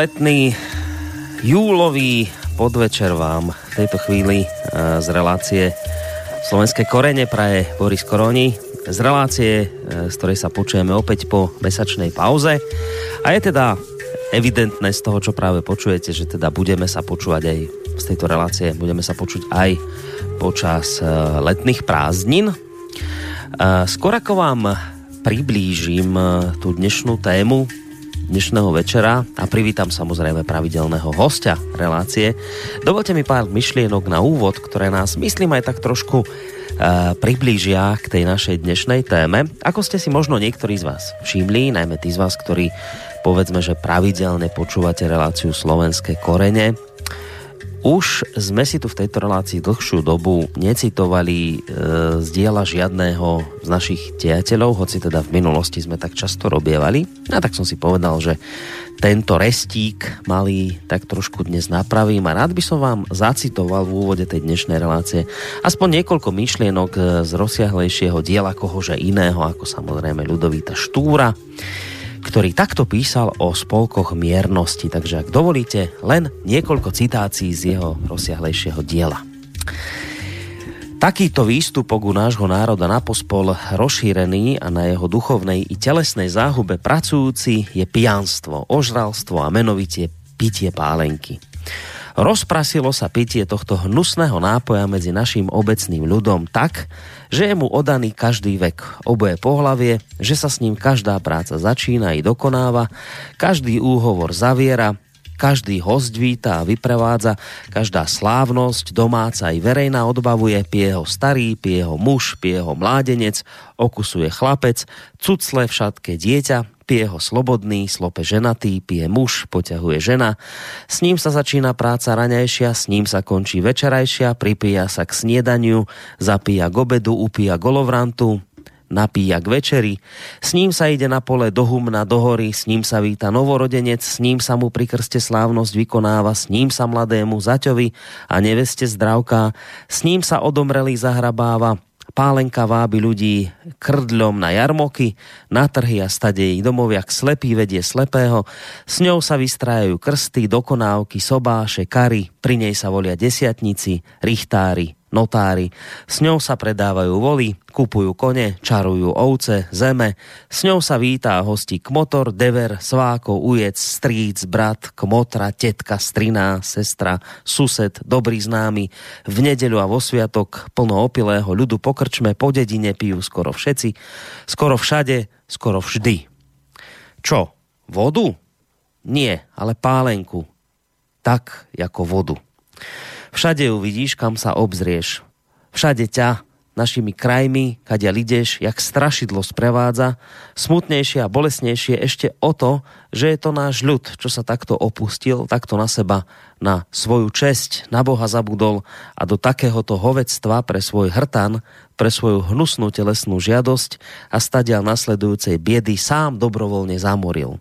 Letný júlový podvečer vám v tejto chvíli e, z relácie Slovenské korene praje Boris Koroni z relácie, e, z ktorej sa počujeme opäť po mesačnej pauze a je teda evidentné z toho, čo práve počujete, že teda budeme sa počúvať aj z tejto relácie, budeme sa počuť aj počas e, letných prázdnin. Skôr ako vám priblížim tú dnešnú tému, dnešného večera a privítam samozrejme pravidelného hostia relácie. Dovolte mi pár myšlienok na úvod, ktoré nás, myslím, aj tak trošku e, priblížia k tej našej dnešnej téme. Ako ste si možno niektorí z vás všimli, najmä tí z vás, ktorí povedzme, že pravidelne počúvate reláciu Slovenské korene, už sme si tu v tejto relácii dlhšiu dobu necitovali e, z diela žiadného z našich diateľov, hoci teda v minulosti sme tak často robievali. A tak som si povedal, že tento restík malý tak trošku dnes napravím a rád by som vám zacitoval v úvode tej dnešnej relácie aspoň niekoľko myšlienok e, z rozsiahlejšieho diela kohože iného, ako samozrejme Ľudovíta Štúra ktorý takto písal o spolkoch miernosti. Takže ak dovolíte, len niekoľko citácií z jeho rozsiahlejšieho diela. Takýto výstupok u nášho národa na pospol rozšírený a na jeho duchovnej i telesnej záhube pracujúci je pijanstvo, ožralstvo a menovite pitie pálenky. Rozprasilo sa pitie tohto hnusného nápoja medzi našim obecným ľudom tak, že je mu odaný každý vek, oboje pohlavie, že sa s ním každá práca začína i dokonáva, každý úhovor zaviera, každý host víta a vyprevádza, každá slávnosť, domáca i verejná odbavuje, pie jeho starý, pie jeho muž, pie jeho mládenec, okusuje chlapec, cucle všatké dieťa, pije ho slobodný, slope ženatý, pije muž, poťahuje žena. S ním sa začína práca raňajšia, s ním sa končí večerajšia, pripíja sa k sniedaniu, zapíja k obedu, upíja golovrantu, napíja k večeri, s ním sa ide na pole do humna, do hory, s ním sa víta novorodenec, s ním sa mu pri krste slávnosť vykonáva, s ním sa mladému zaťovi a neveste zdravká, s ním sa odomrelý zahrabáva, Pálenka vábi ľudí krdľom na jarmoky, na trhy a stade ich domoviak slepý vedie slepého. S ňou sa vystrájajú krsty, dokonávky, sobáše, kary, pri nej sa volia desiatnici, richtári, notári. S ňou sa predávajú voly, kupujú kone, čarujú ovce, zeme. S ňou sa vítá hostí kmotor, dever, sváko, ujec, stríc, brat, kmotra, tetka, striná, sestra, sused, dobrý známy. V nedeľu a vo sviatok plno opilého ľudu po krčme, po dedine pijú skoro všetci, skoro všade, skoro vždy. Čo? Vodu? Nie, ale pálenku. Tak, ako vodu. Všade ju vidíš, kam sa obzrieš. Všade ťa našimi krajmi, kadia ideš, jak strašidlo sprevádza, smutnejšie a bolesnejšie ešte o to, že je to náš ľud, čo sa takto opustil, takto na seba, na svoju česť, na Boha zabudol a do takéhoto hovectva pre svoj hrtan, pre svoju hnusnú telesnú žiadosť a stadial nasledujúcej biedy sám dobrovoľne zamoril.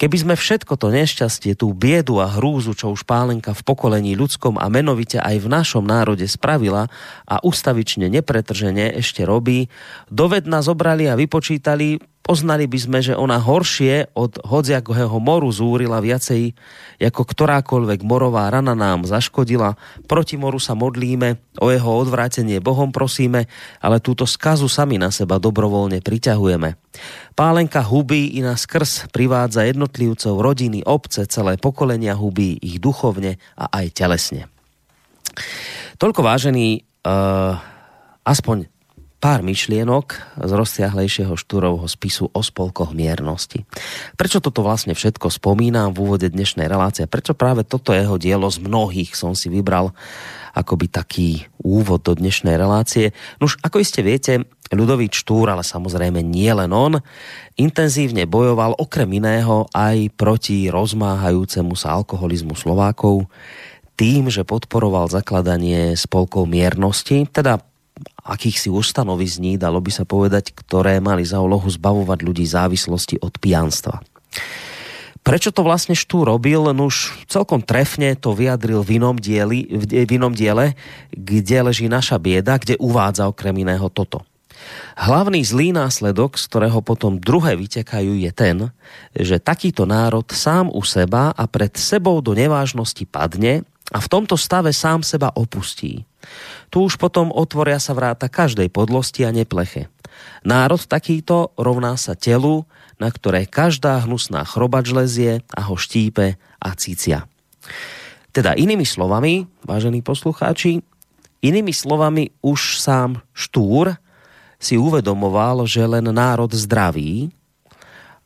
Keby sme všetko to nešťastie, tú biedu a hrúzu, čo už pálenka v pokolení ľudskom a menovite aj v našom národe spravila a ustavične nepretržene ešte robí, dovedna zobrali a vypočítali, poznali by sme, že ona horšie od hodziakého moru zúrila viacej, ako ktorákoľvek morová rana nám zaškodila. Proti moru sa modlíme, o jeho odvrátenie Bohom prosíme, ale túto skazu sami na seba dobrovoľne priťahujeme. Pálenka hubí i na skrz privádza jednotlivcov, rodiny, obce, celé pokolenia hubí ich duchovne a aj telesne. Toľko vážený, uh, aspoň pár myšlienok z rozsiahlejšieho štúrovho spisu o spolkoch miernosti. Prečo toto vlastne všetko spomínam v úvode dnešnej relácie? Prečo práve toto jeho dielo z mnohých som si vybral akoby taký úvod do dnešnej relácie? Nuž, ako iste viete, Ľudový Štúr, ale samozrejme nie len on, intenzívne bojoval okrem iného aj proti rozmáhajúcemu sa alkoholizmu Slovákov, tým, že podporoval zakladanie spolkov miernosti, teda akýchsi ustanovizní, dalo by sa povedať, ktoré mali za úlohu zbavovať ľudí závislosti od pijanstva. Prečo to vlastne Štú robil? No už celkom trefne to vyjadril v inom, dieli, v inom diele, kde leží naša bieda, kde uvádza okrem iného toto. Hlavný zlý následok, z ktorého potom druhé vytekajú, je ten, že takýto národ sám u seba a pred sebou do nevážnosti padne a v tomto stave sám seba opustí. Tu už potom otvoria sa vráta každej podlosti a nepleche. Národ takýto rovná sa telu, na ktoré každá hnusná chrobač lezie a ho štípe a cícia. Teda inými slovami, vážení poslucháči, inými slovami už sám Štúr si uvedomoval, že len národ zdravý,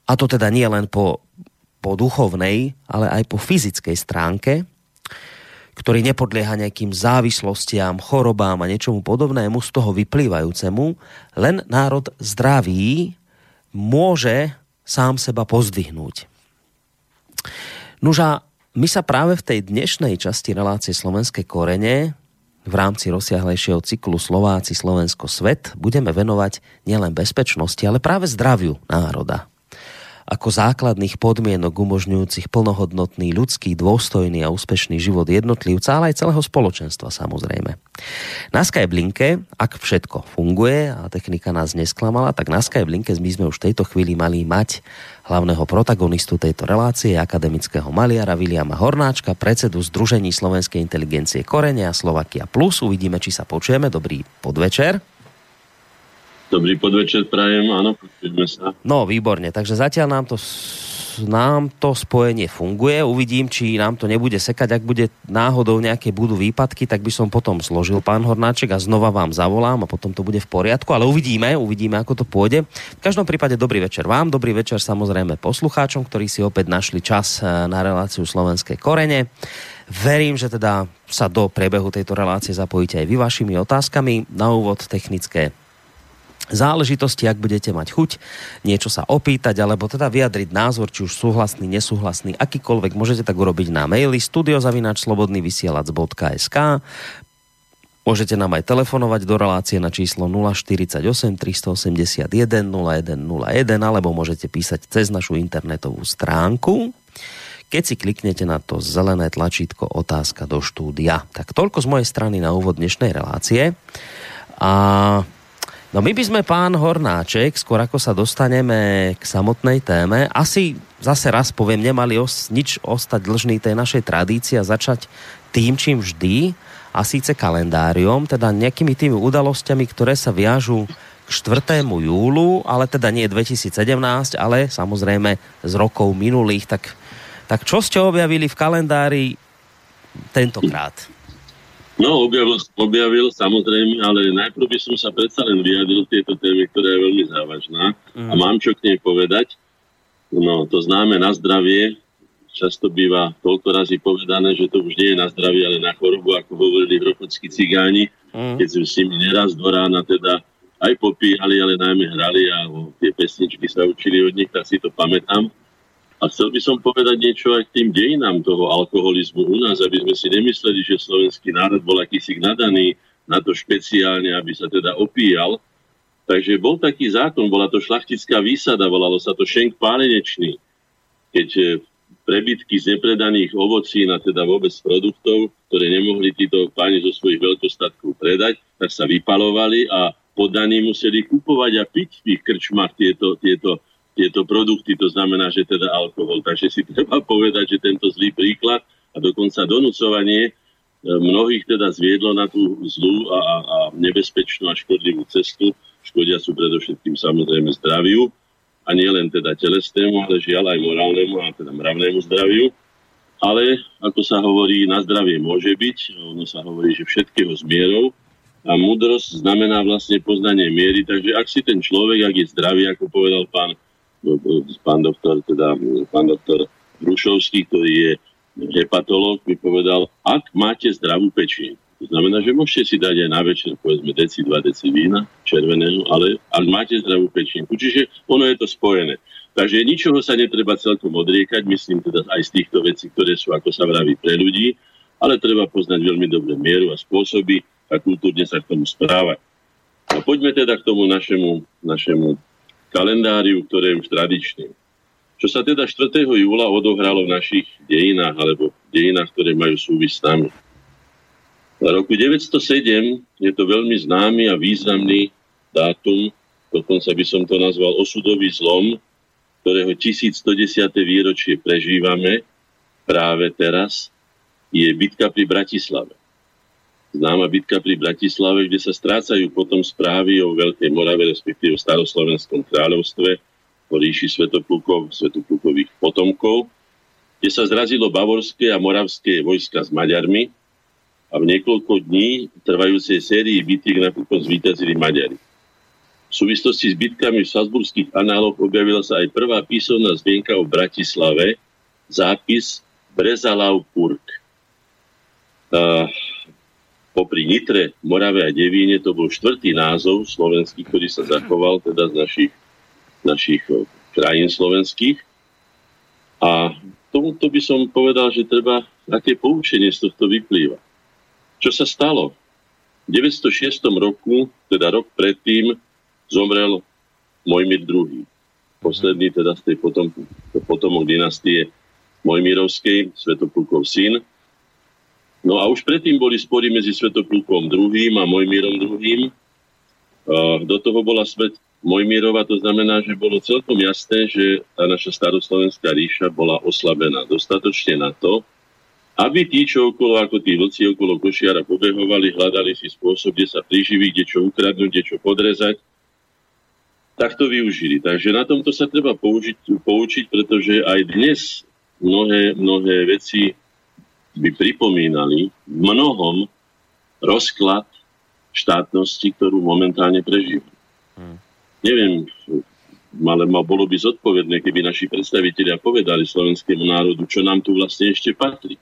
a to teda nie len po, po duchovnej, ale aj po fyzickej stránke, ktorý nepodlieha nejakým závislostiam, chorobám a niečomu podobnému z toho vyplývajúcemu, len národ zdravý môže sám seba pozdvihnúť. Nuža, my sa práve v tej dnešnej časti relácie Slovenské korene v rámci rozsiahlejšieho cyklu Slováci Slovensko svet budeme venovať nielen bezpečnosti, ale práve zdraviu národa ako základných podmienok umožňujúcich plnohodnotný ľudský, dôstojný a úspešný život jednotlivca, ale aj celého spoločenstva samozrejme. Na Skyblinke, ak všetko funguje a technika nás nesklamala, tak na Skyblinke my sme už v tejto chvíli mali mať hlavného protagonistu tejto relácie, akademického maliara Viliama Hornáčka, predsedu Združení slovenskej inteligencie Korene a Slovakia Plus. Uvidíme, či sa počujeme. Dobrý podvečer. Dobrý podvečer prajem, áno, počujeme sa. No, výborne, takže zatiaľ nám to nám to spojenie funguje. Uvidím, či nám to nebude sekať. Ak bude náhodou nejaké budú výpadky, tak by som potom zložil pán Hornáček a znova vám zavolám a potom to bude v poriadku. Ale uvidíme, uvidíme, ako to pôjde. V každom prípade dobrý večer vám, dobrý večer samozrejme poslucháčom, ktorí si opäť našli čas eh, na reláciu Slovenskej korene. Verím, že teda sa do priebehu tejto relácie zapojíte aj vy vašimi otázkami. Na úvod technické záležitosti, ak budete mať chuť niečo sa opýtať, alebo teda vyjadriť názor, či už súhlasný, nesúhlasný, akýkoľvek, môžete tak urobiť na maili studiozavinačslobodnyvysielac.sk Môžete nám aj telefonovať do relácie na číslo 048 381 0101 alebo môžete písať cez našu internetovú stránku. Keď si kliknete na to zelené tlačítko otázka do štúdia. Tak toľko z mojej strany na úvod dnešnej relácie. A No my by sme, pán Hornáček, skôr ako sa dostaneme k samotnej téme, asi zase raz poviem, nemali os, nič ostať dlžný tej našej tradícii a začať tým, čím vždy, a síce kalendáriom, teda nejakými tými udalosťami, ktoré sa viažú k 4. júlu, ale teda nie 2017, ale samozrejme z rokov minulých. Tak, tak čo ste objavili v kalendári tentokrát? No, objavil, objavil samozrejme, ale najprv by som sa predsa len vyjadril tieto témy, ktorá je veľmi závažná mm. a mám čo k nej povedať. No, to známe na zdravie, často býva toľko razy povedané, že to už nie je na zdravie, ale na chorobu, ako hovorili hrochodskí cigáni, mm. keď sme s nimi neraz do rána teda aj popíjali, ale najmä hrali a tie pesničky sa učili od nich, tak si to pamätám. A chcel by som povedať niečo aj k tým dejinám toho alkoholizmu u nás, aby sme si nemysleli, že slovenský národ bol akýsi nadaný na to špeciálne, aby sa teda opíjal. Takže bol taký zákon, bola to šlachtická výsada, volalo sa to šenk pálenečný. Keď e, prebytky z nepredaných ovocí na teda vôbec produktov, ktoré nemohli títo páni zo svojich veľkostatkov predať, tak sa vypalovali a podaní museli kupovať a piť v tých krčmách tieto, tieto tieto produkty, to znamená, že teda alkohol. Takže si treba povedať, že tento zlý príklad a dokonca donúcovanie e, mnohých teda zviedlo na tú zlú a, a nebezpečnú a škodlivú cestu. Škodia sú predovšetkým samozrejme zdraviu a nie len teda telesnému, ale žiaľ aj morálnemu a teda mravnému zdraviu. Ale, ako sa hovorí, na zdravie môže byť, ono sa hovorí, že všetkého s mierou a múdrosť znamená vlastne poznanie miery, takže ak si ten človek, ak je zdravý, ako povedal pán pán doktor, teda pán doktor Rušovský, ktorý je hepatolog, mi povedal, ak máte zdravú pečieň, to znamená, že môžete si dať aj na večer, povedzme, deci, dva deci vína červeného, ale ak máte zdravú pečienku. Čiže ono je to spojené. Takže ničoho sa netreba celkom odriekať, myslím teda aj z týchto vecí, ktoré sú, ako sa vraví, pre ľudí, ale treba poznať veľmi dobre mieru a spôsoby a kultúrne sa k tomu správať. A poďme teda k tomu našemu, našemu kalendáriu, ktoré je už tradičným. Čo sa teda 4. júla odohralo v našich dejinách, alebo v dejinách, ktoré majú súvis s nami. V roku 907 je to veľmi známy a významný dátum, dokonca by som to nazval osudový zlom, ktorého 1110. výročie prežívame práve teraz, je bitka pri Bratislave. Známa bitka pri Bratislave, kde sa strácajú potom správy o Veľkej Morave, respektíve o staroslovenskom kráľovstve, o ríši Svetoplukov, Svetoplukových potomkov, kde sa zrazilo bavorské a moravské vojska s Maďarmi a v niekoľko dní trvajúcej sérii bitík napríklad zvýťazili Maďari. V súvislosti s bitkami v Salzburských análoch objavila sa aj prvá písomná zvienka o Bratislave, zápis Brezalau Purk. Uh, popri Nitre, Morave a Devíne to bol štvrtý názov slovenský, ktorý sa zachoval teda z našich, našich eh, krajín slovenských. A tomuto by som povedal, že treba, aké poučenie z tohto vyplýva. Čo sa stalo? V 906 roku, teda rok predtým, zomrel Mojmír II. Posledný teda z tej potom, potomok dynastie Mojmírovskej, Svetoplukov syn. No a už predtým boli spory medzi Svetoplukom II. a Mojmírom II. Do toho bola svet Mojmírova, to znamená, že bolo celkom jasné, že tá naša staroslovenská ríša bola oslabená dostatočne na to, aby tí, čo okolo, ako tí vlci okolo Košiara pobehovali, hľadali si spôsob, kde sa priživiť, kde čo ukradnúť, kde čo podrezať, tak to využili. Takže na tomto sa treba použiť, poučiť, pretože aj dnes mnohé, mnohé veci by pripomínali mnohom rozklad štátnosti, ktorú momentálne prežíva. Hmm. Neviem, ale ma bolo by zodpovedné, keby naši predstavitelia povedali slovenskému národu, čo nám tu vlastne ešte patrí.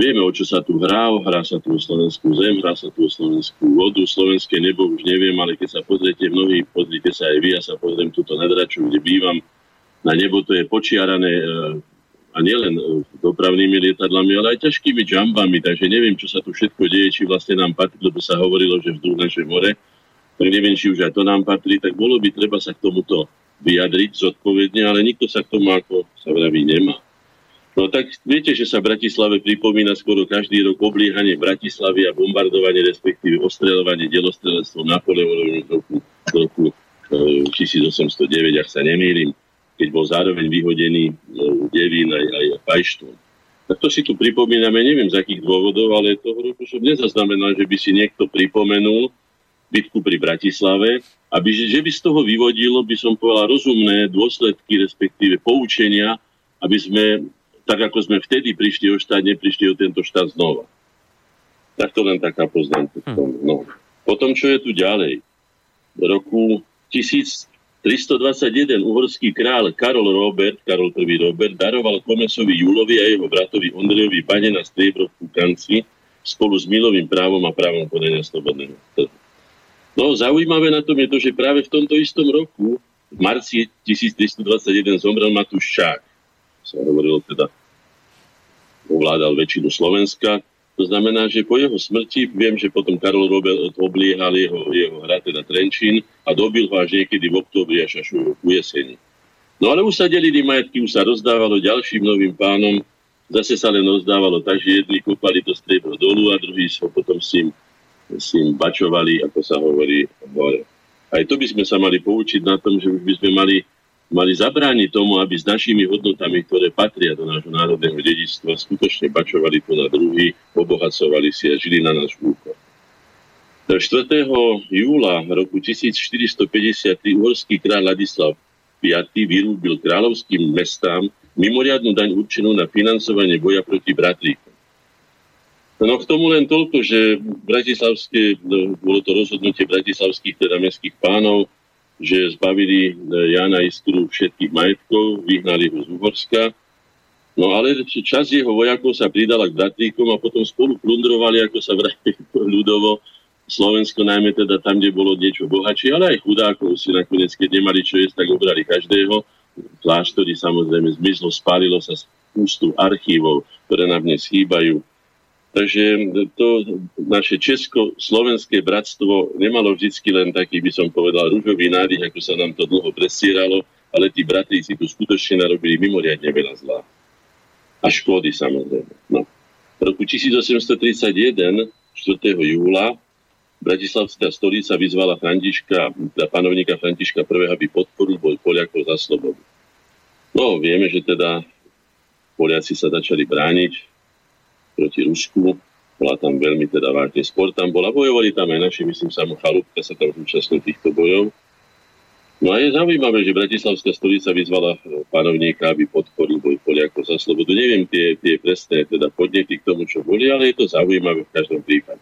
Vieme, o čo sa tu hrá, hrá sa tu o slovenskú zem, hrá sa tu o slovenskú vodu, slovenské nebo už neviem, ale keď sa pozriete mnohí, pozrite sa aj vy, ja sa pozriem túto nadraču, kde bývam, na nebo to je počiarané e, a nielen e, dopravnými lietadlami, ale aj ťažkými džambami, takže neviem, čo sa tu všetko deje, či vlastne nám patrí, lebo sa hovorilo, že vzduch naše more, tak neviem, či už aj to nám patrí, tak bolo by treba sa k tomuto vyjadriť zodpovedne, ale nikto sa k tomu, ako sa vraví, nemá. No tak viete, že sa v Bratislave pripomína skoro každý rok obliehanie Bratislavy a bombardovanie, respektíve ostreľovanie delostrelectvom Napoleonovým v roku, roku 1809, e, ak sa nemýlim keď bol zároveň vyhodený e, Devín aj, aj Pajštón. Tak to si tu pripomíname, neviem z akých dôvodov, ale toho roku som nezaznamenal, že by si niekto pripomenul bitku pri Bratislave, aby, že by z toho vyvodilo, by som povedal, rozumné dôsledky, respektíve poučenia, aby sme, tak ako sme vtedy prišli o štát, neprišli o tento štát znova. Tak to len taká poznámka. Hm. No. Potom, čo je tu ďalej? V roku 1000, 321 uhorský král Karol Robert, Karol I. Robert, daroval Komesovi Julovi a jeho bratovi Ondrejovi bane na striebrovku kanci spolu s milovým právom a právom podania slobodného trhu. No, zaujímavé na tom je to, že práve v tomto istom roku, v marci 1321, zomrel Matúš Šák. Sa hovorilo teda, ovládal väčšinu Slovenska, to znamená, že po jeho smrti, viem, že potom Karol Robert obliehal jeho, jeho hra, teda Trenčín, a dobil ho až niekedy v októbri až až u jeseni. No ale už sa delili majetky, už sa rozdávalo ďalším novým pánom, zase sa len rozdávalo tak, že jedni kopali to striebro dolu a druhí sa potom s ním, s ním bačovali, ako sa hovorí, hore. Aj to by sme sa mali poučiť na tom, že už by sme mali mali zabrániť tomu, aby s našimi hodnotami, ktoré patria do nášho národného dedičstva, skutočne bačovali to na druhý, obohacovali si a žili na náš úkor. 4. júla roku 1453 uhorský kráľ Ladislav V vyrúbil kráľovským mestám mimoriadnu daň určenú na financovanie boja proti bratríkom. No k tomu len toľko, že bratislavské, no, bolo to rozhodnutie bratislavských teda mestských pánov, že zbavili e, Jana Iskru všetkých majetkov, vyhnali ho z Uhorska. No ale čas jeho vojakov sa pridala k bratríkom a potom spolu plundrovali, ako sa vraví ľudovo, Slovensko, najmä teda tam, kde bolo niečo bohatšie, ale aj chudákov si nakoniec, keď nemali čo jesť, tak obrali každého. Kláštory samozrejme zmizlo, spálilo sa z archívov, ktoré nám dnes chýbajú. Takže to naše česko-slovenské bratstvo nemalo vždycky len taký, by som povedal, rúžový nádych, ako sa nám to dlho presieralo, ale tí si tu skutočne narobili mimoriadne veľa zlá. A škody samozrejme. No. V roku 1831, 4. júla, Bratislavská stolica vyzvala Františka, teda panovníka Františka I, aby podporil boj Poliakov za slobodu. No, vieme, že teda Poliaci sa začali brániť proti Rusku. Bola tam veľmi teda vážny sport tam bola. Bojovali tam aj naši, myslím, samo Chalúbka sa tam účastnil týchto bojov. No a je zaujímavé, že Bratislavská stolica vyzvala panovníka, aby podporil boj Poliakov za slobodu. Neviem tie, tie presné teda podnety k tomu, čo boli, ale je to zaujímavé v každom prípade.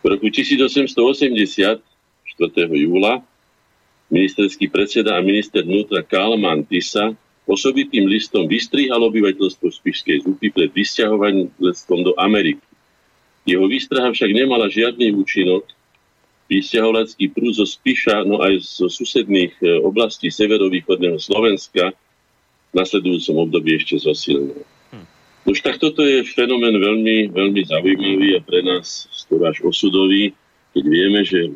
V roku 1880, 4. júla, ministerský predseda a minister vnútra Kalman Tisa osobitým listom vystrihal obyvateľstvo Spišskej zúpy pred vysťahovaním do Ameriky. Jeho výstraha však nemala žiadny účinok, vysťahovacký prúd zo Spiša, no aj zo susedných e, oblastí severovýchodného Slovenska v nasledujúcom období ešte zosilnil. Hm. Už tak toto je fenomén veľmi, veľmi zaujímavý a pre nás skoro až osudový, keď vieme, že e,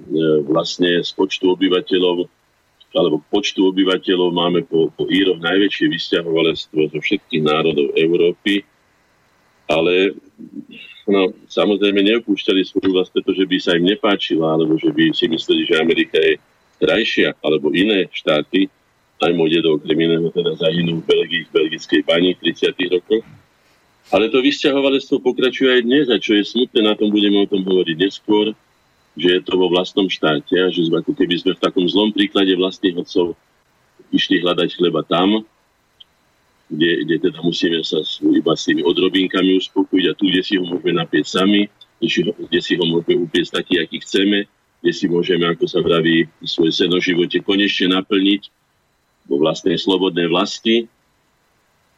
vlastne z počtu obyvateľov alebo počtu obyvateľov máme po, po Íroch najväčšie vysťahovalectvo zo všetkých národov Európy, ale no, samozrejme neopúšťali svoju vlast, pretože by sa im nepáčila, alebo že by si mysleli, že Amerika je krajšia, alebo iné štáty. Aj môj dedo okrem iného teda zahynul v Belgii, v belgickej bani v 30. rokoch. Ale to vysťahovalectvo pokračuje aj dnes a čo je smutné, na tom budeme o tom hovoriť neskôr, že je to vo vlastnom štáte a že sme, ako keby sme v takom zlom príklade vlastných otcov išli hľadať chleba tam, kde, kde teda musíme sa iba s tými odrobinkami uspokojiť a tu, kde si ho môžeme napieť sami, kde si ho, môžeme upiecť taký, aký chceme, kde si môžeme, ako sa vraví, svoje seno živote konečne naplniť vo vlastnej slobodnej vlasti,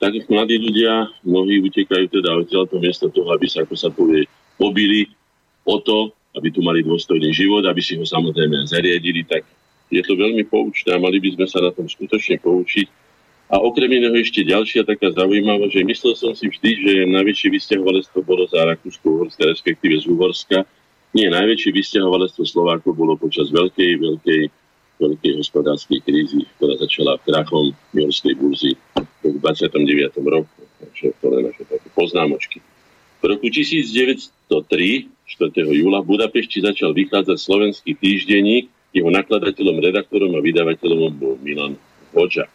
tak mladí ľudia, mnohí utekajú teda odtiaľ to miesto toho, aby sa, ako sa povie, pobili o to, aby tu mali dôstojný život, aby si ho samozrejme zariadili, tak je to veľmi poučné a mali by sme sa na tom skutočne poučiť a okrem iného ešte ďalšia taká zaujímavá, že myslel som si vždy, že najväčšie vysťahovalectvo bolo za Rakúsko-Uhorska, respektíve z Uhorska. Nie, najväčšie vysťahovalectvo Slovákov bolo počas veľkej, veľkej, veľkej hospodárskej krízy, ktorá začala krachom Jorskej burzy v 29. roku. Takže to len také poznámočky. V roku 1903, 4. júla, v Budapešti začal vychádzať slovenský týždenník, jeho nakladateľom, redaktorom a vydavateľom bol Milan Hoďa.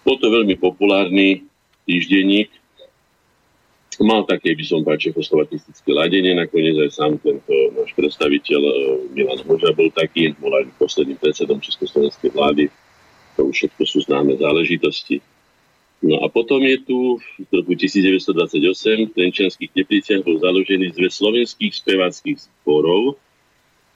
Bol to veľmi populárny týždenník. Mal také, by som povedal, čechoslovakistické ladenie. Nakoniec aj sám tento náš predstaviteľ e, Milan Hoža bol taký, bol aj posledným predsedom Československej vlády. To už všetko sú známe záležitosti. No a potom je tu v roku 1928 v Trenčianských tepliciach bol založený zväz slovenských speváckých zborov.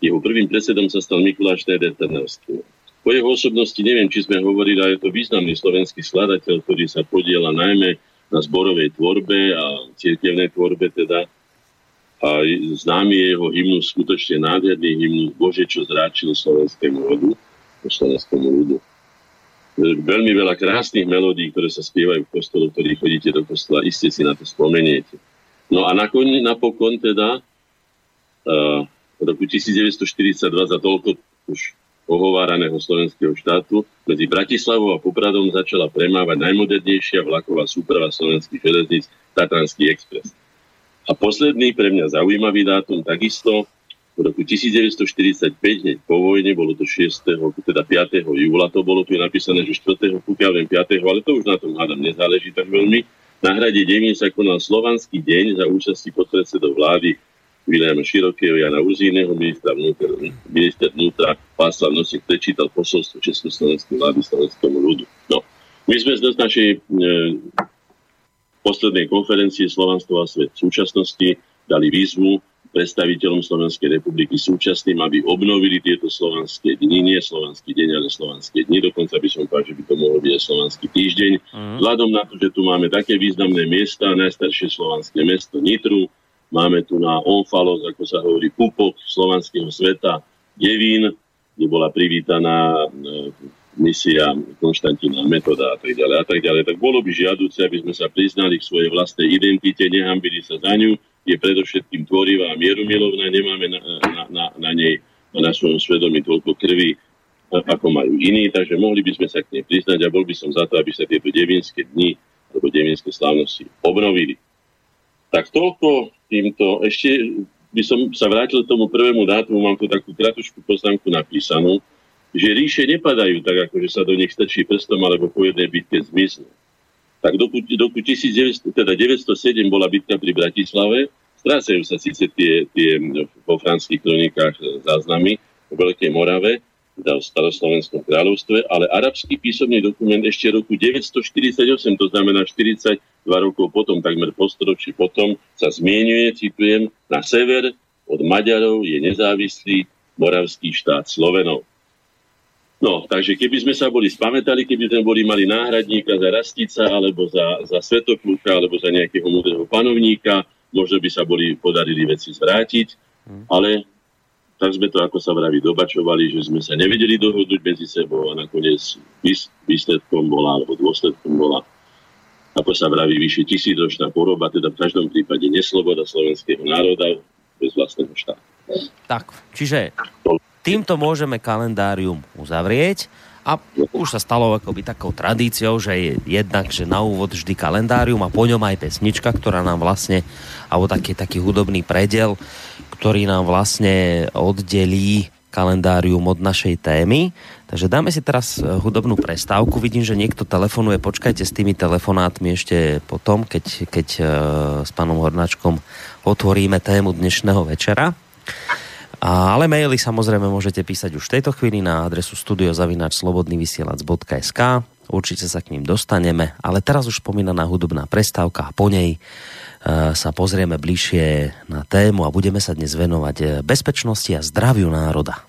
Jeho prvým predsedom sa stal Mikuláš Schneider Trnavský. Po jeho osobnosti neviem, či sme hovorili, ale je to významný slovenský skladateľ, ktorý sa podiela najmä na zborovej tvorbe a cirkevnej tvorbe teda. A známy je jeho hymnus, skutočne nádherný hymnus Bože, čo zráčil slovenskému rodu, slovenskému ľudu. Veľmi veľa krásnych melódií, ktoré sa spievajú v kostole, ktorí chodíte do kostola, iste si na to spomeniete. No a nakon, napokon teda uh, roku 1942 za toľko už ohováraného slovenského štátu medzi Bratislavou a Popradom začala premávať najmodernejšia vlaková súprava slovenských železníc Tatranský expres. A posledný pre mňa zaujímavý dátum takisto v roku 1945, hneď po vojne, bolo to 6. teda 5. júla, to bolo tu napísané, že 4. pokiaľ viem 5. ale to už na tom hádam nezáleží tak veľmi. Na hrade Devín sa konal Slovanský deň za účasti podpredsedov vlády Viliama Širokého, Jana Urzíneho, ministra vnútra, minister vnútra Václav Nosík prečítal posolstvo Československej vlády slovenskému ľudu. No, my sme z našej e, poslednej konferencie Slovanstvo a svet súčasnosti dali výzvu predstaviteľom Slovenskej republiky súčasným, aby obnovili tieto slovanské dni, nie slovanský deň, ale slovanské dni. Dokonca by som povedal, že by to mohol byť aj slovanský týždeň. Mm. Vzhľadom na to, že tu máme také významné miesta, najstaršie slovanské mesto Nitru, Máme tu na Onfalos, ako sa hovorí, pupok slovanského sveta, Devín, kde bola privítaná e, misia Konštantína Metoda a tak ďalej a tak ďalej. Tak bolo by žiaduce, aby sme sa priznali k svojej vlastnej identite, nehambili sa za ňu, je predovšetkým tvorivá a mierumilovná, nemáme na, na, na, na nej na svojom svedomí toľko krvi, ako majú iní, takže mohli by sme sa k nej priznať a bol by som za to, aby sa tieto devinské dni alebo devinské slávnosti obnovili. Tak toľko týmto. Ešte by som sa vrátil k tomu prvému dátumu, mám tu takú kratučku poznámku napísanú, že ríše nepadajú tak, ako že sa do nich strčí prstom alebo po jednej bitke zmiznú. Tak do roku 1900, teda 907 bola bitka pri Bratislave, strácajú sa síce tie, tie vo franských kronikách záznamy o Veľkej Morave, teda v staroslovenskom kráľovstve, ale arabský písomný dokument ešte roku 948, to znamená 42 rokov potom, takmer postoročí potom, sa zmienuje, citujem, na sever od Maďarov je nezávislý moravský štát Slovenov. No, takže keby sme sa boli spamätali, keby sme boli mali náhradníka za Rastica, alebo za, za Svetokluka, alebo za nejakého múdreho panovníka, možno by sa boli podarili veci zvrátiť, hm. ale tak sme to, ako sa vraví, dobačovali, že sme sa nevedeli dohodnúť medzi sebou a nakoniec výsledkom bola, alebo dôsledkom bola, ako sa vraví, vyše tisícročná poroba, teda v každom prípade nesloboda slovenského národa bez vlastného štátu. Tak, čiže týmto môžeme kalendárium uzavrieť a už sa stalo akoby takou tradíciou, že je jednak, že na úvod vždy kalendárium a po ňom aj pesnička, ktorá nám vlastne, alebo taký, taký hudobný predel, ktorý nám vlastne oddelí kalendárium od našej témy. Takže dáme si teraz e, hudobnú prestávku. Vidím, že niekto telefonuje. Počkajte s tými telefonátmi ešte potom, keď, keď e, s pánom Hornáčkom otvoríme tému dnešného večera. Ale maily samozrejme môžete písať už v tejto chvíli na adresu studiozavinačslobodnyvysielac.sk Určite sa k ním dostaneme, ale teraz už spomínaná hudobná prestávka a po nej Eh, sa pozrieme bližšie na tému a budeme sa dnes venovať bezpečnosti a zdraviu národa.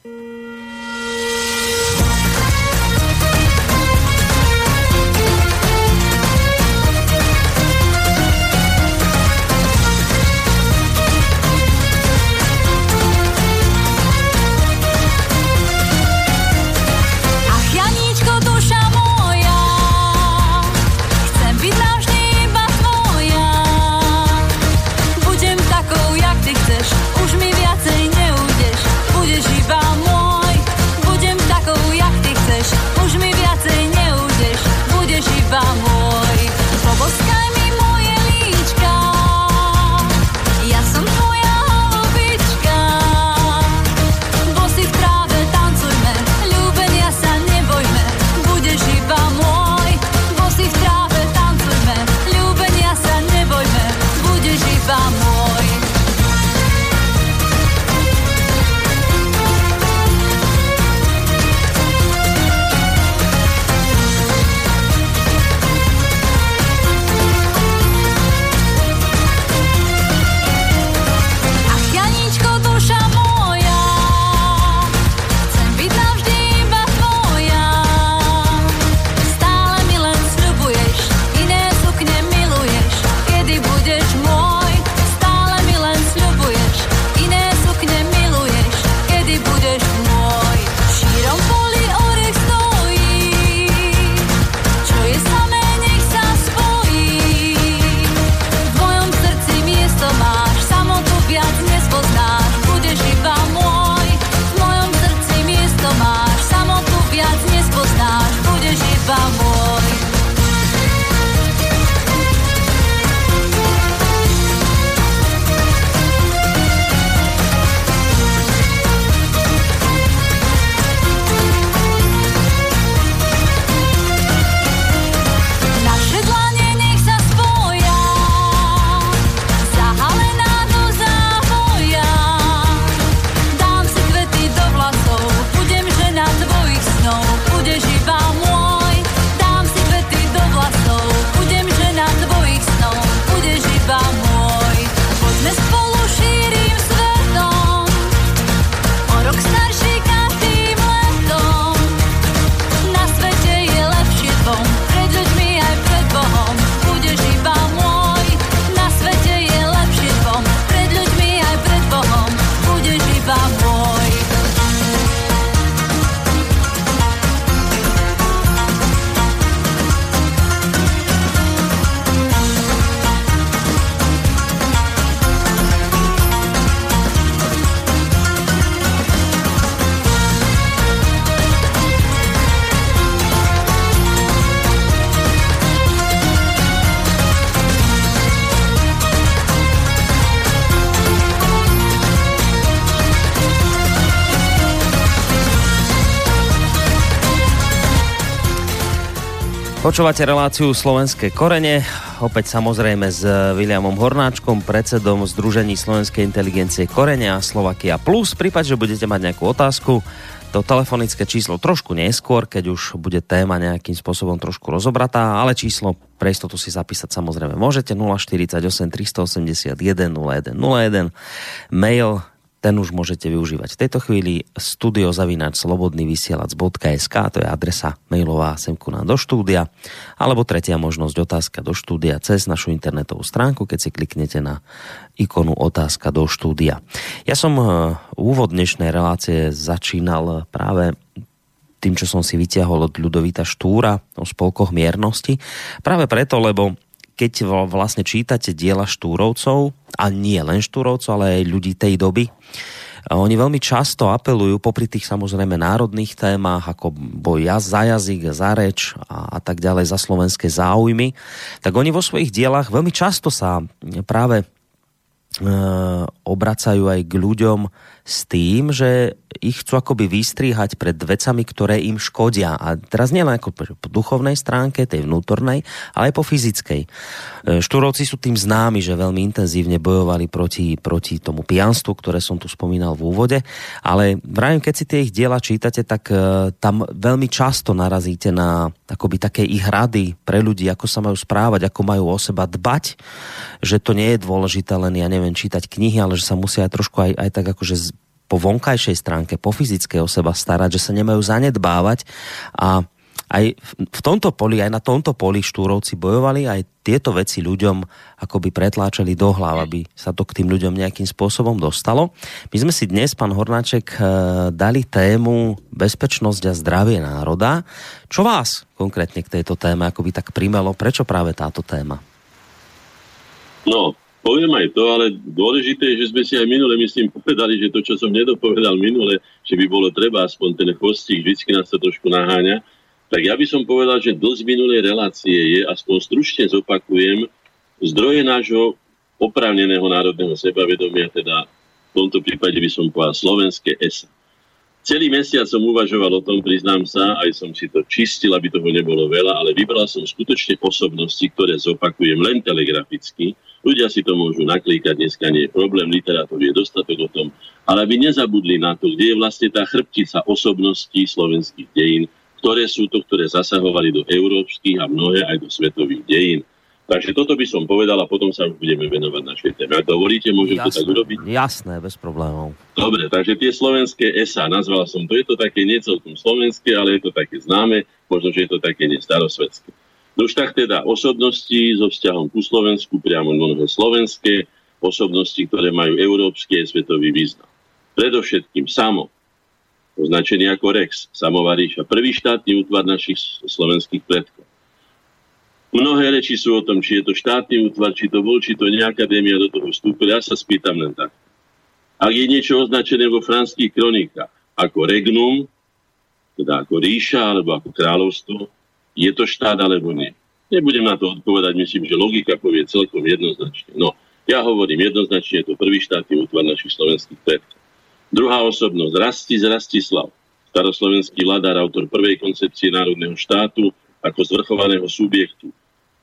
Počúvate reláciu Slovenské korene, opäť samozrejme s Williamom Hornáčkom, predsedom Združení Slovenskej inteligencie Korene a Slovakia Plus. V prípade, že budete mať nejakú otázku, to telefonické číslo trošku neskôr, keď už bude téma nejakým spôsobom trošku rozobratá, ale číslo pre istotu si zapísať samozrejme môžete 048 381 0101 mail ten už môžete využívať v tejto chvíli studiozavináč slobodnyvysielac.sk to je adresa mailová semku nám do štúdia alebo tretia možnosť otázka do štúdia cez našu internetovú stránku, keď si kliknete na ikonu otázka do štúdia. Ja som e, úvod dnešnej relácie začínal práve tým, čo som si vyťahol od Ľudovita Štúra o spolkoch miernosti. Práve preto, lebo keď vlastne čítate diela Štúrovcov, a nie len Štúrovcov, ale aj ľudí tej doby, oni veľmi často apelujú popri tých samozrejme národných témach, ako boj za jazyk, za reč a, a tak ďalej, za slovenské záujmy, tak oni vo svojich dielach veľmi často sa práve e, obracajú aj k ľuďom s tým, že ich chcú akoby vystriehať pred vecami, ktoré im škodia. A teraz nie len ako po duchovnej stránke, tej vnútornej, ale aj po fyzickej. E, Štúrovci sú tým známi, že veľmi intenzívne bojovali proti, proti tomu pijanstvu, ktoré som tu spomínal v úvode, ale vravím, keď si tie ich diela čítate, tak e, tam veľmi často narazíte na akoby také ich rady pre ľudí, ako sa majú správať, ako majú o seba dbať, že to nie je dôležité len, ja neviem, čítať knihy, ale že sa musia aj trošku aj, aj tak akože po vonkajšej stránke, po fyzickej o seba starať, že sa nemajú zanedbávať a aj v tomto poli, aj na tomto poli štúrovci bojovali, aj tieto veci ľuďom akoby pretláčali do hlav, aby sa to k tým ľuďom nejakým spôsobom dostalo. My sme si dnes, pán Hornáček, eh, dali tému bezpečnosť a zdravie národa. Čo vás konkrétne k tejto téme akoby tak primelo? Prečo práve táto téma? No, poviem aj to, ale dôležité je, že sme si aj minule, myslím, povedali, že to, čo som nedopovedal minule, že by bolo treba aspoň ten chvostík, vždycky nás to trošku naháňa, tak ja by som povedal, že dosť minulej relácie je, aspoň stručne zopakujem, zdroje nášho oprávneného národného sebavedomia, teda v tomto prípade by som povedal slovenské ESA. Celý mesiac som uvažoval o tom, priznám sa, aj som si to čistil, aby toho nebolo veľa, ale vybral som skutočne osobnosti, ktoré zopakujem len telegraficky, Ľudia si to môžu naklíkať, dneska nie je problém, literátor je dostatok o tom, ale aby nezabudli na to, kde je vlastne tá chrbtica osobností slovenských dejín, ktoré sú to, ktoré zasahovali do európskych a mnohé aj do svetových dejín. Takže toto by som povedal a potom sa už budeme venovať našej téme. Ak dovolíte, môžem jasné, to tak urobiť? Jasné, bez problémov. Dobre, takže tie slovenské ESA, nazval som to, je to také necelkom slovenské, ale je to také známe, možno, že je to také nestarosvedské. No už tak teda osobnosti so vzťahom ku Slovensku, priamo mnohé slovenské, osobnosti, ktoré majú európsky a svetový význam. Predovšetkým samo, označený ako Rex, samová ríša, prvý štátny útvar našich slovenských predkov. Mnohé reči sú o tom, či je to štátny útvar, či to bol, či to nie do toho vstúpila. Ja sa spýtam len tak. Ak je niečo označené vo franských kronikách ako regnum, teda ako ríša alebo ako kráľovstvo, je to štát alebo nie. Nebudem na to odpovedať, myslím, že logika povie celkom jednoznačne. No, ja hovorím jednoznačne, je to prvý štátny útvar našich slovenských predkov. Druhá osobnosť, Rastis Rastislav, staroslovenský vladár, autor prvej koncepcie národného štátu ako zvrchovaného subjektu,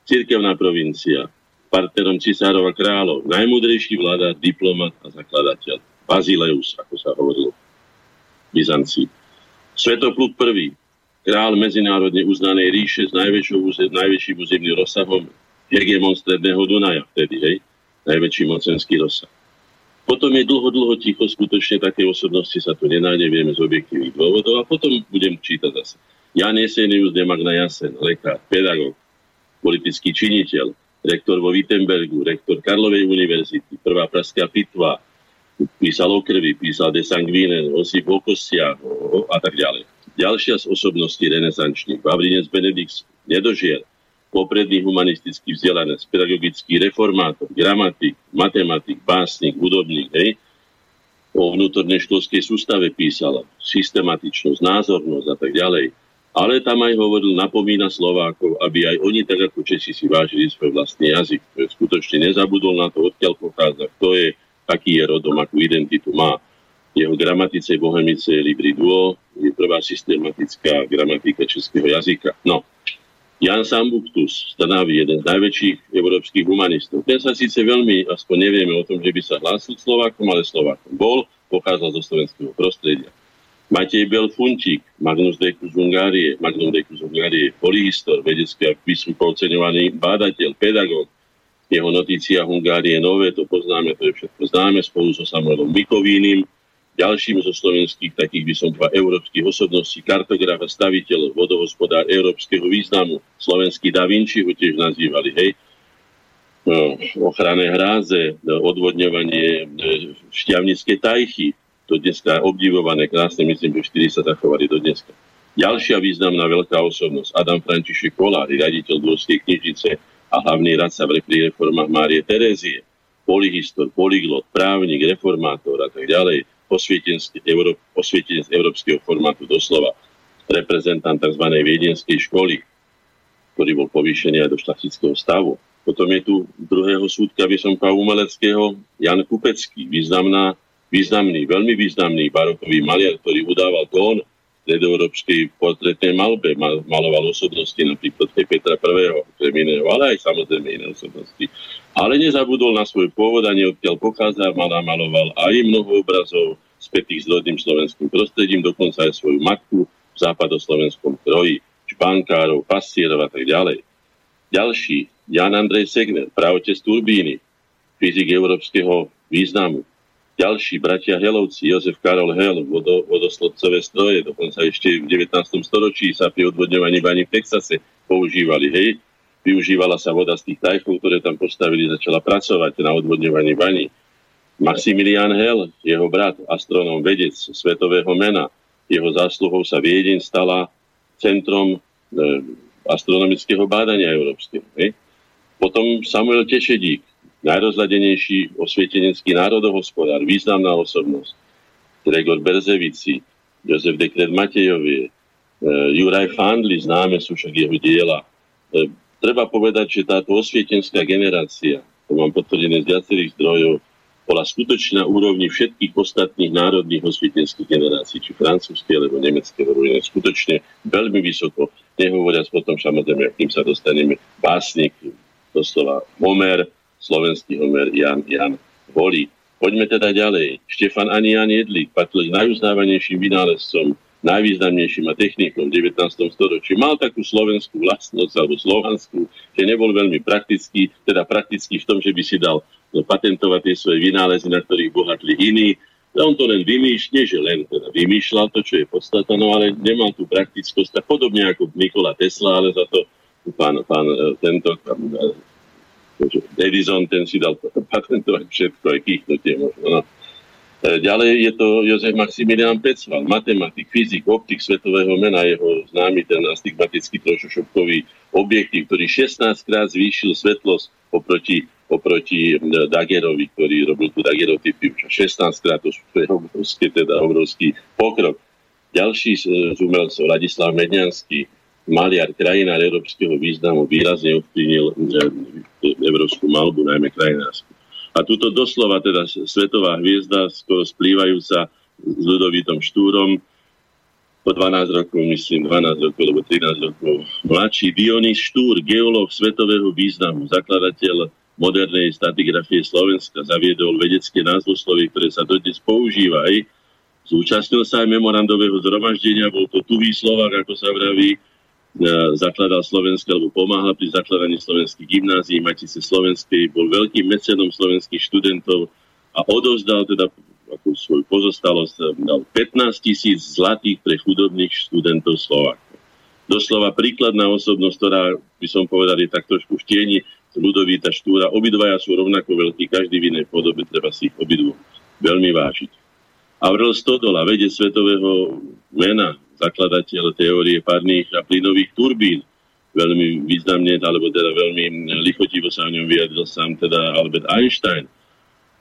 cirkevná provincia, partnerom cisárov a kráľov, najmudrejší vládár, diplomat a zakladateľ, Bazileus, ako sa hovorilo v Byzancii. Svetopluk I, král medzinárodne uznanej ríše s najväčším územným rozsahom, hegemon stredného Dunaja vtedy, hej, najväčší mocenský rozsah. Potom je dlho, dlho ticho, skutočne také osobnosti sa tu nenájde, vieme z objektívnych dôvodov a potom budem čítať zase. Jan Jesenius de Magna Jasen, lekár, pedagóg, politický činiteľ, rektor vo Wittenbergu, rektor Karlovej univerzity, prvá pražská pitva, písal o krvi, písal de sanguine, osip o kostiach a tak ďalej. Ďalšia z osobností renesančných, Vavrinec Benedikt, nedožier, popredný humanistický vzdelanec, pedagogický reformátor, gramatik, matematik, básnik, hudobník, hej, o vnútornej školskej sústave písala, systematičnosť, názornosť a tak ďalej. Ale tam aj hovoril, napomína Slovákov, aby aj oni, tak ako Česi, si vážili svoj vlastný jazyk. Skutočne nezabudol na to, odkiaľ pochádza, kto je, aký je rodom, akú identitu má. Jeho gramatice Bohemice Libri Duo je prvá systematická gramatika českého jazyka. No, Jan Sambuktus z Trnavy, jeden z najväčších európskych humanistov. Ten sa síce veľmi, aspoň nevieme o tom, že by sa hlásil Slovákom, ale Slovákom bol, pochádzal zo slovenského prostredia. Matej Belfunčík, Magnus Decus Hungárie, Magnum Decus Hungárie, polyhistor, vedecký a vysoko oceňovaný bádateľ, pedagóg. Jeho notícia Hungárie nové, to poznáme, to je všetko známe, spolu so Samuelom Mikovínim, Ďalším zo slovenských takých by som povedal európskych osobností, kartograf a staviteľ, vodohospodár európskeho významu, slovenský Da Vinci ho tiež nazývali, hej, no, ochranné hráze, odvodňovanie e, šťavnické tajchy, to dneska obdivované, krásne, myslím, že 4 sa zachovali do dneska. Ďalšia významná veľká osobnosť, Adam František Kolár, riaditeľ Dvorskej knižnice a hlavný radca v reformách Márie Terézie, polyhistor, polyglot, právnik, reformátor a tak ďalej osvietenec európskeho formátu doslova reprezentant tzv. viedenskej školy, ktorý bol povýšený aj do šlachtického stavu. Potom je tu druhého súdka, povedal, umeleckého, Jan Kupecký, významná, významný, veľmi významný barokový maliar, ktorý udával tón stredoeurópskej portrétnej malbe, mal, maloval osobnosti napríklad Petra I, okrem iného, ale aj samozrejme iné osobnosti. Ale nezabudol na svoj pôvod a neodkiaľ pochádza, mal maloval aj mnoho obrazov spätých s rodným slovenským prostredím, dokonca aj svoju matku v západoslovenskom kroji, špankárov, pasierov a tak ďalej. Ďalší, Jan Andrej Segner, pravotec Turbíny, fyzik európskeho významu, ďalší bratia Helovci, Jozef Karol Hel, vodo, vodoslodcové stroje, dokonca ešte v 19. storočí sa pri odvodňovaní baní v Texase používali, hej. Využívala sa voda z tých tajkov, ktoré tam postavili, začala pracovať na odvodňovaní baní. Maximilian Hel, jeho brat, astronóm, vedec svetového mena, jeho zásluhou sa Viedeň stala centrom e, astronomického bádania európskeho. Potom Samuel Tešedík, najrozladenejší osvietenecký národohospodár, významná osobnosť, Gregor Berzevici, Jozef Dekret Matejovie, e, Juraj Fandli, známe sú však jeho diela. E, treba povedať, že táto osvietenská generácia, to mám potvrdené z viacerých zdrojov, bola skutočne na úrovni všetkých ostatných národných osvietenských generácií, či francúzske, alebo nemecké, alebo iné, skutočne veľmi vysoko. Nehovoriac potom, samozrejme, akým sa dostaneme, básnik, doslova Homer, slovenský Homer Jan, Jan Volí. Poďme teda ďalej. Štefan ani Jan Jedlík patril k najuznávanejším vynálezcom, najvýznamnejším a technikom v 19. storočí. Mal takú slovenskú vlastnosť alebo slovanskú, že nebol veľmi praktický, teda praktický v tom, že by si dal patentovať tie svoje vynálezy, na ktorých bohatli iní. On to len vymýšľa, že len teda vymýšľal to, čo je podstata, no ale nemal tú praktickosť, tak podobne ako Nikola Tesla, ale za to pán, pán e, tento pán, e, Edison, ten si dal patentovať všetko, aj kýchnutie možno. No. E, ďalej je to Jozef Maximilian Pecval, matematik, fyzik, optik svetového mena, jeho známy ten astigmatický trošošopkový objektív, ktorý 16 krát zvýšil svetlosť oproti, oproti Dagerovi, ktorý robil tu dagerotypy 16 krát, to je obrovský, teda obrovský pokrok. Ďalší z umelcov, Ladislav Medňanský, maliar, krajinár európskeho významu výrazne ovplyvnil eh, európsku malbu, najmä krajinársku. A túto doslova teda svetová hviezda, skoro splývajúca s ľudovitom Štúrom, po 12 rokov, myslím, 12 rokov, alebo 13 rokov. Mladší Dionys Štúr, geológ svetového významu, zakladateľ modernej statigrafie Slovenska, zaviedol vedecké názvoslovie, ktoré sa dodnes používa aj Zúčastnil sa aj memorandového zhromaždenia, bol to tuvý Slovak, ako sa vraví, E, zakladal Slovenské, alebo pomáhal pri zakladaní slovenských gymnázií Matice Slovenskej, bol veľkým mecenom slovenských študentov a odovzdal teda ako svoju pozostalosť e, dal 15 tisíc zlatých pre chudobných študentov Slovákov. Doslova príkladná osobnosť, ktorá by som povedal je tak trošku v tieni Ludovíta Štúra. Obidvaja sú rovnako veľkí, každý v inej podobe, treba si ich obidvu veľmi vážiť. Avril Stodola, vedec svetového mena, zakladateľ teórie parných a plynových turbín. Veľmi významne, alebo teda veľmi lichotivo sa o ňom vyjadril sám teda Albert Einstein.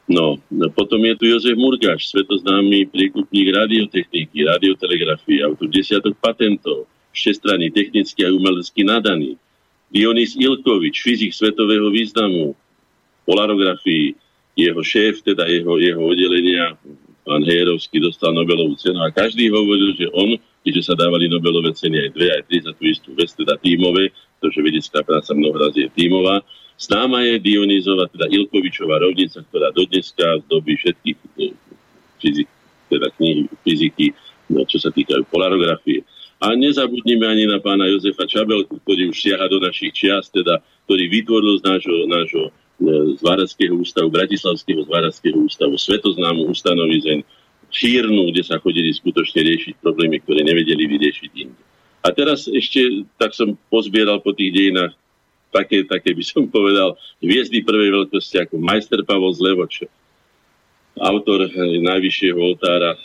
No, potom je tu Jozef Murgáš, svetoznámy príkupník radiotechniky, radiotelegrafie, autor desiatok patentov, všestranný, technický a umelecký nadaný. Dionys Ilkovič, fyzik svetového významu, polarografii, jeho šéf, teda jeho, jeho oddelenia, pán Hejerovský, dostal Nobelovú cenu a každý hovoril, že on keďže sa dávali Nobelové ceny aj dve, aj tri za tú istú vec, teda tímové, pretože vedecká práca mnohoraz je tímová. Známa je Dionýzova, teda Ilkovičová rovnica, ktorá dodneska zdobí všetky e, fyzik, teda knihy fyziky, no, čo sa týkajú polarografie. A nezabudnime ani na pána Jozefa Čabelku, ktorý už siaha do našich čiast, teda, ktorý vytvoril z nášho, nášho e, zvárackého ústavu, Bratislavského zvárackého ústavu, svetoznámu ustanovizeň, čírnu, kde sa chodili skutočne riešiť problémy, ktoré nevedeli vyriešiť inde. A teraz ešte, tak som pozbieral po tých dejinách také, také by som povedal, hviezdy prvej veľkosti ako majster Pavol Zlevoč, autor najvyššieho oltára eh,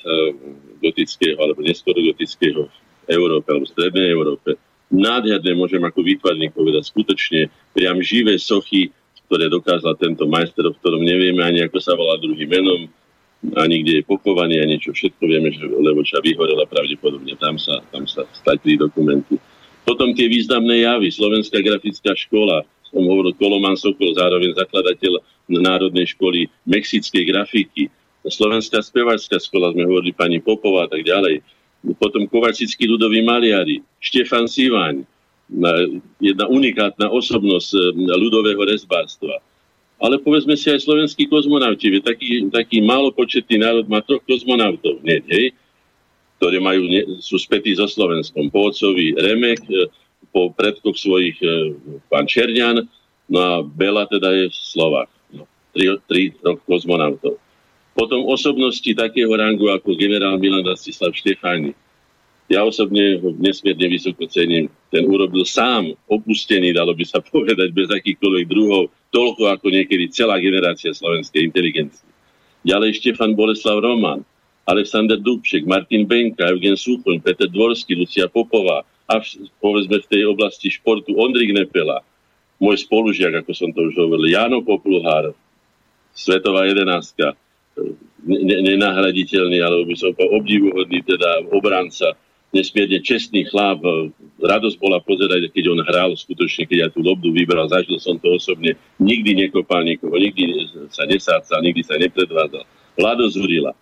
gotického alebo neskoro gotického v Európe alebo v Strednej Európe. Nádherné môžem ako výtvarník povedať skutočne priam živé sochy, ktoré dokázal tento majster, o ktorom nevieme ani ako sa volá druhým menom, ani kde je pochovaný, ani čo všetko vieme, že Levoča vyhorela pravdepodobne, tam sa, tam sa stratili dokumenty. Potom tie významné javy, Slovenská grafická škola, som hovoril Koloman Sokol, zároveň zakladateľ Národnej školy mexickej grafiky, Slovenská spevačská škola, sme hovorili pani Popová a tak ďalej. Potom Kovačickí ľudoví maliari, Štefan Sivaň, jedna unikátna osobnosť ľudového rezbárstva ale povedzme si aj slovenskí kozmonauti. Taký, taký málopočetný národ má troch kozmonautov, nie, hej, ktorí majú, sú spätí so Slovenskom. Po otcovi Remek, e, po predkoch svojich e, pán Černian, no a Bela teda je Slovak. No, tri, tri, troch kozmonautov. Potom osobnosti takého rangu ako generál Milan Rastislav Štefáni, ja osobne ho nesmierne vysoko cením. Ten urobil sám, opustený, dalo by sa povedať, bez akýchkoľvek druhov, toľko ako niekedy celá generácia slovenskej inteligencie. Ďalej Štefan Boleslav Roman, Alexander Dubček, Martin Benka, Eugen Súchoň, Peter Dvorský, Lucia Popová a v, povedzme v tej oblasti športu Ondrik Nepela, môj spolužiak, ako som to už hovoril, Jano Popluhár, svetová jedenáctka, nenahraditeľný, alebo by som povedal obdivuhodný teda obranca nesmierne čestný chlap. Radosť bola pozerať, keď on hral skutočne, keď ja tú lobdu vybral. Zažil som to osobne. Nikdy nekopal nikoho, nikdy sa nesácal, nikdy sa nepredvádzal. Vlado Zurila.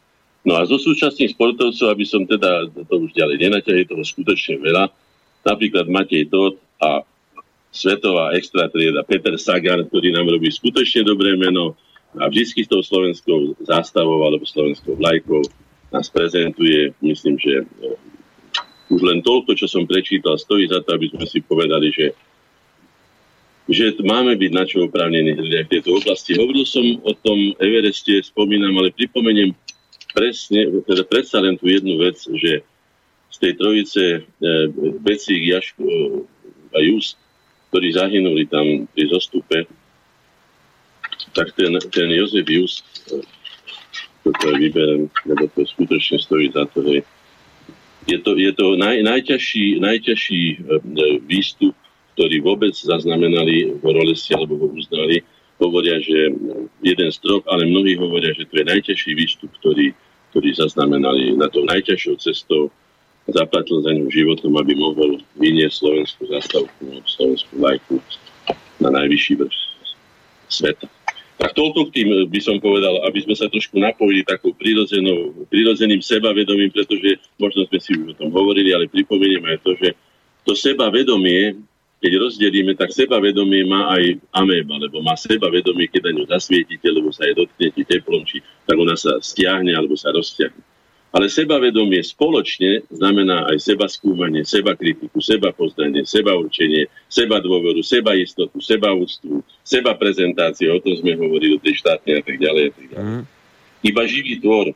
No a zo súčasných športovcov, aby som teda to už ďalej nenaťahil, toho skutočne veľa. Napríklad Matej Todt a svetová extra trieda Peter Sagan, ktorý nám robí skutočne dobré meno a vždy s tou slovenskou zástavou alebo slovenskou vlajkou nás prezentuje, myslím, že už len toľko, čo som prečítal, stojí za to, aby sme si povedali, že že máme byť na čo oprávnení v tejto oblasti. Hovoril som o tom Evereste, spomínam, ale pripomeniem presne, teda predsa len tú jednu vec, že z tej trojice e, Becík, Jaško a Just, ktorí zahynuli tam pri zostupe, tak ten, ten Jozef Just, e, toto vyberem, lebo to skutočne stojí za to, hej, je to, je to naj, najťažší, najťažší e, výstup, ktorý vôbec zaznamenali v Horolesi alebo ho uznali. Hovoria, že jeden strop, ale mnohí hovoria, že to je najťažší výstup, ktorý, ktorý zaznamenali na to najťažšou cestou. Zaplatil za ňu životom, aby mohol vyniesť slovenskú zastavku, slovenskú lajku na najvyšší vrch sveta. Tak toľko k tým eh, by som povedal, aby sme sa trošku napojili takou prirodzeným sebavedomím, pretože možno sme si už o tom hovorili, ale pripomeniem aj to, že to sebavedomie, keď rozdelíme, tak sebavedomie má aj améba, lebo má sebavedomie, keď na ňu zasvietite, lebo sa jej dotknete teplom, či tak ona sa stiahne alebo sa rozťahne. Ale sebavedomie spoločne znamená aj seba skúmanie, seba kritiku, seba poznanie, seba určenie, seba dôveru, seba istotu, seba úctu, seba prezentáciu, o tom sme hovorili, o tej štátnej a tak ďalej. A tak ďalej. Mm. Iba živý tvor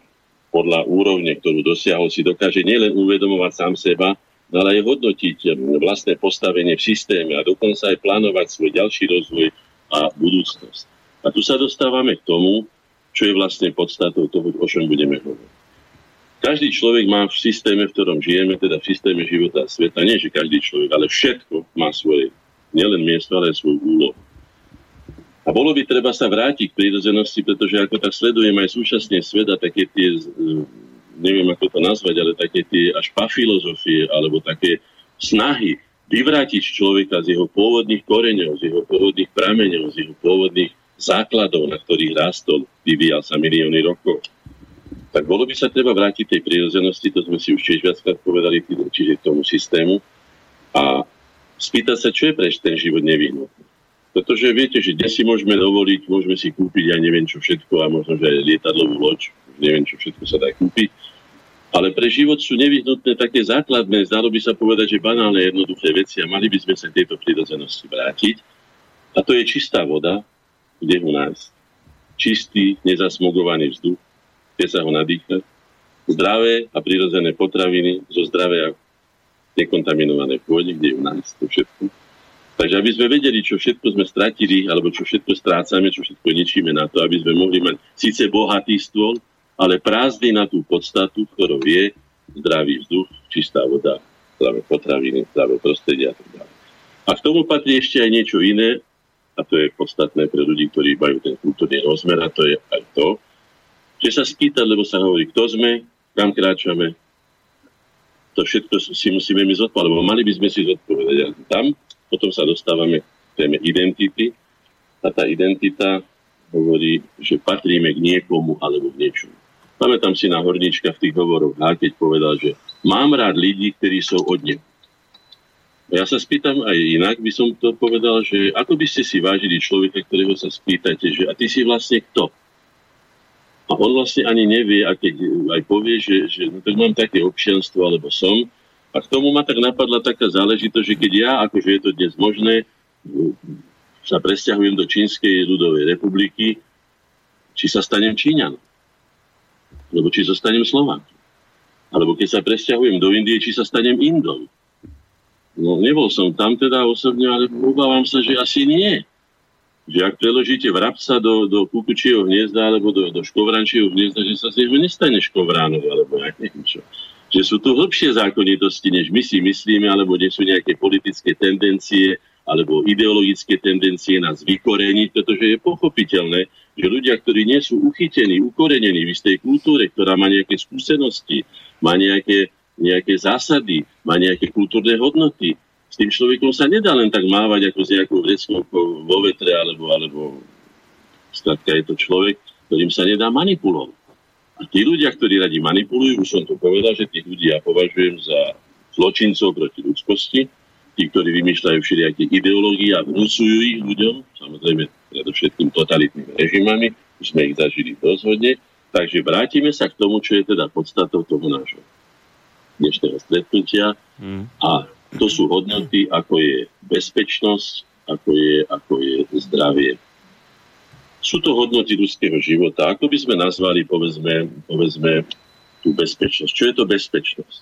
podľa úrovne, ktorú dosiahol, si dokáže nielen uvedomovať sám seba, ale aj hodnotiť vlastné postavenie v systéme a dokonca aj plánovať svoj ďalší rozvoj a budúcnosť. A tu sa dostávame k tomu, čo je vlastne podstatou toho, o čom budeme hovoriť. Každý človek má v systéme, v ktorom žijeme, teda v systéme života a sveta, nie že každý človek, ale všetko má svoje, nielen miesto, ale aj svoju úlohu. A bolo by treba sa vrátiť k prírodzenosti, pretože ako tak sledujem aj súčasne svet a také tie, neviem ako to nazvať, ale také tie až filozofie, alebo také snahy vyvrátiť človeka z jeho pôvodných koreňov, z jeho pôvodných prameňov, z jeho pôvodných základov, na ktorých rástol, vyvíjal sa milióny rokov tak bolo by sa treba vrátiť tej prírodzenosti, to sme si už tiež viackrát povedali, čiže k tomu systému. A spýtať sa, čo je pre ten život nevyhnutný. Pretože viete, že dnes si môžeme dovoliť, môžeme si kúpiť, ja neviem čo všetko, a možno, že aj lietadlovú loď, neviem čo všetko sa dá kúpiť. Ale pre život sú nevyhnutné také základné, zdalo by sa povedať, že banálne jednoduché veci a mali by sme sa tejto prírodzenosti vrátiť. A to je čistá voda, kde u nás. Čistý, nezasmogovaný vzduch, kde sa ho nadýchať. Zdravé a prírodzené potraviny zo zdravé a nekontaminované pôde, kde je u nás to všetko Takže aby sme vedeli, čo všetko sme stratili, alebo čo všetko strácame, čo všetko ničíme na to, aby sme mohli mať síce bohatý stôl, ale prázdny na tú podstatu, ktorou je zdravý vzduch, čistá voda, zdravé potraviny, zdravé prostredie a tak ďalej. A k tomu patrí ešte aj niečo iné, a to je podstatné pre ľudí, ktorí majú ten kultúrny rozmer, a to je aj to, že sa spýtať, lebo sa hovorí, kto sme, kam kráčame, to všetko si musíme my zodpovedať, lebo mali by sme si zodpovedať. A tam potom sa dostávame k téme identity a tá identita hovorí, že patríme k niekomu alebo k niečomu. Pamätám si na Hornička v tých hovoroch, keď povedal, že mám rád ľudí, ktorí sú od neho. Ja sa spýtam aj inak, by som to povedal, že ako by ste si vážili človeka, ktorého sa spýtate, že a ty si vlastne kto? A on vlastne ani nevie, a keď aj povie, že, že no, tak mám také občianstvo, alebo som, a k tomu ma tak napadla taká záležitosť, že keď ja, akože je to dnes možné, sa presťahujem do Čínskej ľudovej republiky, či sa stanem Číňan. Lebo či zostanem Slovák. Alebo keď sa presťahujem do Indie, či sa stanem Indom. No, nebol som tam teda osobne, ale obávam sa, že asi nie. Že ak preložíte vrabca do, do kukučieho hniezda alebo do, do škovrančieho hniezda, že sa z neho nestane škovránov, alebo ja neviem čo. Že sú tu hlbšie zákonitosti, než my si myslíme, alebo nie sú nejaké politické tendencie alebo ideologické tendencie nás vykoreniť, pretože je pochopiteľné, že ľudia, ktorí nie sú uchytení, ukorenení v istej kultúre, ktorá má nejaké skúsenosti, má nejaké, nejaké zásady, má nejaké kultúrne hodnoty, s tým človekom sa nedá len tak mávať ako s nejakou vreckou vo vetre, alebo, alebo skladka je to človek, ktorým sa nedá manipulovať. A tí ľudia, ktorí radi manipulujú, už som to povedal, že tých ľudí ja považujem za zločincov proti ľudskosti, tí, ktorí vymýšľajú všelijaké ideológie a vnúcujú ich ľuďom, samozrejme predovšetkým totalitnými režimami, už sme ich zažili rozhodne. Takže vrátime sa k tomu, čo je teda podstatou toho nášho dnešného stretnutia. Mm. A to sú hodnoty, ako je bezpečnosť, ako je, ako je zdravie sú to hodnoty ľudského života. Ako by sme nazvali, povedzme, povedzme tú bezpečnosť? Čo je to bezpečnosť?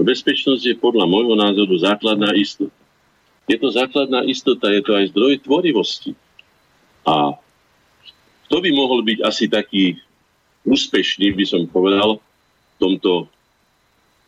No, bezpečnosť je podľa môjho názoru základná istota. Je to základná istota, je to aj zdroj tvorivosti. A kto by mohol byť asi taký úspešný, by som povedal, v tomto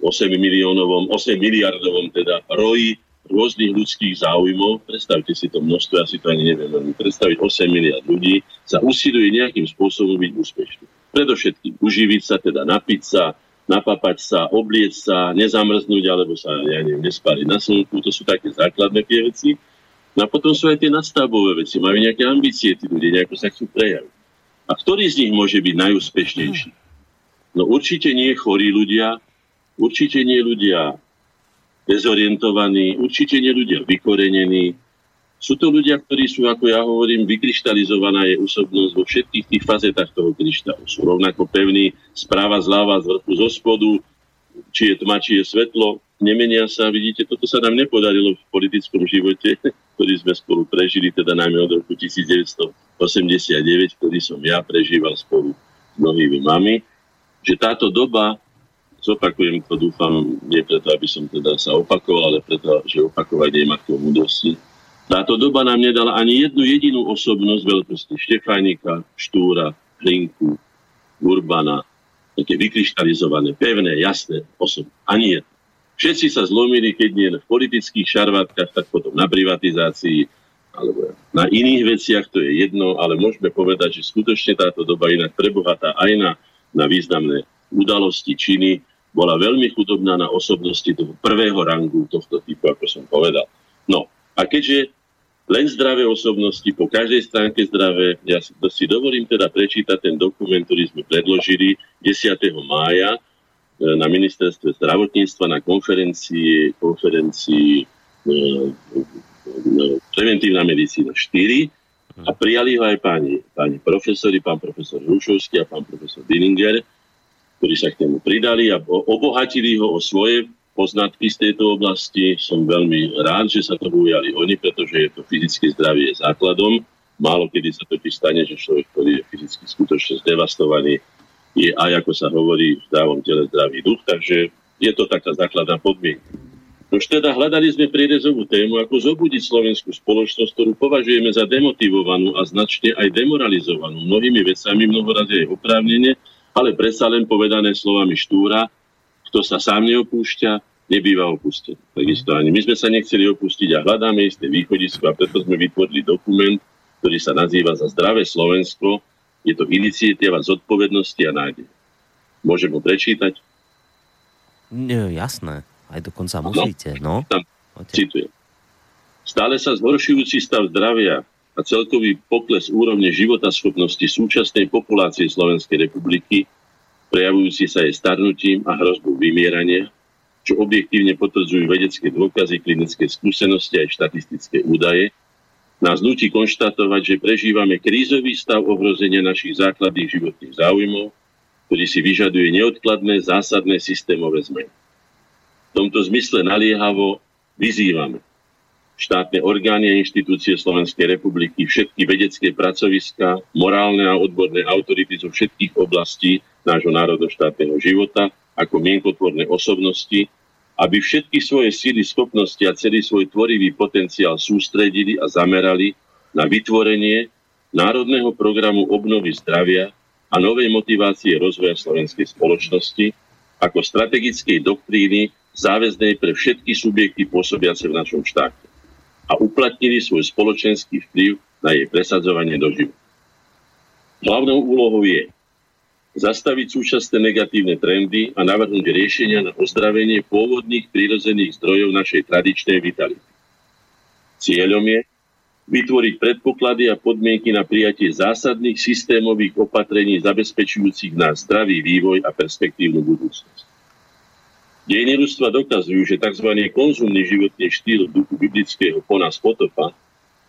8 miliónovom, 8 miliardovom teda roji rôznych ľudských záujmov, predstavte si to množstvo, ja si to ani neviem veľmi predstaviť, 8 miliard ľudí sa usiluje nejakým spôsobom byť úspešný. Predovšetkým uživiť sa, teda napiť sa, napapať sa, oblieť sa, nezamrznúť alebo sa, ja neviem, nespáliť na slnku, to sú také základné tie veci. No a potom sú aj tie nastavbové veci, majú nejaké ambície tí ľudia, nejako sa chcú prejaviť. A ktorý z nich môže byť najúspešnejší? No určite nie chorí ľudia, určite nie ľudia dezorientovaní, určite nie ľudia vykorenení. Sú to ľudia, ktorí sú, ako ja hovorím, vykryštalizovaná je osobnosť vo všetkých tých fazetách toho kryštálu. Sú rovnako pevní správa, zľava, z vrchu, zo spodu, či je tma, či je svetlo, nemenia sa. Vidíte, toto sa nám nepodarilo v politickom živote, ktorý sme spolu prežili, teda najmä od roku 1989, ktorý som ja prežíval spolu s mnohými mami, že táto doba Zopakujem to, dúfam, nie preto, aby som teda sa opakoval, ale preto, že opakovanie má k tomu múdrosti. Táto doba nám nedala ani jednu jedinú osobnosť veľkosti Štefánika, Štúra, Hlinku, Urbana, také vykryštalizované, pevné, jasné osoby. Ani jedno. Všetci sa zlomili, keď nie v politických šarvátkach, tak potom na privatizácii, alebo na iných veciach, to je jedno, ale môžeme povedať, že skutočne táto doba inak prebohatá aj na, na významné udalosti, činy, bola veľmi chudobná na osobnosti toho prvého rangu tohto typu, ako som povedal. No a keďže len zdravé osobnosti, po každej stránke zdravé, ja si dovolím teda prečítať ten dokument, ktorý sme predložili 10. mája e, na ministerstve zdravotníctva na konferencii, konferencii preventívna medicína 4 a prijali ho aj páni, páni profesori, pán profesor Rušovský a pán profesor Dillinger, ktorí sa k tomu pridali a obohatili ho o svoje poznatky z tejto oblasti. Som veľmi rád, že sa to ujali oni, pretože je to fyzické zdravie základom. Málo kedy sa totiž stane, že človek, ktorý je fyzicky skutočne zdevastovaný, je aj, ako sa hovorí, v zdravom tele zdravý duch, takže je to taká základná podmienka. Už teda hľadali sme prierezovú tému, ako zobudiť slovenskú spoločnosť, ktorú považujeme za demotivovanú a značne aj demoralizovanú mnohými vecami, mnohoraz aj oprávnene, ale predsa len povedané slovami štúra, kto sa sám neopúšťa, nebýva opustený. Takisto ani my sme sa nechceli opustiť a hľadáme isté východisko a preto sme vytvorili dokument, ktorý sa nazýva za zdravé Slovensko. Je to iniciatíva zodpovednosti a nádej. Môžem ho prečítať? Nie, jasné. Aj dokonca musíte, no. Tam citujem. Stále sa zhoršujúci stav zdravia a celkový pokles úrovne životaschopnosti súčasnej populácie Slovenskej republiky, prejavujúci sa jej starnutím a hrozbou vymierania, čo objektívne potvrdzujú vedecké dôkazy, klinické skúsenosti a štatistické údaje, nás nutí konštatovať, že prežívame krízový stav ohrozenia našich základných životných záujmov, ktorý si vyžaduje neodkladné zásadné systémové zmeny. Tomto zmysle naliehavo vyzývame štátne orgány a inštitúcie Slovenskej republiky, všetky vedecké pracoviska, morálne a odborné autority zo všetkých oblastí nášho národoštátneho života ako mienkotvorné osobnosti, aby všetky svoje síly, schopnosti a celý svoj tvorivý potenciál sústredili a zamerali na vytvorenie národného programu obnovy zdravia a novej motivácie rozvoja slovenskej spoločnosti ako strategickej doktríny záväznej pre všetky subjekty pôsobiace v našom štáte a uplatnili svoj spoločenský vplyv na jej presadzovanie do života. Hlavnou úlohou je zastaviť súčasné negatívne trendy a navrhnúť riešenia na ozdravenie pôvodných prírodzených zdrojov našej tradičnej vitality. Cieľom je vytvoriť predpoklady a podmienky na prijatie zásadných systémových opatrení zabezpečujúcich nás zdravý vývoj a perspektívnu budúcnosť. Dejiny ľudstva dokazujú, že tzv. konzumný životný štýl duchu biblického po nás potopa,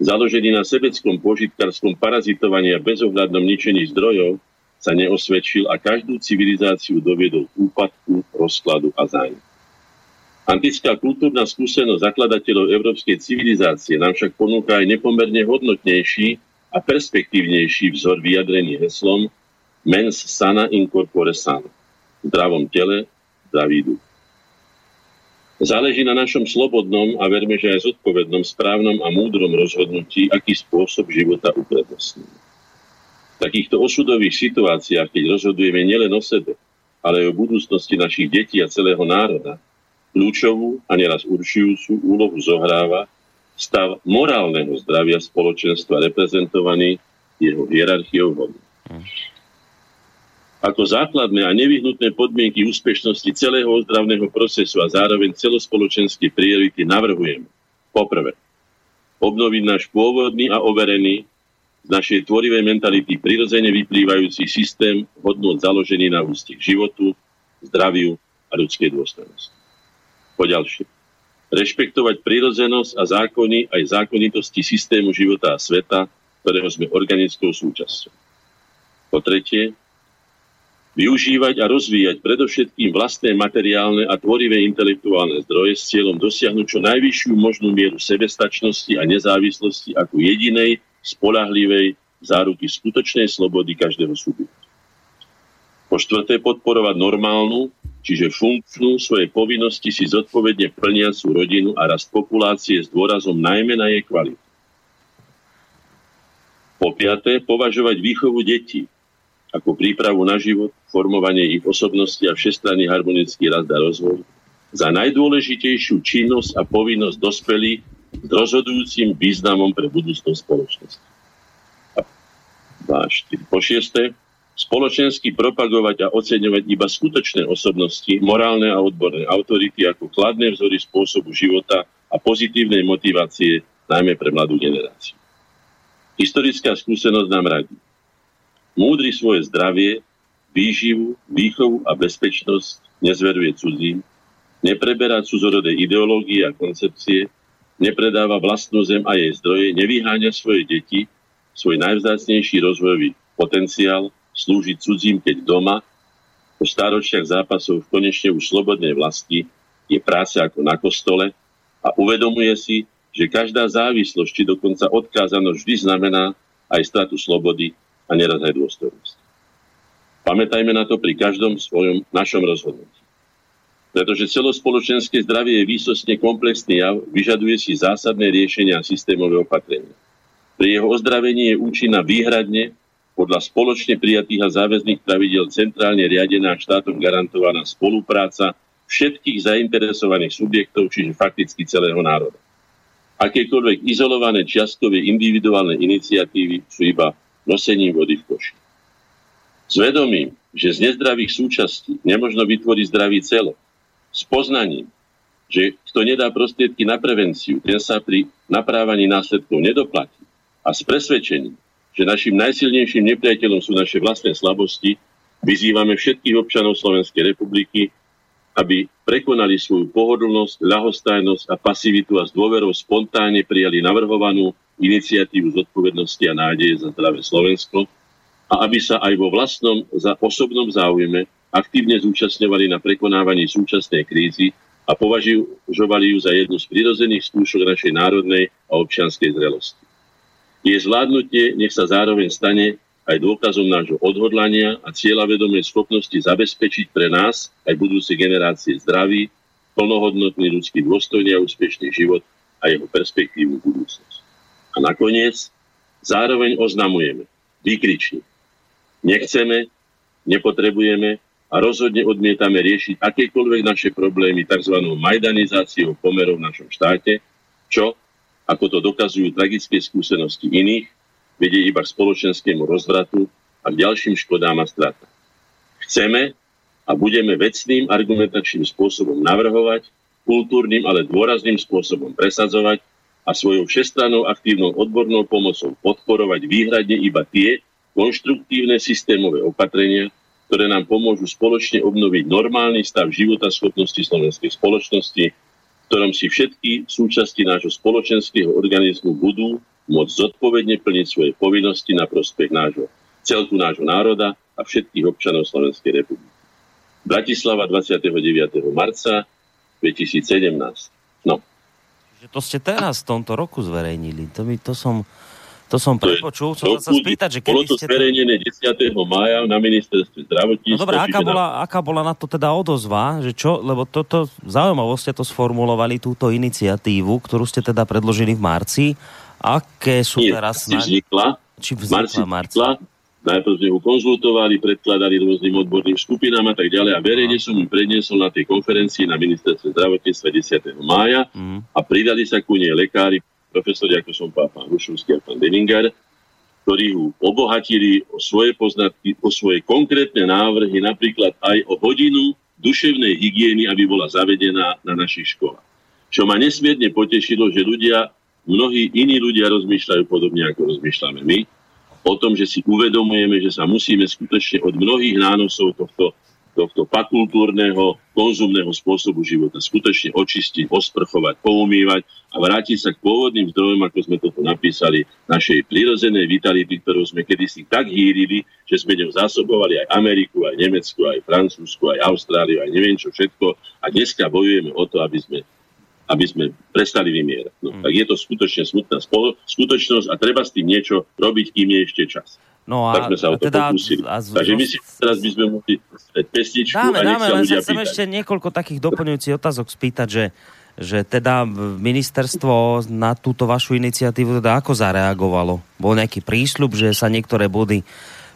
založený na sebeckom požitkárskom parazitovaní a bezohľadnom ničení zdrojov, sa neosvedčil a každú civilizáciu doviedol k úpadku, rozkladu a zájmu. Antická kultúrna skúsenosť zakladateľov európskej civilizácie nám však ponúka aj nepomerne hodnotnejší a perspektívnejší vzor vyjadrený heslom mens sana in corpore. V zdravom tele, zdravý duch. Záleží na našom slobodnom a verme, že aj zodpovednom, správnom a múdrom rozhodnutí, aký spôsob života uprednostníme. V takýchto osudových situáciách, keď rozhodujeme nielen o sebe, ale aj o budúcnosti našich detí a celého národa, kľúčovú a neraz určujúcu úlohu zohráva stav morálneho zdravia spoločenstva reprezentovaný jeho hierarchiou hodnot. Ako základné a nevyhnutné podmienky úspešnosti celého ozdravného procesu a zároveň celospoločenské priority navrhujeme. Poprvé, obnoviť náš pôvodný a overený z našej tvorivej mentality prirodzene vyplývajúci systém hodnot založený na úcte k životu, zdraviu a ľudskej dôstojnosti. Poďalšie, rešpektovať prirodzenosť a zákony aj zákonitosti systému života a sveta, ktorého sme organickou súčasťou. Po tretie, využívať a rozvíjať predovšetkým vlastné materiálne a tvorivé intelektuálne zdroje s cieľom dosiahnuť čo najvyššiu možnú mieru sebestačnosti a nezávislosti ako jedinej spolahlivej záruky skutočnej slobody každého subjektu. Po štvrté, podporovať normálnu, čiže funkčnú svoje povinnosti si zodpovedne plniacu rodinu a rast populácie s dôrazom najmä na jej kvalitu. Po piaté, považovať výchovu detí ako prípravu na život, formovanie ich osobnosti a všestranný harmonický rast a rozvoj za najdôležitejšiu činnosť a povinnosť dospelých s rozhodujúcim významom pre budúcnosť spoločnosti. A po šiesté, spoločensky propagovať a oceňovať iba skutočné osobnosti, morálne a odborné autority ako kladné vzory spôsobu života a pozitívnej motivácie najmä pre mladú generáciu. Historická skúsenosť nám radí. Múdry svoje zdravie, výživu, výchovu a bezpečnosť nezveruje cudzím, nepreberá cudzorodé ideológie a koncepcie, nepredáva vlastnú zem a jej zdroje, nevyháňa svoje deti, svoj najvzácnejší rozvojový potenciál, slúžiť cudzím, keď doma, po stáročiach zápasov v konečne už slobodnej vlasti je práca ako na kostole a uvedomuje si, že každá závislosť, či dokonca odkázanosť vždy znamená aj stratu slobody a neraz aj dôstojnosť. Pamätajme na to pri každom svojom našom rozhodnutí. Pretože celospoločenské zdravie je výsostne komplexný jav, vyžaduje si zásadné riešenia a systémové opatrenia. Pri jeho ozdravení je účinná výhradne podľa spoločne prijatých a záväzných pravidel centrálne riadená štátom garantovaná spolupráca všetkých zainteresovaných subjektov, čiže fakticky celého národa. Akékoľvek izolované čiastkové individuálne iniciatívy sú iba nosením vody v koši. Zvedomím, že z nezdravých súčastí nemožno vytvoriť zdravý celo, s poznaním, že kto nedá prostriedky na prevenciu, ten sa pri naprávaní následkov nedoplatí a s presvedčením, že našim najsilnejším nepriateľom sú naše vlastné slabosti, vyzývame všetkých občanov Slovenskej republiky, aby prekonali svoju pohodlnosť, ľahostajnosť a pasivitu a s dôverou spontánne prijali navrhovanú iniciatívu zodpovednosti a nádeje za zdravé Slovensko a aby sa aj vo vlastnom za osobnom záujme aktívne zúčastňovali na prekonávaní súčasnej krízy a považovali ju za jednu z prirodzených skúšok našej národnej a občianskej zrelosti. Jej zvládnutie nech sa zároveň stane aj dôkazom nášho odhodlania a cieľavedomej schopnosti zabezpečiť pre nás aj budúce generácie zdravý, plnohodnotný ľudský dôstojný a úspešný život a jeho perspektívu budúcnosť. A nakoniec zároveň oznamujeme, vykrične, nechceme, nepotrebujeme a rozhodne odmietame riešiť akékoľvek naše problémy tzv. majdanizáciou pomerov v našom štáte, čo ako to dokazujú tragické skúsenosti iných, vedie iba k spoločenskému rozvratu a k ďalším škodám a stratám. Chceme a budeme vecným argumentačným spôsobom navrhovať, kultúrnym, ale dôrazným spôsobom presadzovať a svojou všestranou aktívnou odbornou pomocou podporovať výhradne iba tie konštruktívne systémové opatrenia, ktoré nám pomôžu spoločne obnoviť normálny stav života schopnosti slovenskej spoločnosti, ktorom si všetky súčasti nášho spoločenského organizmu budú môcť zodpovedne plniť svoje povinnosti na prospech nášho, celku nášho národa a všetkých občanov Slovenskej republiky. Bratislava 29. marca 2017. No. To ste teraz v tomto roku zverejnili. To, mi, to som to som prepočul, som sa spýtať, že kedy Bolo to ste... zverejnené 10. mája na ministerstve zdravotníctva. No dobré, aká bola, aká bola na to teda odozva, že čo, lebo toto, zaujímavo ste to sformulovali, túto iniciatívu, ktorú ste teda predložili v marci. Aké sú Nie, teraz... Na... vznikla, či vznikla marci marci? vznikla, najprv sme ho konzultovali, predkladali rôznym odborným skupinám a tak ďalej a verejne som ju predniesol na tej konferencii na ministerstve zdravotníctva 10. mája Mm. a pridali sa ku nej lekári, profesori, ako som pán, pán Rušovský a pán Deninger, ktorí ho obohatili o svoje poznatky, o svoje konkrétne návrhy, napríklad aj o hodinu duševnej hygieny, aby bola zavedená na našich školách. Čo ma nesmierne potešilo, že ľudia, mnohí iní ľudia rozmýšľajú podobne, ako rozmýšľame my, o tom, že si uvedomujeme, že sa musíme skutočne od mnohých nánosov tohto tohto fakultúrneho, konzumného spôsobu života skutočne očistiť, osprchovať, poumývať a vrátiť sa k pôvodným zdrojom, ako sme toto napísali, našej prírodzenej vitality, ktorú sme kedysi tak hýrili, že sme ňou zásobovali aj Ameriku, aj Nemecku, aj Francúzsku, aj Austráliu, aj neviem čo všetko. A dneska bojujeme o to, aby sme aby sme prestali vymierať. No, tak je to skutočne smutná spolo- skutočnosť a treba s tým niečo robiť, kým je ešte čas. No a, tak sme sa o to teda, pokúsili. a z, Takže my si teraz by sme mohli dať pesničku dáme, a nech dáme, sa ľudia chcem ešte niekoľko takých doplňujúcich otázok spýtať, že, že teda ministerstvo na túto vašu iniciatívu teda ako zareagovalo? Bol nejaký prísľub, že sa niektoré body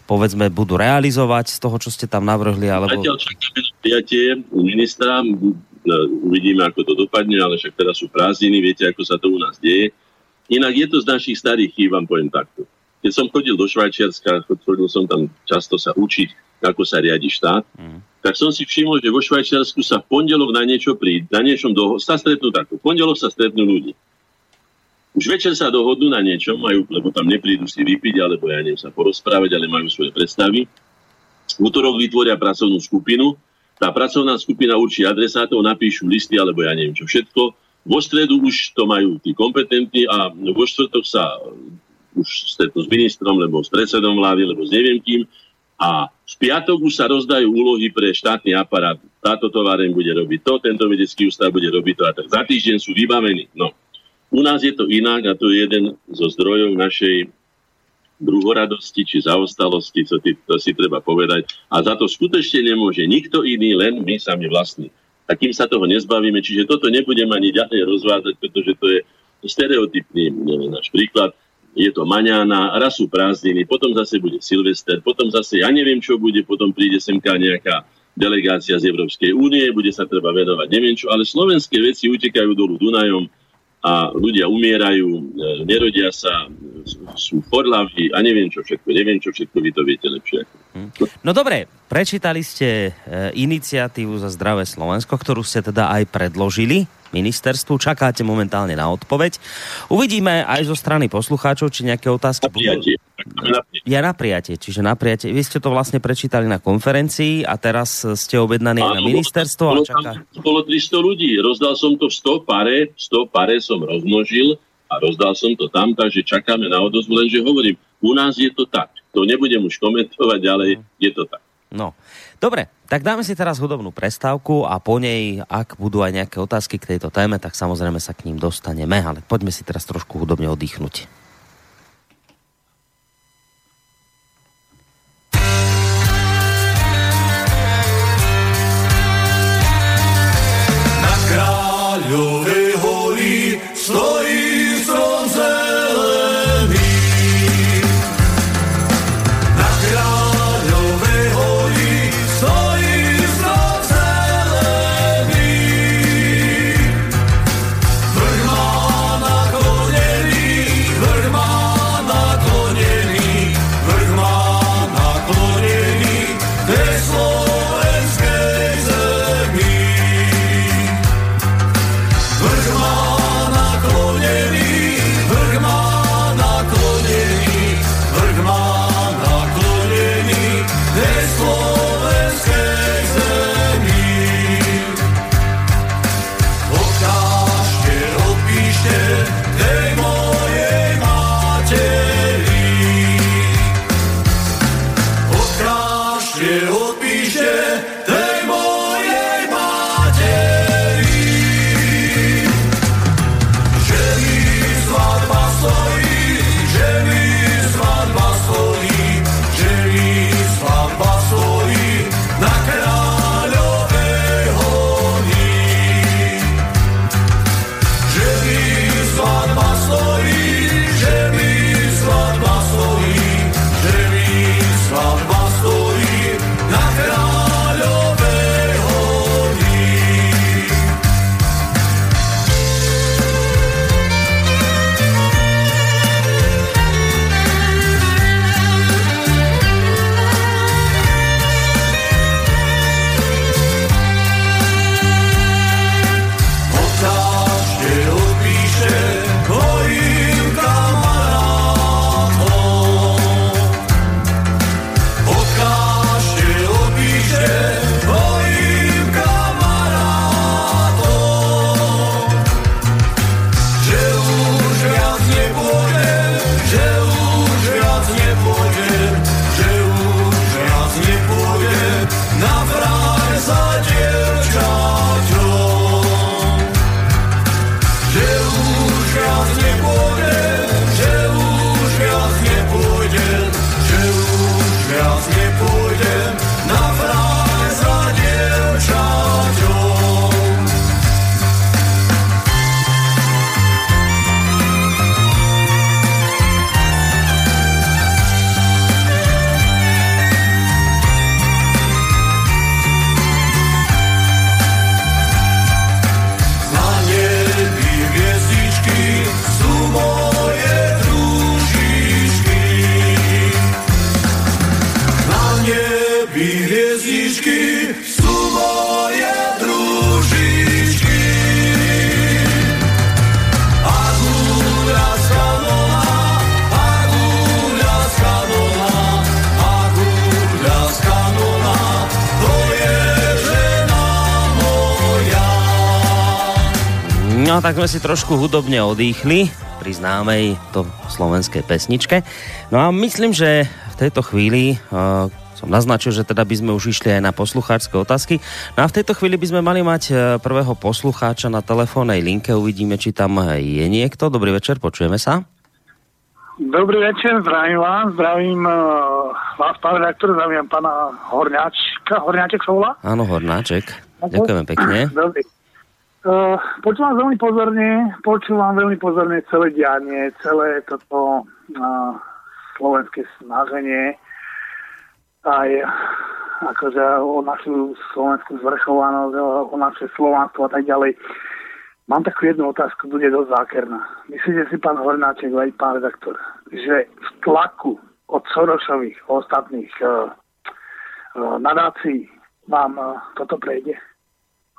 povedzme budú realizovať z toho, čo ste tam navrhli, alebo... Zatiaľ čakáme na prijatie ministra, uvidíme, ako to dopadne, ale však teraz sú prázdniny, viete, ako sa to u nás deje. Inak je to z našich starých chýb, vám poviem takto. Keď som chodil do Švajčiarska, chodil som tam často sa učiť, ako sa riadi štát, Mm. tak som si všimol, že vo Švajčiarsku sa v pondelok na niečo príde, na niečom doho- sa stretnú takto. V pondelok sa stretnú ľudí. Už večer sa dohodnú na niečom, majú, lebo tam neprídu si vypiť, alebo ja neviem sa porozprávať, ale majú svoje predstavy. V útorok vytvoria pracovnú skupinu, tá pracovná skupina určí adresátov, napíšu listy, alebo ja neviem čo všetko. Vo stredu už to majú tí kompetentní a vo štvrtok sa už stretnú s ministrom, lebo s predsedom vlády, lebo s neviem kým. A v piatok už sa rozdajú úlohy pre štátny aparát. Táto továreň bude robiť to, tento vedecký ústav bude robiť to a tak. Za týždeň sú vybavení. No. U nás je to inak a to je jeden zo zdrojov našej druhoradosti či zaostalosti, co to si treba povedať. A za to skutočne nemôže nikto iný, len my sami vlastní. A kým sa toho nezbavíme, čiže toto nebudem ani ďalej rozvádzať, pretože to je stereotypný náš príklad. Je to maňána, raz sú prázdniny, potom zase bude Silvester, potom zase ja neviem, čo bude, potom príde semka nejaká delegácia z Európskej únie, bude sa treba venovať neviem čo, ale slovenské veci utekajú dolu Dunajom, a ľudia umierajú, e, nerodia sa, sú forlavy a neviem čo všetko, neviem čo všetko, vy to viete lepšie. Hm. No dobre, prečítali ste e, iniciatívu za zdravé Slovensko, ktorú ste teda aj predložili ministerstvu. Čakáte momentálne na odpoveď. Uvidíme aj zo strany poslucháčov, či nejaké otázky na prijatie. Ja na prijatie, čiže na prijatie. Vy ste to vlastne prečítali na konferencii a teraz ste objednaní na ministerstvo. Bolo, a čaká... bolo 300 ľudí. Rozdal som to v 100 pare, 100 pare som rozmnožil a rozdal som to tam, takže čakáme na odozvu, lenže hovorím, u nás je to tak. To nebudem už komentovať ďalej, je to tak. No, dobre, tak dáme si teraz hudobnú prestávku a po nej, ak budú aj nejaké otázky k tejto téme, tak samozrejme sa k ním dostaneme, ale poďme si teraz trošku hudobne oddychnúť. Si trošku hudobne odýchli pri známej to slovenskej pesničke. No a myslím, že v tejto chvíli uh, som naznačil, že teda by sme už išli aj na poslucháčske otázky. No a v tejto chvíli by sme mali mať uh, prvého poslucháča na telefónnej linke. Uvidíme, či tam je niekto. Dobrý večer, počujeme sa. Dobrý večer, zdravím vás, zdravím uh, vás, pán redaktor, zdravím pána Horňáčka. Horňáček sa volá? Áno, Hornáček. Ďakujem pekne. Dobrý. Uh, počúvam veľmi pozorne, počúvam veľmi pozorne celé dianie, celé toto uh, slovenské snaženie aj akože o našu slovenskú zvrchovanosť, o, o naše slovanstvo a tak ďalej. Mám takú jednu otázku, bude dosť zákerná. Myslíte si, pán Hornáček, aj pán redaktor, že v tlaku od Sorošových ostatných uh, uh, nadácií vám uh, toto prejde?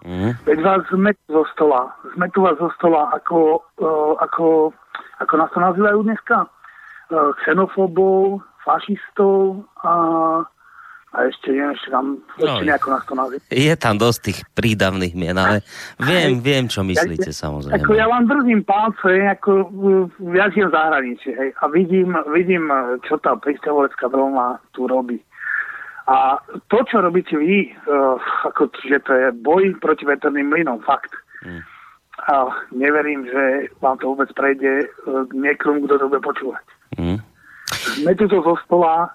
Mm. Veď vás sme zo stola. Sme tu vás zo stola ako, uh, ako, ako nás to nazývajú dneska? Uh, xenofobov, fašistov a, a ešte neviem, ešte tam, no, ešte nejako nás to nazývajú. Je tam dosť tých prídavných mien, ale viem, viem, čo myslíte, ja, samozrejme. Ako ja vám držím palce, ako viac v zahraničí, hej, a vidím, vidím, čo tá pristahovalecká vlna tu robí. A to, čo robíte vy, uh, ako, že to je boj proti veterným mlynom, fakt. Mm. A neverím, že vám to vôbec prejde uh, niekomu, kto to bude počúvať. Mm. Sme tu zo stola.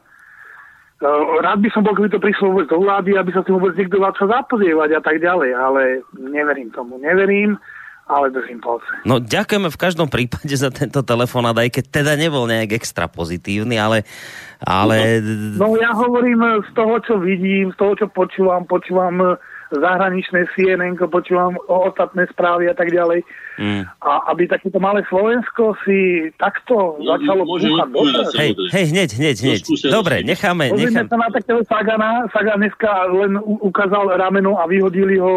Uh, rád by som bol, keby to prišlo vôbec do vlády, aby sa tým vôbec niekto sa zapodievať a tak ďalej, ale neverím tomu. Neverím ale držím palce. No ďakujeme v každom prípade za tento telefonát, aj keď teda nebol nejak extra pozitívny, ale... ale... No, no ja hovorím z toho, čo vidím, z toho, čo počúvam, počúvam zahraničné CNN, počúvam o ostatné správy a tak ďalej. Mm. A aby takéto malé Slovensko si takto no, začalo púchať Hej, hej, hneď, hneď, hneď. Dobre, necháme. Pozrime sa na takého Sagana. Sagan dneska len ukázal rameno a vyhodili ho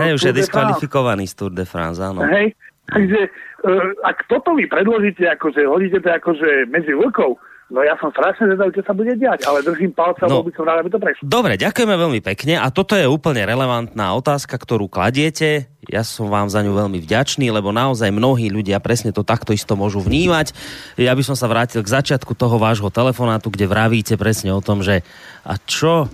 Hej, už je diskvalifikovaný z Tour de France, áno. Hej, takže uh, ak toto vy predložíte, akože hodíte to akože medzi vlkov, No ja som strašne zvedavý, čo sa bude diať, ale držím palca, no, by som rád, aby to prešlo. Dobre, ďakujeme veľmi pekne a toto je úplne relevantná otázka, ktorú kladiete. Ja som vám za ňu veľmi vďačný, lebo naozaj mnohí ľudia presne to takto isto môžu vnímať. Ja by som sa vrátil k začiatku toho vášho telefonátu, kde vravíte presne o tom, že a čo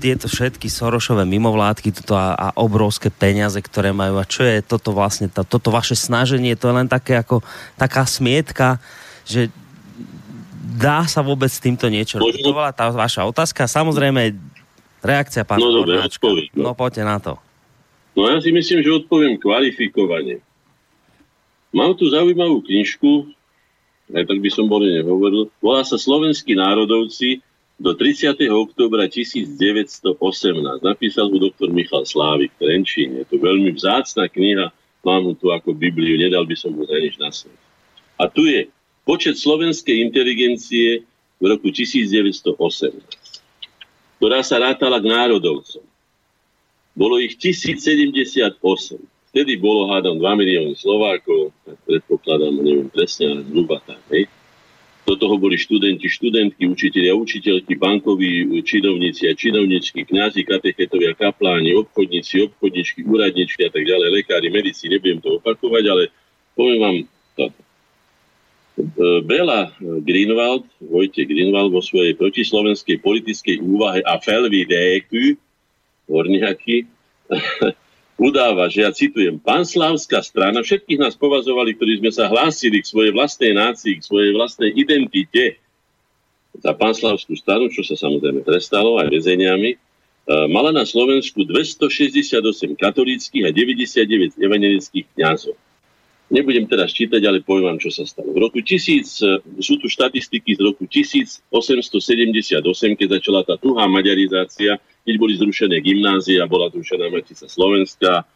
tieto všetky Sorošové mimovládky toto a, a obrovské peniaze, ktoré majú a čo je toto vlastne, tá, toto vaše snaženie, to je len také ako taká smietka, že dá sa vôbec s týmto niečo robiť? To bola tá vaša otázka. Samozrejme, reakcia pána No dobre, odpoviem. No. no poďte na to. No ja si myslím, že odpoviem kvalifikovane. Mám tu zaujímavú knižku, aj tak by som bol nehovoril, volá sa Slovenskí národovci do 30. oktobra 1918. Napísal ho doktor Michal Slávik v Trenčíne. Je to veľmi vzácna kniha, mám tu ako Bibliu, nedal by som mu za nič na svet. A tu je počet slovenskej inteligencie v roku 1908, ktorá sa rátala k národovcom. Bolo ich 1078. Vtedy bolo, hádam, 2 milióny Slovákov, tak predpokladám, neviem presne, ale zhruba tak. Hej. Do toho boli študenti, študentky, učiteľia, učiteľky, bankoví činovníci a činovničky, kňazi, katechetovia, kapláni, obchodníci, obchodničky, úradničky a tak ďalej, lekári, medici, nebudem to opakovať, ale poviem vám toto. Bela Greenwald, Vojte Greenwald vo svojej protislovenskej politickej úvahe a Felvidéku, Horniaky, udáva, že ja citujem, panslavská strana, všetkých nás povazovali, ktorí sme sa hlásili k svojej vlastnej nácii, k svojej vlastnej identite za panslavskú stranu, čo sa samozrejme trestalo aj väzeniami, e, mala na Slovensku 268 katolíckých a 99 evangelických kňazov. Nebudem teraz čítať, ale poviem vám, čo sa stalo. V roku 1000, sú tu štatistiky z roku 1878, keď začala tá tuhá maďarizácia, keď boli zrušené gymnázia, bola zrušená Matica Slovenská.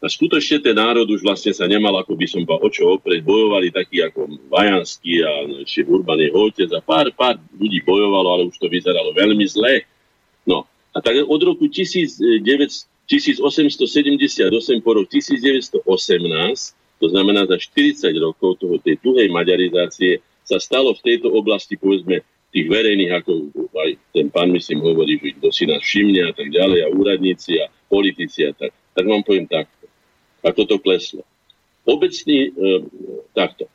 A skutočne ten národ už vlastne sa nemal, ako by som povedal, o čo oprieť. Bojovali takí ako Vajanský a ešte Urbaný Hotec a pár, pár ľudí bojovalo, ale už to vyzeralo veľmi zle. No a tak od roku 1900, 1878 po rok 1918 to znamená, za 40 rokov toho, tej tuhej maďarizácie sa stalo v tejto oblasti, povedzme, tých verejných, ako aj ten pán myslím hovorí, že kto si nás všimne a tak ďalej, a úradníci a politici a tak. Tak vám poviem takto. Ako to kleslo. obecní, e, takto,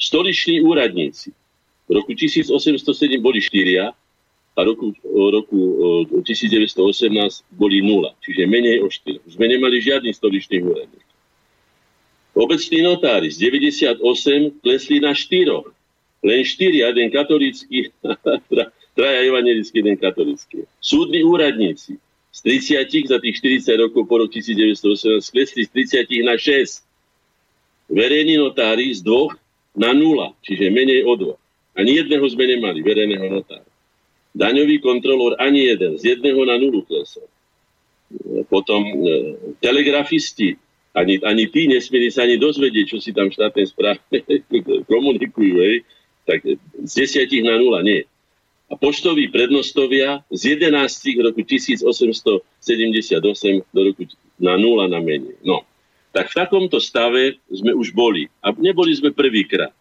stoliční úradníci v roku 1807 boli štyria a roku, roku 1918 boli nula, čiže menej o 4. Už sme nemali žiadny stoličný úradník. Obecní notári z 98 klesli na 4. Len 4, jeden katolícky, traja evangelický, jeden katolícky. Súdni úradníci z 30 za tých 40 rokov po roku 1918 klesli z 30 na 6. Verejní notári z dvoch na nula, čiže menej o dvoch. Ani jedného sme nemali, verejného notára. Daňový kontrolór ani jeden, z jedného na nulu klesol. Potom e, telegrafisti, ani, ani tí nesmieli sa ani dozvedieť, čo si tam štátne správne komunikujú, hej. tak z desiatich na nula nie a poštoví prednostovia z 11 roku 1878 do roku na nula na menej. No, tak v takomto stave sme už boli. A neboli sme prvýkrát.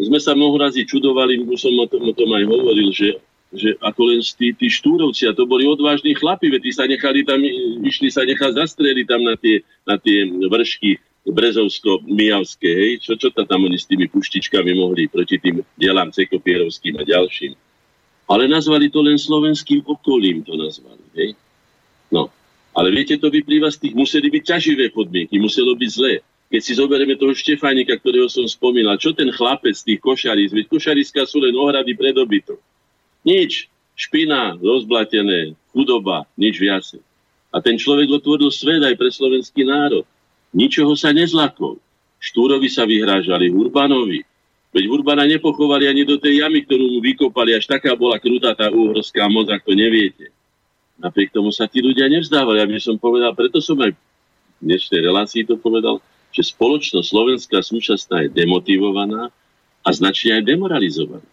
Sme sa razy čudovali, už som o tom, o tom aj hovoril, že, že ako len tí, tí štúrovci, a to boli odvážni chlapi, veď tí sa nechali tam, išli sa nechať zastreliť tam na tie, na tie vršky Brezovsko-Mijavské, hej, čo, čo tam oni s tými puštičkami mohli proti tým dielám Cekopierovským a ďalším. Ale nazvali to len slovenským okolím, to nazvali. Hej? No. Ale viete, to vyplýva z tých, museli byť ťaživé podmienky, muselo byť zlé. Keď si zoberieme toho Štefánika, ktorého som spomínal, čo ten chlapec z tých košaríc, veď košariska sú len ohrady pre dobytok. Nič. Špina, rozblatené, chudoba, nič viacej. A ten človek otvoril svet aj pre slovenský národ. Ničoho sa nezlakol. Štúrovi sa vyhrážali, Urbanovi, Veď Urbana nepochovali ani do tej jamy, ktorú mu vykopali. Až taká bola krutá tá úhorská moc, ak to neviete. Napriek tomu sa tí ľudia nevzdávali. Ja by som povedal, preto som aj v dnešnej relácii to povedal, že spoločnosť slovenská súčasná je demotivovaná a značne aj demoralizovaná.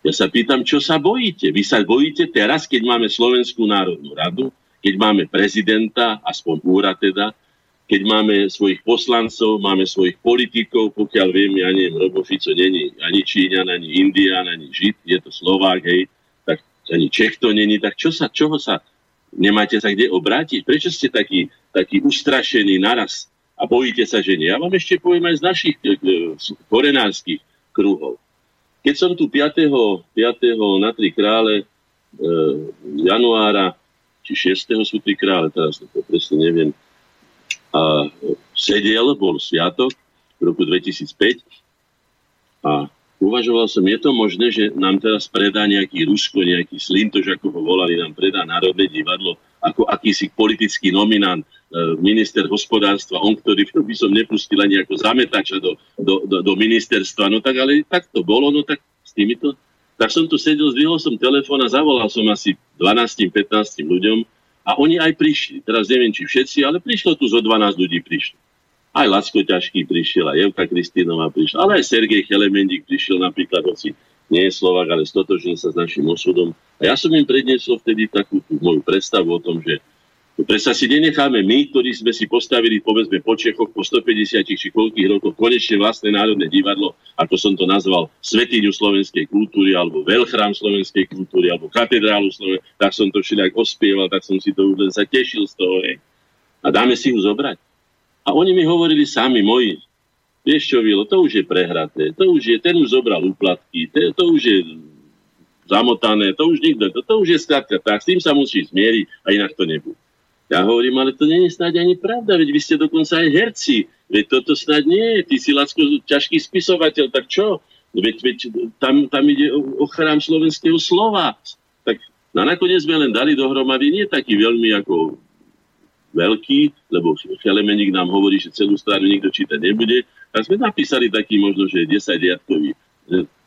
Ja sa pýtam, čo sa bojíte? Vy sa bojíte teraz, keď máme Slovenskú národnú radu, keď máme prezidenta, aspoň úra teda, keď máme svojich poslancov, máme svojich politikov, pokiaľ viem, ja neviem, Robo není ani Číňan, ani Indian, ani Žid, je to Slovák, hej, tak ani Čech to není, tak čo sa, čoho sa, nemáte sa kde obrátiť? Prečo ste takí, takí ustrašení naraz a bojíte sa, že nie? Ja vám ešte poviem aj z našich e, e, korenárskych kruhov. Keď som tu 5. 5. na tri krále e, januára, či 6. sú tri krále, teraz to presne neviem, a sedel, bol sviatok v roku 2005 a uvažoval som, je to možné, že nám teraz predá nejaký Rusko, nejaký Slintož, ako ho volali, nám predá Národné divadlo, ako akýsi politický nominant, minister hospodárstva, on, ktorý by som nepustil ani ako zametača do, do, do, do ministerstva. No tak ale tak to bolo, no tak s týmito. Tak som tu sedel, zdvihol som telefón a zavolal som asi 12-15 ľuďom, a oni aj prišli. Teraz neviem, či všetci, ale prišlo tu zo 12 ľudí prišli. Aj Lacko Ťažký prišiel, aj Evka Kristínová prišla, ale aj Sergej Chelemendík prišiel napríklad, hoci nie je Slovak, ale stotožil sa s našim osudom. A ja som im predniesol vtedy takú tú moju predstavu o tom, že Prečo si nenecháme my, ktorí sme si postavili, povedzme, po Čechoch po 150 či koľkých rokoch konečne vlastné národné divadlo, ako som to nazval, svetiňu slovenskej kultúry, alebo veľchrám slovenskej kultúry, alebo katedrálu slovenskej, tak som to všelijak ospieval, tak som si to už len sa tešil z toho. Hej. A dáme si ju zobrať. A oni mi hovorili sami, moji, vieš čo, Vilo, to už je prehraté, to už je, ten už zobral úplatky, to, to už je zamotané, to už nikto, to, to už je skrátka tak, s tým sa musí zmieriť a inak to nebude. Ja hovorím, ale to nie je snáď ani pravda, veď vy ste dokonca aj herci. Veď toto snáď nie je. Ty si Lacko ťažký spisovateľ, tak čo? Veď, veď tam, tam ide o, chrám slovenského slova. Tak na nakoniec sme len dali dohromady, nie taký veľmi ako veľký, lebo Chelemenik nám hovorí, že celú stranu nikto čítať nebude. Tak sme napísali taký možno, že 10 riadkový.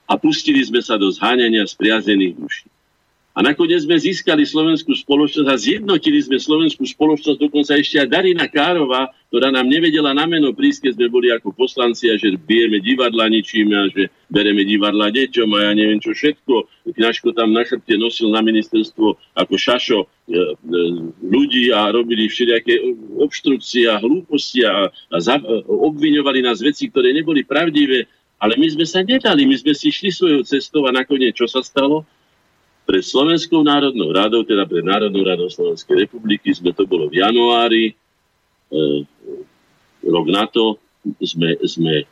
A pustili sme sa do zháňania spriazených duší. A nakoniec sme získali slovenskú spoločnosť a zjednotili sme slovenskú spoločnosť dokonca ešte aj Darina Károva, ktorá nám nevedela na meno prísť, keď sme boli ako poslanci a že bijeme divadla ničíme a že bereme divadla deťom a ja neviem čo všetko. Kňažko tam na chrbte nosil na ministerstvo ako šašo e, e, ľudí a robili všelijaké obštrukcie a hlúposti a, a za, obviňovali nás veci, ktoré neboli pravdivé. Ale my sme sa nedali, my sme si šli svojou cestou a nakoniec čo sa stalo? Pred Slovenskou národnou radou, teda pred Národnou radou Slovenskej republiky, sme to bolo v januári, e, rok na to, sme, sme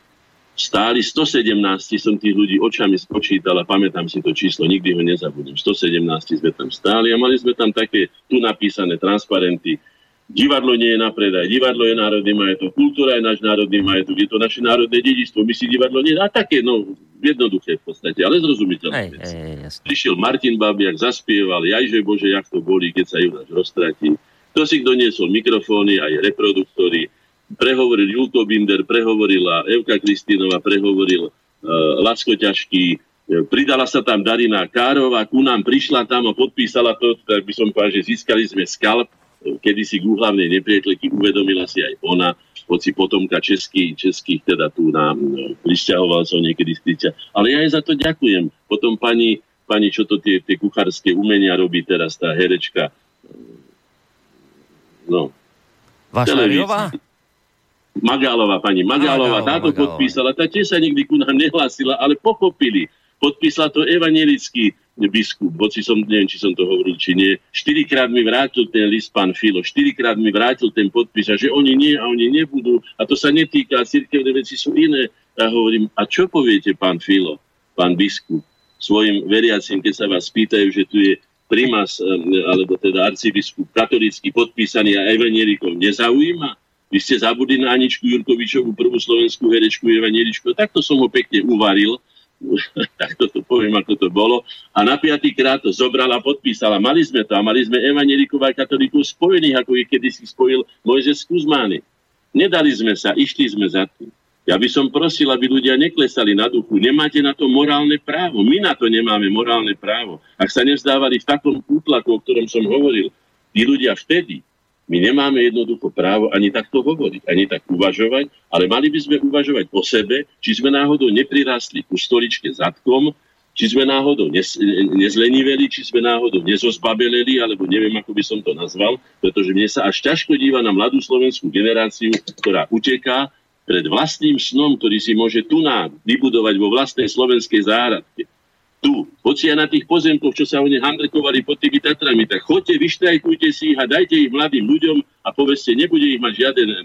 stáli 117, som tých ľudí očami spočítal a pamätám si to číslo, nikdy ho nezabudnem. 117 sme tam stáli a mali sme tam také tu napísané transparenty, Divadlo nie je na predaj, divadlo je národný majetok, kultúra je náš národný majetok, je to naše národné dedičstvo, my si divadlo nie... A také, no, jednoduché v podstate, ale zrozumiteľné veci. Prišiel Martin Babiak, zaspieval, jajže Bože, jak to boli, keď sa Junáš roztratí. To si doniesol mikrofóny, aj reproduktory, prehovoril Julko Binder, prehovorila Evka Kristínova, prehovoril uh, Lacko Ťažký, pridala sa tam Darina Károva, ku nám prišla tam a podpísala to, tak by som povedal, že získali sme skalp, kedy si k úhlavnej nepriateľky uvedomila si aj ona, hoci potomka českých, českých teda tu nám som niekedy z Ale ja jej za to ďakujem. Potom pani, pani čo to tie, tie kuchárske umenia robí teraz, tá herečka. No. Vašariová? Magálová, pani Magálová, táto podpísala, tá tiež sa nikdy ku nám nehlásila, ale pochopili. Podpísala to evangelický biskup, hoci som, neviem, či som to hovoril, či nie, štyrikrát mi vrátil ten list pán Filo, štyrikrát mi vrátil ten podpis a že oni nie a oni nebudú a to sa netýka, cirkevné veci sú iné. Ja hovorím, a čo poviete pán Filo, pán biskup, svojim veriacim, keď sa vás pýtajú, že tu je primas, alebo teda arcibiskup katolícky podpísaný a evangelikom nezaujíma? Vy ste zabudli na Aničku Jurkovičovú, prvú slovenskú herečku evangeličku. Takto som ho pekne uvaril tak to poviem, ako to bolo. A na piatý krát to zobrala podpísala. Mali sme to a mali sme evangelikov a katolíkov spojených, ako ich kedysi spojil Mojzes Kuzmány. Nedali sme sa, išli sme za tým. Ja by som prosil, aby ľudia neklesali na duchu. Nemáte na to morálne právo. My na to nemáme morálne právo. Ak sa nevzdávali v takom útlaku, o ktorom som hovoril, tí ľudia vtedy, my nemáme jednoducho právo ani takto hovoriť, ani tak uvažovať, ale mali by sme uvažovať o sebe, či sme náhodou neprirastli ku stoličke zadkom, či sme náhodou nez, nezleniveli, či sme náhodou nezozbabeleli, alebo neviem, ako by som to nazval, pretože mne sa až ťažko díva na mladú slovenskú generáciu, ktorá uteká pred vlastným snom, ktorý si môže tu nám vybudovať vo vlastnej slovenskej záhradke tu, hoci aj na tých pozemkoch, čo sa oni handrkovali pod tými Tatrami, tak chodte, vyštrajkujte si ich a dajte ich mladým ľuďom a povedzte, nebude ich mať žiaden e,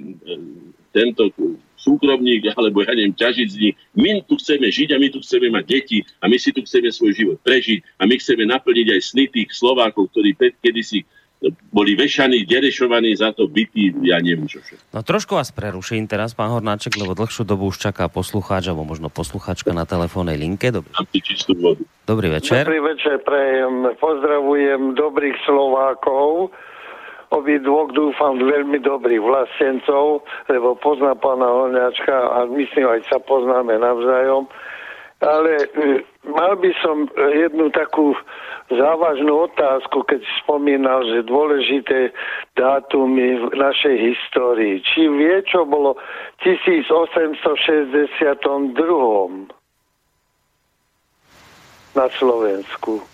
tento súkromník alebo ja neviem, ťažiť z nich. My tu chceme žiť a my tu chceme mať deti a my si tu chceme svoj život prežiť a my chceme naplniť aj sny tých Slovákov, ktorí kedysi boli vešaní, derešovaní za to bytí, ja neviem čo všetko. No trošku vás preruším teraz, pán Hornáček, lebo dlhšiu dobu už čaká poslucháč, alebo možno poslucháčka na telefónnej linke. Dobrý. Dobrý večer. Dobrý večer, prejem. Pozdravujem dobrých Slovákov, obi dvoch dúfam veľmi dobrých vlastencov, lebo pozná pána Hornáčka a myslím, aj sa poznáme navzájom. Ale e, mal by som jednu takú závažnú otázku, keď spomínal, že dôležité dátumy v našej histórii. Či vie, čo bolo v 1862 na Slovensku?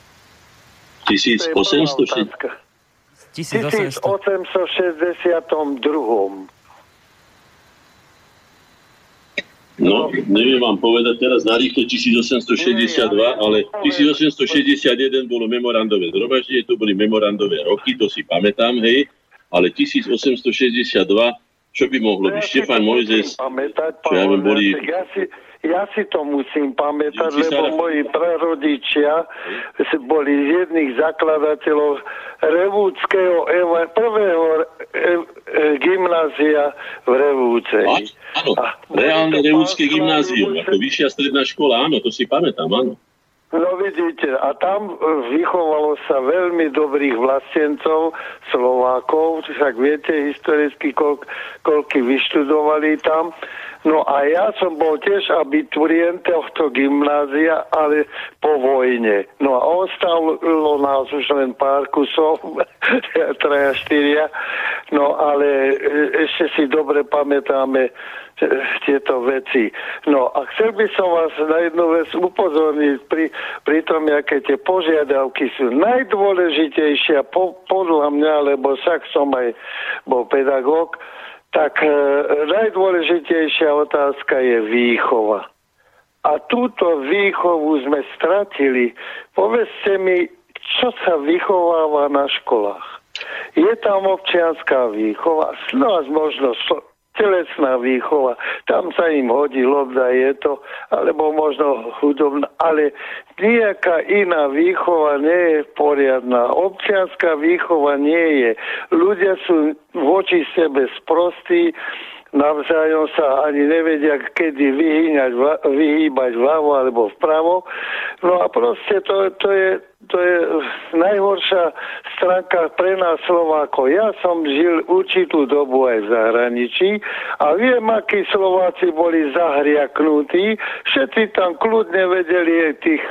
1862. 1862. No, neviem vám povedať teraz na rýchlo 1862, ale 1861 bolo memorandové zhromaždenie, to boli memorandové roky, to si pamätám, hej, ale 1862, čo by mohlo byť? Štefan Mojzes, čo ja boli... Ja si, ja si to musím pamätať, lebo moji prarodičia boli z jedných zakladateľov Revúckého prvého e, e, gymnázia v Revúcej. Áno, reálne Revúcké gymnázium, ako vyššia stredná škola, áno, to si pamätám, áno. No vidíte, a tam vychovalo sa veľmi dobrých vlastencov, Slovákov, však viete historicky, koľ, koľky vyštudovali tam. No a ja som bol tiež abiturient tohto gymnázia, ale po vojne. No a ostalo nás už len pár kusov, traja, štyria. No ale e, ešte si dobre pamätáme e, tieto veci. No a chcel by som vás na jednu vec upozorniť pri, pri tom, aké tie požiadavky sú najdôležitejšie po, podľa mňa, lebo však som aj bol pedagóg, tak e, najdôležitejšia otázka je výchova. A túto výchovu sme stratili. Povedzte mi, čo sa vychováva na školách. Je tam občianská výchova, no možno telesná výchova. Tam sa im hodí lobda, je to, alebo možno hudobná, ale nejaká iná výchova nie je poriadna. Občianská výchova nie je. Ľudia sú voči sebe sprostí, navzájom sa ani nevedia, kedy vyhýňať, vyhýbať vľavo alebo vpravo. No a proste to, to je to je najhoršia stránka pre nás Slovákov. Ja som žil určitú dobu aj v zahraničí a viem, akí Slováci boli zahriaknutí. Všetci tam kľudne vedeli tých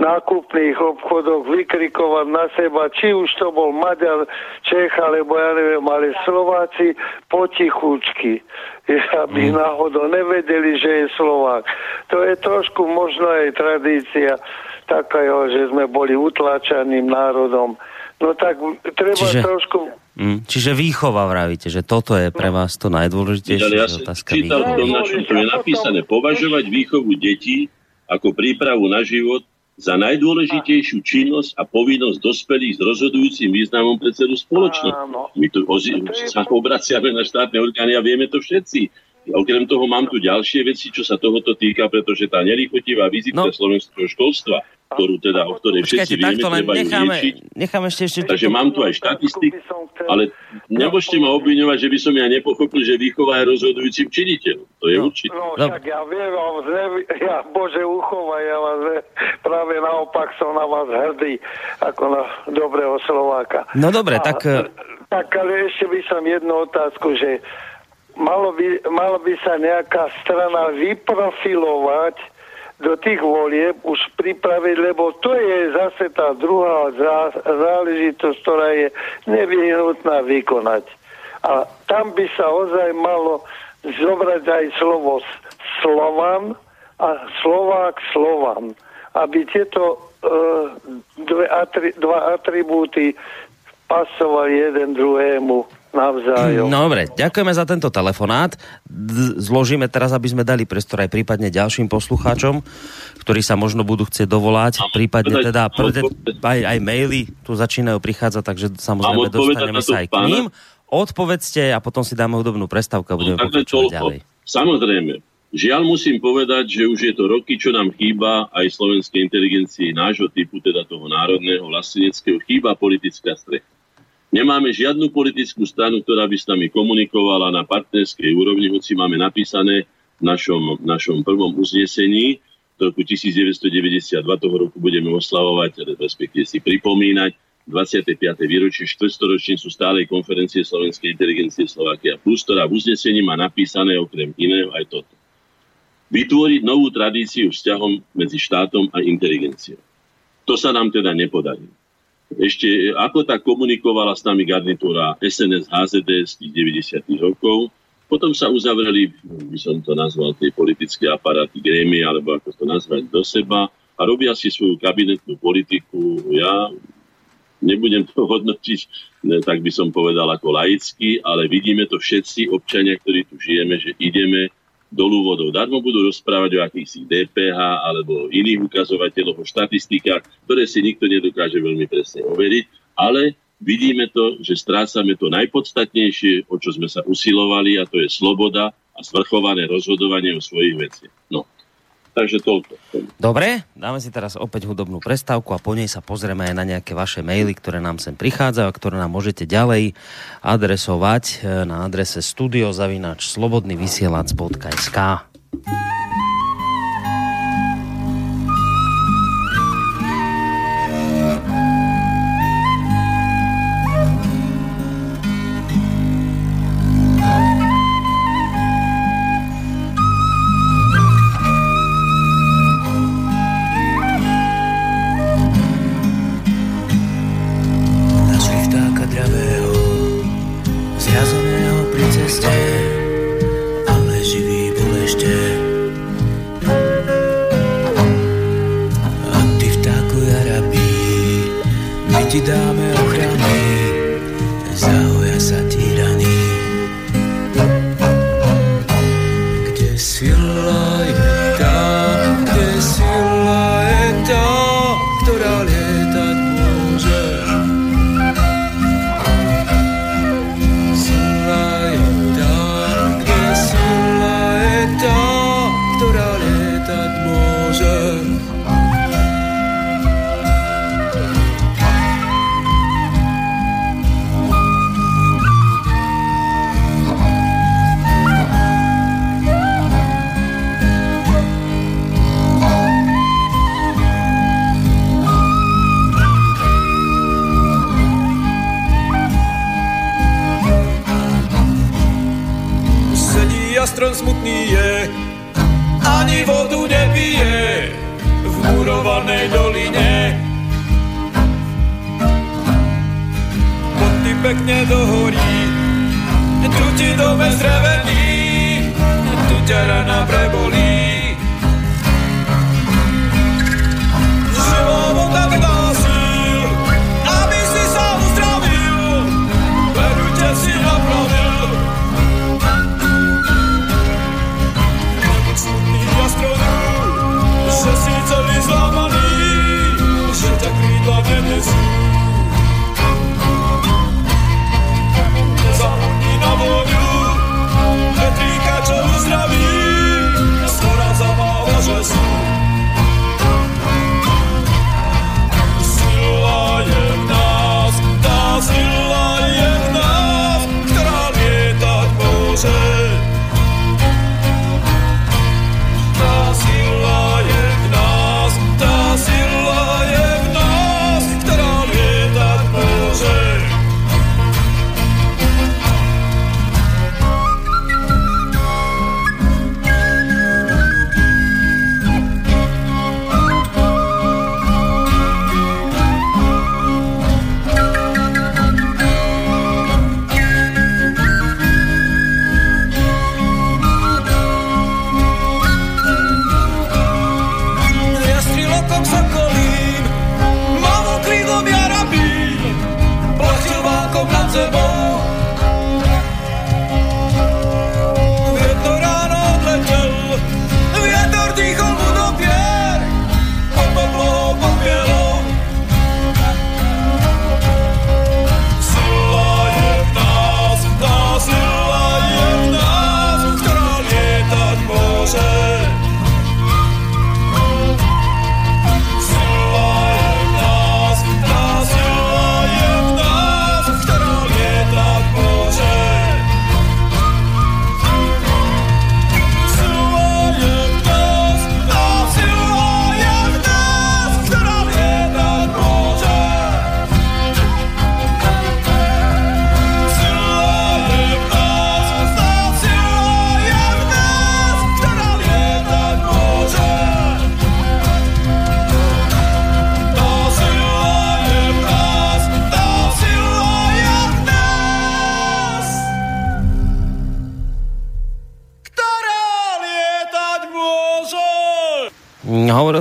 nákupných obchodoch vykrikovať na seba, či už to bol Maďar, Čech, alebo ja neviem, ale Slováci potichučky, aby mm. náhodou nevedeli, že je Slovák. To je trošku možno aj tradícia takého, že sme boli utláčaným národom. No tak treba čiže, trošku... Mm, čiže výchova vravíte, že toto je pre vás to najdôležitejšie ja otázka čítal v tom našom, čo je napísané, považovať výchovu detí ako prípravu na život za najdôležitejšiu činnosť a povinnosť dospelých s rozhodujúcim významom pre celú spoločnosť. My tu sa obraciame na štátne orgány a vieme to všetci. Okrem toho mám tu ďalšie veci, čo sa tohoto týka, pretože tá nelichotivá vizitka no. slovenského školstva, ktorú teda, o ktorej všetci vieme, treba necháme, necháme ešte, ešte Takže mám tu aj štatistik, ale nemôžete ma obviňovať, že by som ja nepochopil, že výchova je rozhodujúcim činiteľom. To je no. určite. No, však ja viem, ja, Bože, uchovaj, ja vás práve naopak som na vás hrdý, ako na dobrého Slováka. No dobre, A, tak... Tak ale ešte by som jednu otázku, že malo by, malo by sa nejaká strana vyprofilovať do tých volieb už pripraviť, lebo to je zase tá druhá záležitosť, ktorá je nevyhnutná vykonať. A tam by sa ozaj malo zobrať aj slovo Slovan a Slovák Slovan, aby tieto uh, dve atri- dva atribúty pasovali jeden druhému Navzájom. No, dobre, ďakujeme za tento telefonát. Zložíme teraz, aby sme dali priestor aj prípadne ďalším poslucháčom, ktorí sa možno budú chcieť dovolať. Prípadne teda aj, aj maily tu začínajú prichádzať, takže samozrejme dostaneme sa aj k ním. Odpovedzte a potom si dáme hudobnú prestávku a budeme no, pokračovať ďalej. Samozrejme. Žiaľ musím povedať, že už je to roky, čo nám chýba aj slovenskej inteligencii nášho typu, teda toho národného, vlasteneckého, chýba politická strecha. Nemáme žiadnu politickú stranu, ktorá by s nami komunikovala na partnerskej úrovni, hoci máme napísané v našom, našom prvom uznesení v roku 1992, toho roku budeme oslavovať, respektíve si pripomínať 25. výročie štvrstoročnicu stálej konferencie Slovenskej inteligencie Slovakia Plus, ktorá v uznesení má napísané okrem iného aj toto. Vytvoriť novú tradíciu vzťahom medzi štátom a inteligenciou. To sa nám teda nepodarilo ešte ako tak komunikovala s nami garnitúra SNS HZD z tých 90. rokov. Potom sa uzavreli, by som to nazval, tie politické aparáty, grémy, alebo ako to nazvať, do seba a robia si svoju kabinetnú politiku. Ja nebudem to hodnotiť, ne, tak by som povedal ako laicky, ale vidíme to všetci občania, ktorí tu žijeme, že ideme dolu vodou. Darmo budú rozprávať o akýchsi DPH alebo iných ukazovateľoch, o štatistikách, ktoré si nikto nedokáže veľmi presne overiť, ale vidíme to, že strácame to najpodstatnejšie, o čo sme sa usilovali, a to je sloboda a svrchované rozhodovanie o svojich veciach. No, Takže toľko. Dobre, dáme si teraz opäť hudobnú prestávku a po nej sa pozrieme aj na nejaké vaše maily, ktoré nám sem prichádzajú a ktoré nám môžete ďalej adresovať eh, na adrese studiozavinač slobodnyvysielac.sk ten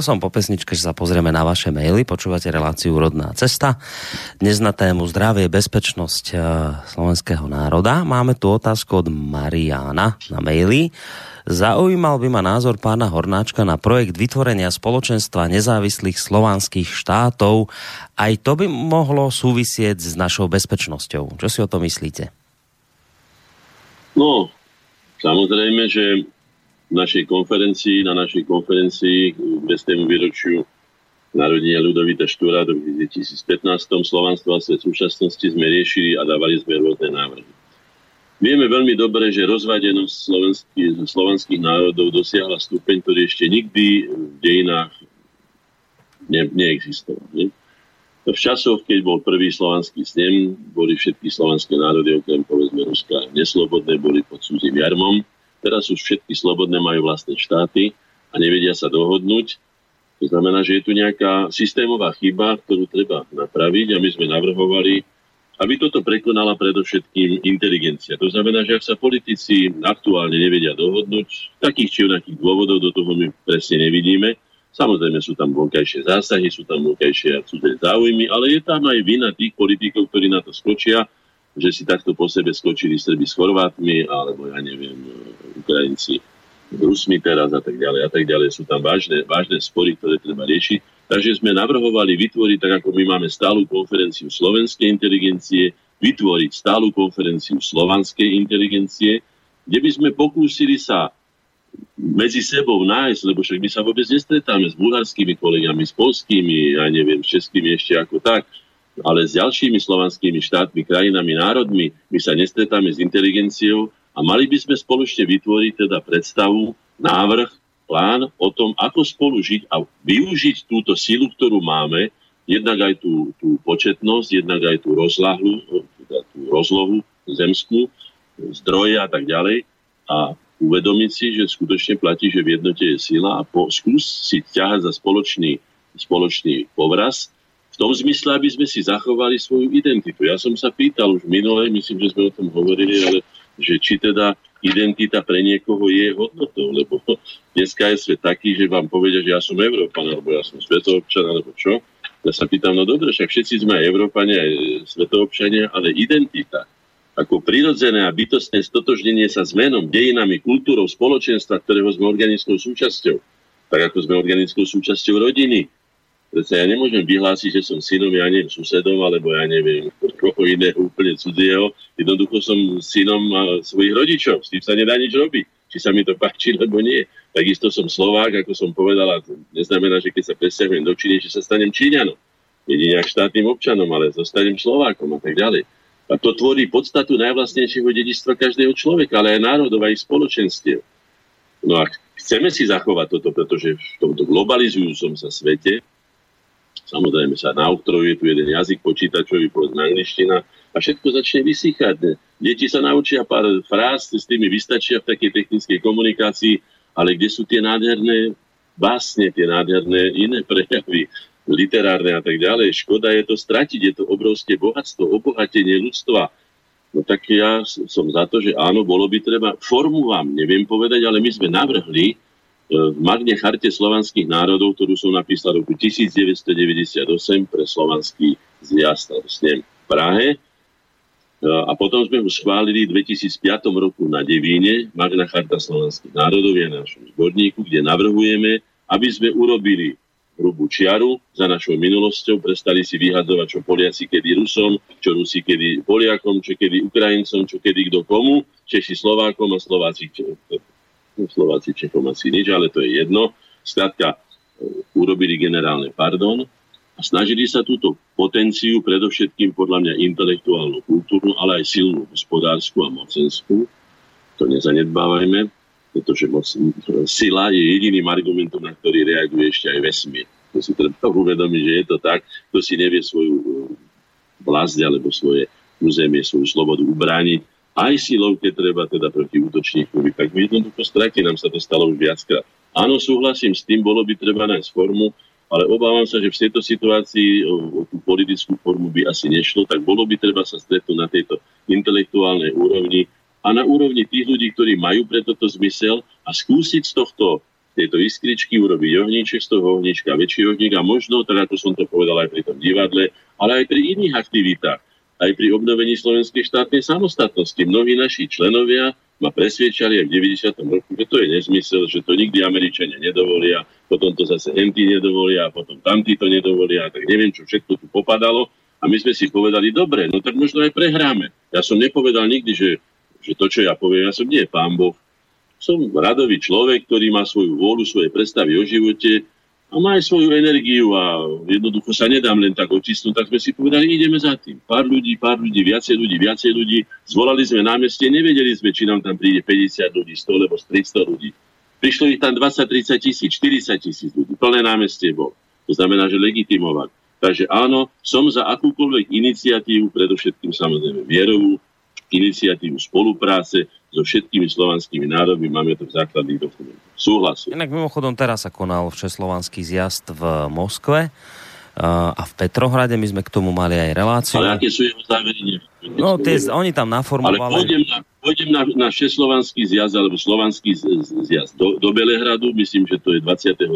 Hovoril som po pesničke, že sa pozrieme na vaše maily. Počúvate reláciu Rodná cesta. Dnes na tému zdravie, bezpečnosť eh, slovenského národa. Máme tu otázku od Mariana na maili. Zaujímal by ma názor pána Hornáčka na projekt vytvorenia spoločenstva nezávislých slovanských štátov. Aj to by mohlo súvisieť s našou bezpečnosťou. Čo si o to myslíte? No, samozrejme, že našej konferencii, na našej konferencii k 200. výročiu narodenia Ľudovita Štúra do 2015. Slovanstvo a svet súčasnosti sme riešili a dávali sme rôzne návrhy. Vieme veľmi dobre, že rozvadenosť slovenských, slovanských národov dosiahla stupeň, ktorý ešte nikdy v dejinách ne, neexistoval. Ne? V časoch, keď bol prvý slovanský snem, boli všetky slovanské národy, okrem povedzme Ruska, neslobodné, boli pod cudzím jarmom. Teraz už všetky slobodné majú vlastné štáty a nevedia sa dohodnúť. To znamená, že je tu nejaká systémová chyba, ktorú treba napraviť a my sme navrhovali, aby toto prekonala predovšetkým inteligencia. To znamená, že ak sa politici aktuálne nevedia dohodnúť, takých či onakých dôvodov do toho my presne nevidíme, Samozrejme sú tam vonkajšie zásahy, sú tam vonkajšie cudzé záujmy, ale je tam aj vina tých politikov, ktorí na to skočia, že si takto po sebe skočili Srbi s Chorvátmi, alebo ja neviem, Ukrajinci Rusmi teraz a tak ďalej a tak ďalej. Sú tam vážne, vážne spory, ktoré treba riešiť. Takže sme navrhovali vytvoriť, tak ako my máme stálu konferenciu slovenskej inteligencie, vytvoriť stálu konferenciu slovanskej inteligencie, kde by sme pokúsili sa medzi sebou nájsť, lebo však my sa vôbec nestretáme s bulharskými kolegami, s polskými, ja neviem, s českými ešte ako tak, ale s ďalšími slovanskými štátmi, krajinami, národmi, my sa nestretáme s inteligenciou a mali by sme spoločne vytvoriť teda predstavu, návrh, plán o tom, ako spolu žiť a využiť túto silu, ktorú máme, jednak aj tú, tú početnosť, jednak aj tú rozlahu, teda tú rozlohu zemskú, zdroje a tak ďalej a uvedomiť si, že skutočne platí, že v jednote je sila a po, skúsiť ťahať za spoločný, spoločný povraz, v tom zmysle, aby sme si zachovali svoju identitu. Ja som sa pýtal už minule, myslím, že sme o tom hovorili, ale že či teda identita pre niekoho je hodnotou, lebo dneska je svet taký, že vám povedia, že ja som Európan, alebo ja som svetoobčan, alebo čo. Ja sa pýtam, no dobre, však všetci sme aj Európania, aj svetoobčania, ale identita ako prirodzené a bytostné stotožnenie sa s menom, dejinami, kultúrou, spoločenstva, ktorého sme organickou súčasťou, tak ako sme organickou súčasťou rodiny. Preto ja nemôžem vyhlásiť, že som synom, ja neviem, susedom, alebo ja neviem, koho iného úplne cudzieho. Jednoducho som synom svojich rodičov. S tým sa nedá nič robiť. Či sa mi to páči, alebo nie. Takisto som Slovák, ako som povedal, a to neznamená, že keď sa presťahujem do Číny, že sa stanem Číňanom. Jedine ak štátnym občanom, ale zostanem Slovákom a tak ďalej. A to tvorí podstatu najvlastnejšieho dedičstva každého človeka, ale aj národov, aj spoločenstiev. No a chceme si zachovať toto, pretože v tomto globalizujúcom sa svete, samozrejme sa naoktrojuje tu jeden jazyk počítačový, povedzme angličtina, a všetko začne vysychať. Deti sa naučia pár fráz, s tými vystačia v takej technickej komunikácii, ale kde sú tie nádherné básne, tie nádherné iné prejavy, literárne a tak ďalej. Škoda je to stratiť, je to obrovské bohatstvo, obohatenie ľudstva. No tak ja som za to, že áno, bolo by treba, formu vám neviem povedať, ale my sme navrhli v Magne Charte slovanských národov, ktorú som napísal roku 1998 pre slovanský zjazd snem v Prahe. E, a potom sme ho schválili v 2005 roku na Devíne, Magna Charta slovanských národov je na našom zborníku, kde navrhujeme, aby sme urobili hrubú čiaru za našou minulosťou, prestali si vyhadzovať, čo Poliaci kedy Rusom, čo Rusi kedy Poliakom, čo kedy Ukrajincom, čo kedy kto komu, Češi Slovákom a Slováci, Slováci Čechom asi nič, ale to je jedno. Skrátka, e, urobili generálne pardon a snažili sa túto potenciu, predovšetkým podľa mňa intelektuálnu, kultúrnu, ale aj silnú hospodárskú a mocenskú, to nezanedbávajme, pretože moc, sila je jediným argumentom, na ktorý reaguje ešte aj vesmír. To si treba uvedomiť, že je to tak, kto si nevie svoju e, vlast alebo svoje územie, svoju slobodu ubrániť, aj silou, keď treba teda proti útočníkovi, tak jednoducho stratí, nám sa to stalo už viackrát. Áno, súhlasím s tým, bolo by treba nájsť formu, ale obávam sa, že v tejto situácii o, o tú politickú formu by asi nešlo, tak bolo by treba sa stretnúť na tejto intelektuálnej úrovni, a na úrovni tých ľudí, ktorí majú pre toto zmysel a skúsiť z tohto tejto iskričky urobiť ohníček, z toho ohníčka väčší ohník a možno, teda ako som to povedal aj pri tom divadle, ale aj pri iných aktivitách, aj pri obnovení slovenskej štátnej samostatnosti. Mnohí naši členovia ma presviečali aj v 90. roku, že to je nezmysel, že to nikdy Američania nedovolia, potom to zase Enti nedovolia, potom tamtí to nedovolia, tak neviem, čo všetko tu popadalo. A my sme si povedali, dobre, no tak možno aj prehráme. Ja som nepovedal nikdy, že že to, čo ja poviem, ja som nie pán Boh, som radový človek, ktorý má svoju vôľu, svoje predstavy o živote a má aj svoju energiu a jednoducho sa nedám len tak očistnúť, tak sme si povedali, ideme za tým. Pár ľudí, pár ľudí, viacej ľudí, viacej ľudí. Zvolali sme námestie, nevedeli sme, či nám tam príde 50 ľudí, 100 alebo 300 ľudí. Prišlo ich tam 20, 30 tisíc, 40 tisíc ľudí. Plné námestie bol. To znamená, že legitimovať. Takže áno, som za akúkoľvek iniciatívu, predovšetkým samozrejme vierovú, iniciatívu spolupráce so všetkými slovanskými národmi. Máme to v základných dokumentoch. Súhlasu. Inak mimochodom teraz sa konal všeslovanský zjazd v Moskve a v Petrohrade. My sme k tomu mali aj reláciu. Ale aké sú jeho závery? No, tie, oni tam naformovali... Ale pôjdem na, pôjdem na, na všeslovanský zjazd alebo slovanský zjazd do, do Belehradu. Myslím, že to je 22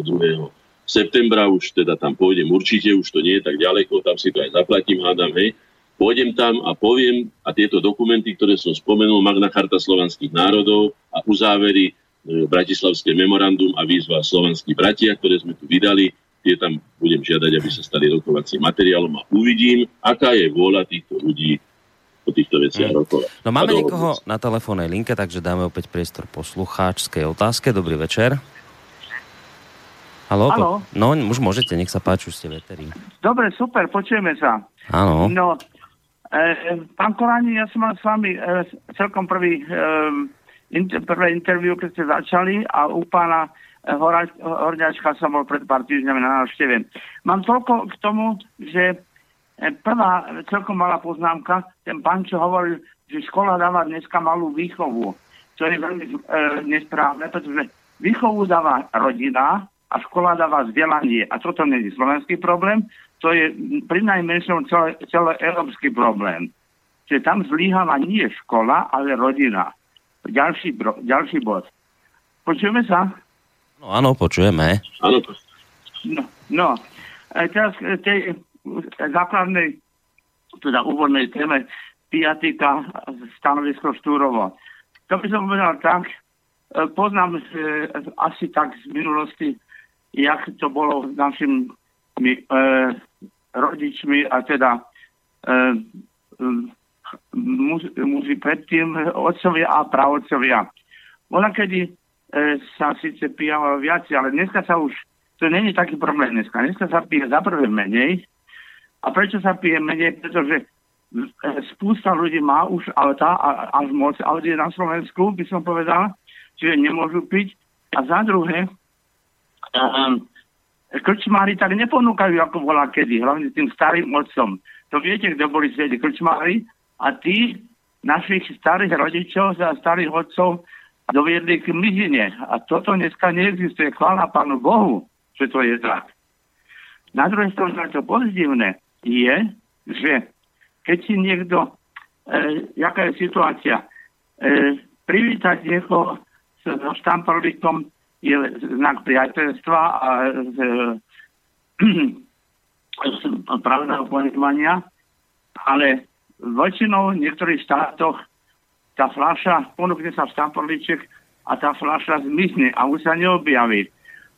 septembra už teda tam pôjdem určite, už to nie je tak ďaleko, tam si to aj zaplatím, hádam, hej pôjdem tam a poviem, a tieto dokumenty, ktoré som spomenul, Magna Charta slovanských národov a uzávery e, Bratislavské memorandum a výzva slovanskí bratia, ktoré sme tu vydali, tie tam budem žiadať, aby sa stali rokovacím materiálom a uvidím, aká je vôľa týchto ľudí o týchto veciach hmm. rokovať. No máme niekoho na telefónnej linke, takže dáme opäť priestor poslucháčskej otázke. Dobrý večer. Haló? Haló? No, už môžete, nech sa páči, už ste veterí. Dobre, super, počujeme sa. Áno. No, pán Korani, ja som mal s vami e, celkom prvý, e, inter, prvé interviu, keď ste začali a u pána Horňačka som bol pred pár týždňami na návšteve. Mám toľko k tomu, že prvá celkom malá poznámka, ten pán, čo hovoril, že škola dáva dneska malú výchovu. to je veľmi e, nesprávne, pretože výchovu dáva rodina a škola dáva vzdelanie. A toto nie je slovenský problém, to je pri najmenšom celé, celé európsky problém. Čiže tam zlyháva nie škola, ale rodina. Ďalší, bro, ďalší bod. Počujeme sa? No áno, počujeme. Áno, No, no. E, teraz k tej e, základnej, teda úvodnej téme piatika stanovisko Štúrovo. To by som povedal tak, e, poznám e, asi tak z minulosti, jak to bolo s našimi e, rodičmi a teda e, muži, muži predtým, otcovia a pravodcovia. Ona kedy e, sa síce pijalo viac, ale dneska sa už to není taký problém dneska. Dneska sa pije za prvé menej. A prečo sa pije menej? Pretože e, spústa ľudí má už auta, a, až moc aut na Slovensku, by som povedal, čiže nemôžu piť. A za druhé, um, krčmári tak neponúkajú, ako bola kedy, hlavne tým starým otcom. To viete, kto boli svedi krčmári a tí našich starých rodičov a starých otcov doviedli k mizine. A toto dneska neexistuje. Chvála Pánu Bohu že to je tak. Na druhej strane to pozitívne je, že keď si niekto, e, jaká je situácia, e, privítať niekoho so štamprlikom je znak priateľstva a z, z pravného ponímania, ale väčšinou v niektorých štátoch tá fľaša, ponúkne sa štamprliček a tá fľaša zmizne a už sa neobjaví.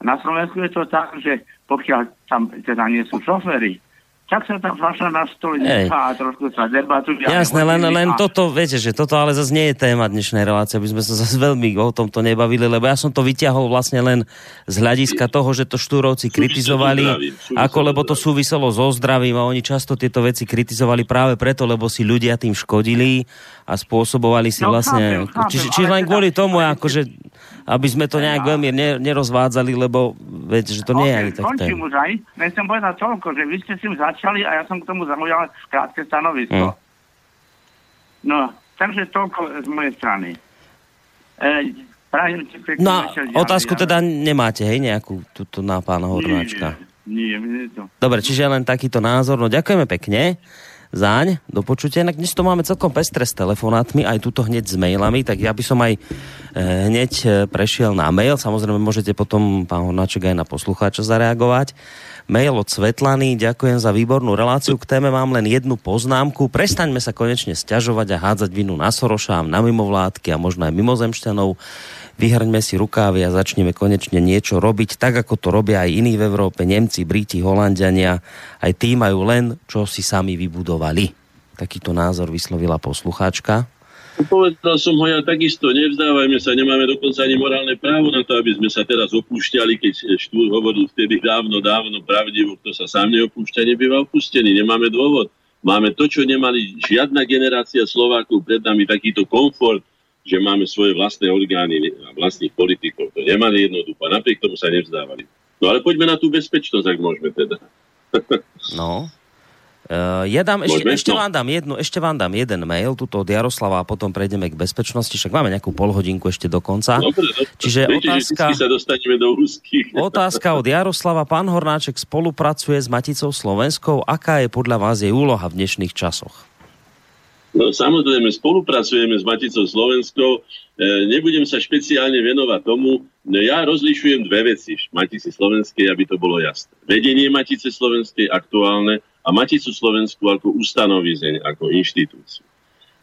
Na Slovensku je to tak, že pokiaľ tam teda nie sú šoféry, tak sa tam fľaša na stole nechá a trošku sa debatuje. Jasné, len, len toto, viete, že toto ale zase nie je téma dnešnej relácie, aby sme sa zase veľmi o tomto nebavili, lebo ja som to vyťahol vlastne len z hľadiska toho, že to štúrovci kritizovali, ako lebo to súviselo so zdravím a oni často tieto veci kritizovali práve preto, lebo si ľudia tým škodili a spôsobovali si No, vlastne... chápem, chápem, čiže, čiže ale len teda- kvôli tomu, akože aby sme to nejak veľmi ne, nerozvádzali, lebo viete, že to nie je ani tak Končím už aj. Len chcem povedať toľko, že vy ste s tým začali a ja som k tomu zaujal krátke stanovisko. Hm. No, takže toľko z mojej strany. E, No otázku teda nemáte, hej, nejakú tuto na pána Hornáčka. Nie, nie, nie to. Dobre, čiže len takýto názor. No ďakujeme pekne záň, do počutia. Inak dnes to máme celkom pestre s telefonátmi, aj tuto hneď s mailami, tak ja by som aj e, hneď e, prešiel na mail. Samozrejme, môžete potom, pán Hornáček, aj na poslucháča zareagovať. Mail od Svetlany, ďakujem za výbornú reláciu. K téme mám len jednu poznámku. Prestaňme sa konečne sťažovať a hádzať vinu na Soroša, na mimovládky a možno aj mimozemšťanov. Vyhrňme si rukávy a začneme konečne niečo robiť, tak ako to robia aj iní v Európe, Nemci, Briti, Holandiania. Aj tí majú len, čo si sami vybudovali. Takýto názor vyslovila poslucháčka. Povedal som ho ja takisto, nevzdávajme sa, nemáme dokonca ani morálne právo na to, aby sme sa teraz opúšťali, keď Štúr hovoril vtedy dávno, dávno pravdivo, kto sa sám neopúšťa, nebýva opustený, nemáme dôvod. Máme to, čo nemali žiadna generácia Slovákov pred nami, takýto komfort, že máme svoje vlastné orgány a vlastných politikov. To nemali jednoducho, napriek tomu sa nevzdávali. No ale poďme na tú bezpečnosť, ak môžeme teda. No. Uh, ja dám, ešte, Môžeme? ešte, No. vám dám jednu, ešte vám dám jeden mail, tuto od Jaroslava a potom prejdeme k bezpečnosti, však máme nejakú polhodinku ešte do konca. Dobre, dobre. Čiže Viete, otázka- sa dostaneme do úzkých. Otázka od Jaroslava. Pán Hornáček spolupracuje s Maticou Slovenskou. Aká je podľa vás jej úloha v dnešných časoch? No, samozrejme, spolupracujeme s Maticou Slovenskou. E, nebudem sa špeciálne venovať tomu. No, ja rozlišujem dve veci v Matici Slovenskej, aby to bolo jasné. Vedenie Matice Slovenskej aktuálne a Maticu Slovensku ako ustanovizeň, ako inštitúciu.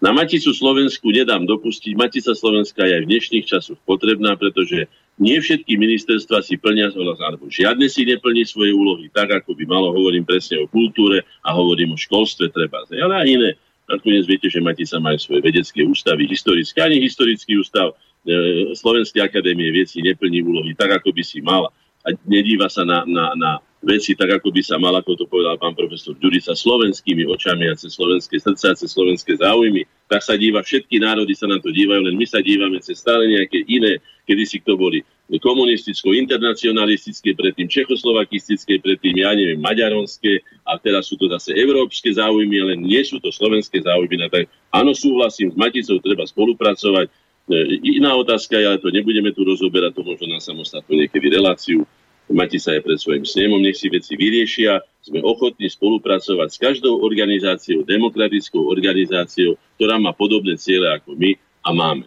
Na Maticu Slovensku nedám dopustiť. Matica Slovenská je aj v dnešných časoch potrebná, pretože nie všetky ministerstva si plnia, alebo žiadne si neplní svoje úlohy tak, ako by malo. Hovorím presne o kultúre a hovorím o školstve treba. Ale aj iné. Nakoniec viete, že Matica majú svoje vedecké ústavy, historické, ani historický ústav e, Slovenskej akadémie veci neplní úlohy tak, ako by si mal. A nedíva sa na, na, na veci tak, ako by sa mal, ako to povedal pán profesor Ďurica, slovenskými očami a cez slovenské srdce a cez slovenské záujmy, tak sa díva, všetky národy sa na to dívajú, len my sa dívame cez stále nejaké iné, kedy si to boli komunisticko, internacionalistické, predtým čechoslovakistické, predtým, ja neviem, maďaronské a teraz sú to zase európske záujmy, ale nie sú to slovenské záujmy. No tak áno, súhlasím, s Maticou treba spolupracovať, E, Iná otázka ale to nebudeme tu rozoberať, to možno na samostatnú niekedy reláciu. Matica je pred svojim snemom, nech si veci vyriešia. Sme ochotní spolupracovať s každou organizáciou, demokratickou organizáciou, ktorá má podobné ciele ako my a máme.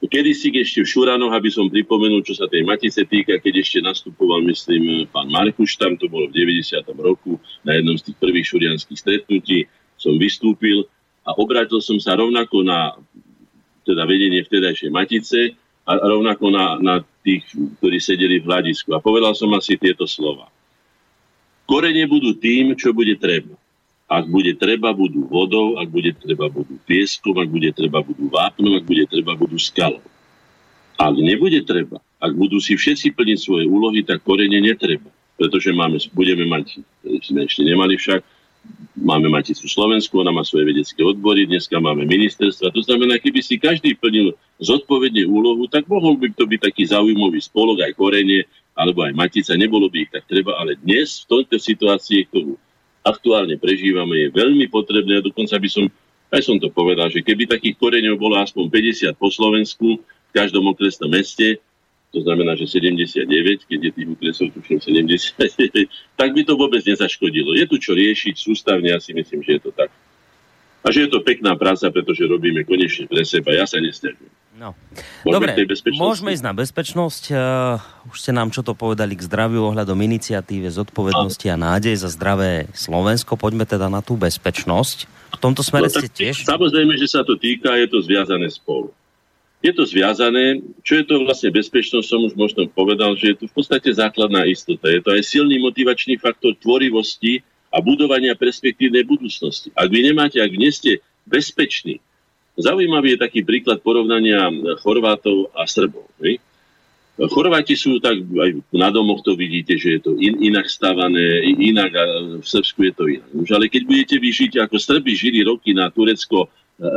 Kedy si ešte v Šuranoch, aby som pripomenul, čo sa tej Matice týka, keď ešte nastupoval, myslím, pán Markuš, tam to bolo v 90. roku, na jednom z tých prvých šurianských stretnutí som vystúpil a obrátil som sa rovnako na teda vedenie vtedajšej Matice a rovnako na, na tých, ktorí sedeli v hľadisku. A povedal som asi tieto slova. Korene budú tým, čo bude treba. Ak bude treba, budú vodou, ak bude treba, budú pieskom, ak bude treba, budú vápnom, ak bude treba, budú skalou. Ak nebude treba, ak budú si všetci plniť svoje úlohy, tak korene netreba. Pretože máme, budeme mať, sme ešte nemali však, máme Maticu Slovensku, ona má svoje vedecké odbory, dneska máme ministerstva. To znamená, keby si každý plnil zodpovedne úlohu, tak mohol by to byť taký zaujímavý spolok, aj korenie, alebo aj Matica, nebolo by ich tak treba, ale dnes v tejto situácii, ktorú aktuálne prežívame, je veľmi potrebné, a dokonca by som, aj som to povedal, že keby takých koreňov bolo aspoň 50 po Slovensku, v každom okresnom meste, to znamená, že 79, keď je tých úkresov tuším 79, tak by to vôbec nezaškodilo. Je tu čo riešiť sústavne, ja si myslím, že je to tak. A že je to pekná práca, pretože robíme konečne pre seba. Ja sa nestiažujem. No. Dobre, môžeme ísť na bezpečnosť. Uh, už ste nám čo to povedali k zdraviu ohľadom iniciatíve, zodpovednosti a nádej za zdravé Slovensko. Poďme teda na tú bezpečnosť. V tomto smere no, ste tiež... Samozrejme, že sa to týka, je to zviazané spolu. Je to zviazané, čo je to vlastne bezpečnosť, som už možno povedal, že je to v podstate základná istota. Je to aj silný motivačný faktor tvorivosti a budovania perspektívnej budúcnosti. Ak vy nemáte, ak nie ste bezpeční, zaujímavý je taký príklad porovnania Chorvátov a Srbov. Hej? Chorváti sú tak, aj na domoch to vidíte, že je to in, inak stavané, inak a v Srbsku je to inak. Už ale keď budete vyžiť, ako Srby žili roky na turecko e,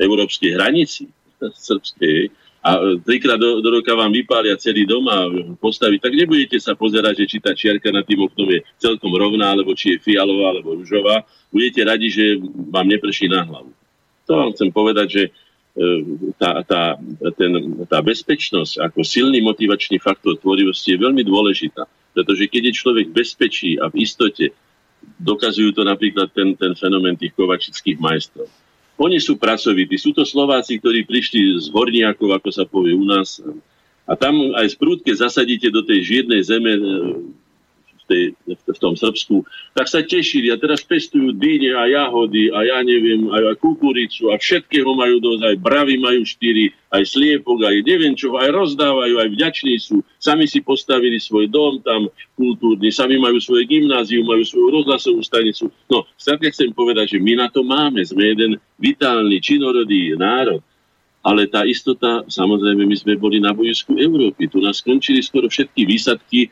európskej hranici, srbskej a trikrát do, do roka vám vypália celý dom a postaví, tak nebudete sa pozerať, že či tá čiarka na tým oknom je celkom rovná, alebo či je fialová, alebo ružová. Budete radi, že vám neprší na hlavu. To vám chcem povedať, že e, tá, tá, ten, tá bezpečnosť ako silný motivačný faktor tvorivosti je veľmi dôležitá. Pretože keď je človek bezpečí a v istote, dokazujú to napríklad ten, ten fenomén tých kovačických majstrov oni sú pracovití. Sú to Slováci, ktorí prišli z Horniakov, ako sa povie u nás. A tam aj z prúdke zasadíte do tej žiednej zeme tej, v tom Srbsku, tak sa tešili a teraz pestujú dýne a jahody a ja neviem, aj, aj kukuricu a všetkého majú dosť, aj bravy majú štyri, aj sliepok, aj neviem čo, aj rozdávajú, aj vďační sú. Sami si postavili svoj dom tam kultúrny, sami majú svoje gymnázium, majú svoju rozhlasovú stanicu. No, skrátka chcem povedať, že my na to máme. Sme jeden vitálny, činorodý národ. Ale tá istota, samozrejme, my sme boli na bojisku Európy. Tu nás skončili skoro všetky výsadky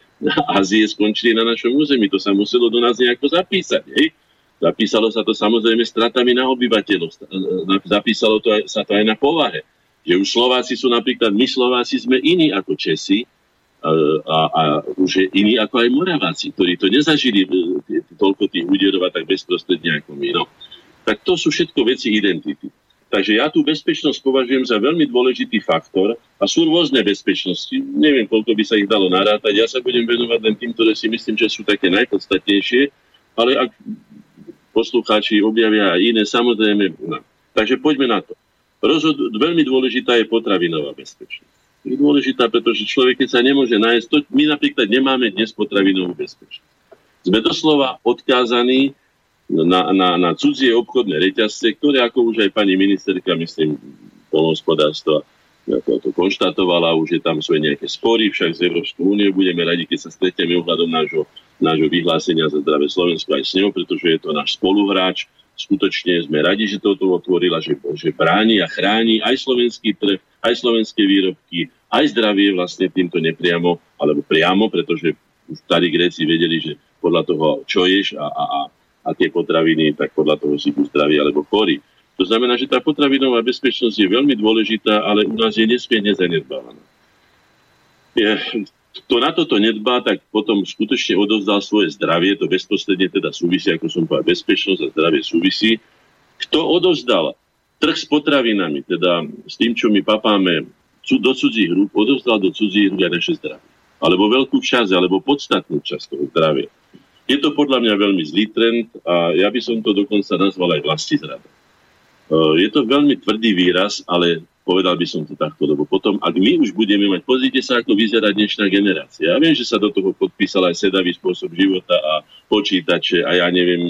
Ázie, skončili na našom území. To sa muselo do nás nejako zapísať. Hej? Zapísalo sa to samozrejme stratami na obyvateľov. Zapísalo to sa to aj na povahe. Že už Slováci sú napríklad, my Slováci sme iní ako Česi, a, a, a už iní ako aj Moraváci, ktorí to nezažili e, toľko tých úderov a tak bezprostredne ako my. No. Tak to sú všetko veci identity. Takže ja tú bezpečnosť považujem za veľmi dôležitý faktor a sú rôzne bezpečnosti. Neviem, koľko by sa ich dalo narátať. Ja sa budem venovať len tým, ktoré si myslím, že sú také najpodstatnejšie, ale ak poslucháči objavia aj iné, samozrejme. No. Takže poďme na to. Rozhod- veľmi dôležitá je potravinová bezpečnosť. Je dôležitá, pretože človek, keď sa nemôže nájsť, to, my napríklad nemáme dnes potravinovú bezpečnosť. Sme doslova odkázaní na, na, na cudzie obchodné reťazce, ktoré, ako už aj pani ministerka, myslím, polnohospodárstva to, to konštatovala, už je tam svoje nejaké spory, však z Európskou úniou budeme radi, keď sa stretneme ohľadom nášho, nášho vyhlásenia za zdravé Slovensko aj s ňou, pretože je to náš spoluhráč. Skutočne sme radi, že toto otvorila, že, že bráni a chráni aj slovenský trh, aj slovenské výrobky, aj zdravie vlastne týmto nepriamo, alebo priamo, pretože už starí Gréci vedeli, že podľa toho, čo ješ a, a, a a tie potraviny, tak podľa toho si buď zdraví alebo chorí. To znamená, že tá potravinová bezpečnosť je veľmi dôležitá, ale u nás je nesmierne zanedbávaná. Kto na toto nedbá, tak potom skutočne odovzdal svoje zdravie, to bezprostredne teda súvisí, ako som povedal, bezpečnosť a zdravie súvisí. Kto odovzdal trh s potravinami, teda s tým, čo my papáme do cudzích rúk, odovzdal do cudzích rúk aj naše zdravie. Alebo veľkú časť, alebo podstatnú časť toho zdravia. Je to podľa mňa veľmi zlý trend a ja by som to dokonca nazval aj vlasti zrada. Je to veľmi tvrdý výraz, ale povedal by som to takto, lebo potom, ak my už budeme mať, pozrite sa, ako vyzerá dnešná generácia. Ja viem, že sa do toho podpísal aj sedavý spôsob života a počítače a ja neviem,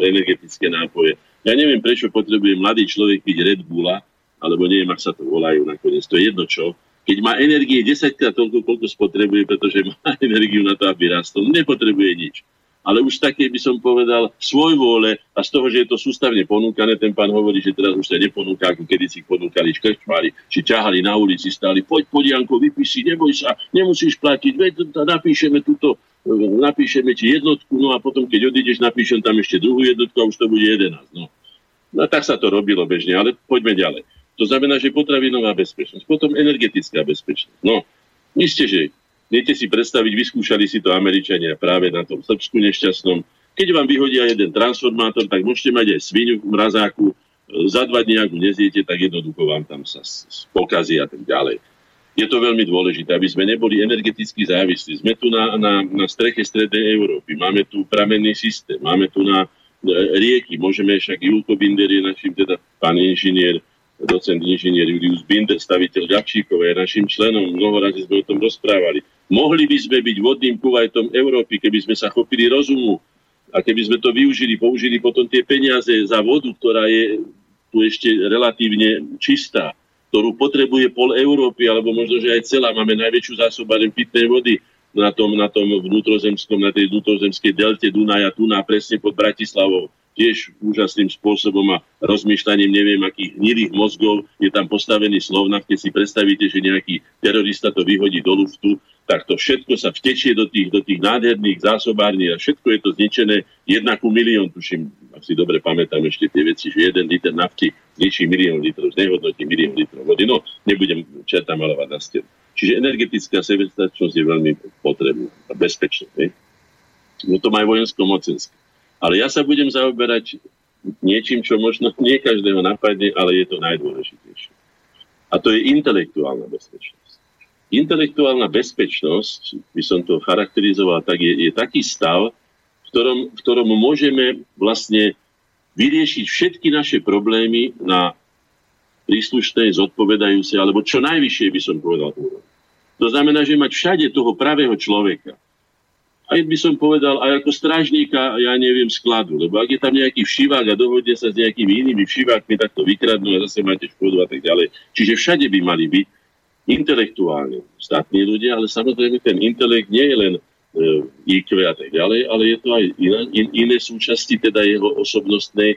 energetické nápoje. Ja neviem, prečo potrebuje mladý človek piť Red Bulla, alebo neviem, ak sa to volajú nakoniec, to je jedno čo, keď má energie 10 krát toľko, koľko spotrebuje, pretože má energiu na to, aby rastol, nepotrebuje nič ale už také by som povedal svoj vôle a z toho, že je to sústavne ponúkané, ten pán hovorí, že teraz už sa neponúka, ako kedy si ponúkali škrčmári, či ťahali na ulici, stáli, poď, poď Janko, vypíš si, neboj sa, nemusíš platiť, veď napíšeme túto, napíšeme ti jednotku, no a potom, keď odídeš, napíšem tam ešte druhú jednotku a už to bude 11. No. no tak sa to robilo bežne, ale poďme ďalej. To znamená, že potravinová bezpečnosť, potom energetická bezpečnosť. No, isté, že Viete si predstaviť, vyskúšali si to Američania práve na tom Srbsku nešťastnom. Keď vám vyhodia jeden transformátor, tak môžete mať aj svinu v mrazáku, za dva dní, ak nezjete, tak jednoducho vám tam sa pokazí a tak ďalej. Je to veľmi dôležité, aby sme neboli energeticky závislí. Sme tu na, na, na streche strednej Európy, máme tu pramenný systém, máme tu na e, rieky, môžeme však Julko Binder je našim, teda pán inžinier, docent inžinier Julius Binder, staviteľ Gabčíkov, je našim členom, mnoho razy sme o tom rozprávali. Mohli by sme byť vodným kuvajtom Európy, keby sme sa chopili rozumu a keby sme to využili, použili potom tie peniaze za vodu, ktorá je tu ešte relatívne čistá, ktorú potrebuje pol Európy, alebo možno, že aj celá. Máme najväčšiu zásobárem pitnej vody na tom, na tom vnútrozemskom, na tej vnútrozemskej delte Dunaja, tu na presne pod Bratislavou tiež úžasným spôsobom a rozmýšľaním neviem akých hnilých mozgov je tam postavený slovnak. Keď si predstavíte, že nejaký terorista to vyhodí do luftu, tak to všetko sa vtečie do tých, do tých nádherných zásobární a všetko je to zničené jednakú milión, tuším, ak si dobre pamätám ešte tie veci, že jeden liter nafty zničí milión litrov, znehodnotí milión litrov vody. No, nebudem čerta malovať na stenu. Čiže energetická sebestačnosť je veľmi potrebná a bezpečná. No to má aj vojensko-mocenské. Ale ja sa budem zaoberať niečím, čo možno nie každého napadne, ale je to najdôležitejšie. A to je intelektuálna bezpečnosť. Intelektuálna bezpečnosť, by som to charakterizoval tak, je, je taký stav, v ktorom, v ktorom môžeme vlastne vyriešiť všetky naše problémy na príslušnej, zodpovedajúcej, alebo čo najvyššie by som povedal To znamená, že mať všade toho pravého človeka. Aj by som povedal, aj ako strážníka, ja neviem, skladu. Lebo ak je tam nejaký všivák a dohodne sa s nejakými inými všivákmi, tak to vykradnú a zase máte škodu a tak ďalej. Čiže všade by mali byť intelektuálne statní ľudia, ale samozrejme ten intelekt nie je len e, IQ a tak ďalej, ale je to aj iné, in, iné súčasti teda jeho osobnostnej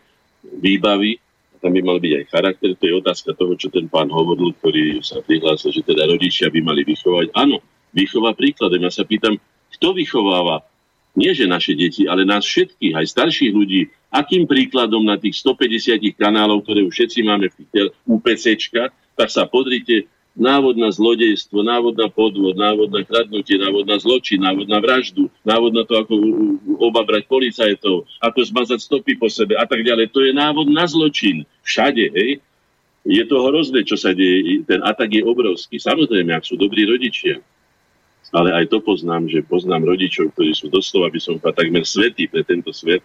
výbavy. Tam by mal byť aj charakter, to je otázka toho, čo ten pán hovoril, ktorý sa prihlásil, že teda rodičia by mali vychovať. Áno, vychová príkladom. Ja sa pýtam, kto vychováva nie že naše deti, ale nás všetkých, aj starších ľudí, akým príkladom na tých 150 kanálov, ktoré už všetci máme v tých tak sa podrite, návod na zlodejstvo, návod na podvod, návod na kradnutie, návod na zločin, návod na vraždu, návod na to, ako obabrať policajtov, ako zmazať stopy po sebe a tak ďalej. To je návod na zločin. Všade, hej. Je to hrozné, čo sa deje. Ten atak je obrovský. Samozrejme, ak sú dobrí rodičia. Ale aj to poznám, že poznám rodičov, ktorí sú doslova, by som povedal, takmer svetí pre tento svet.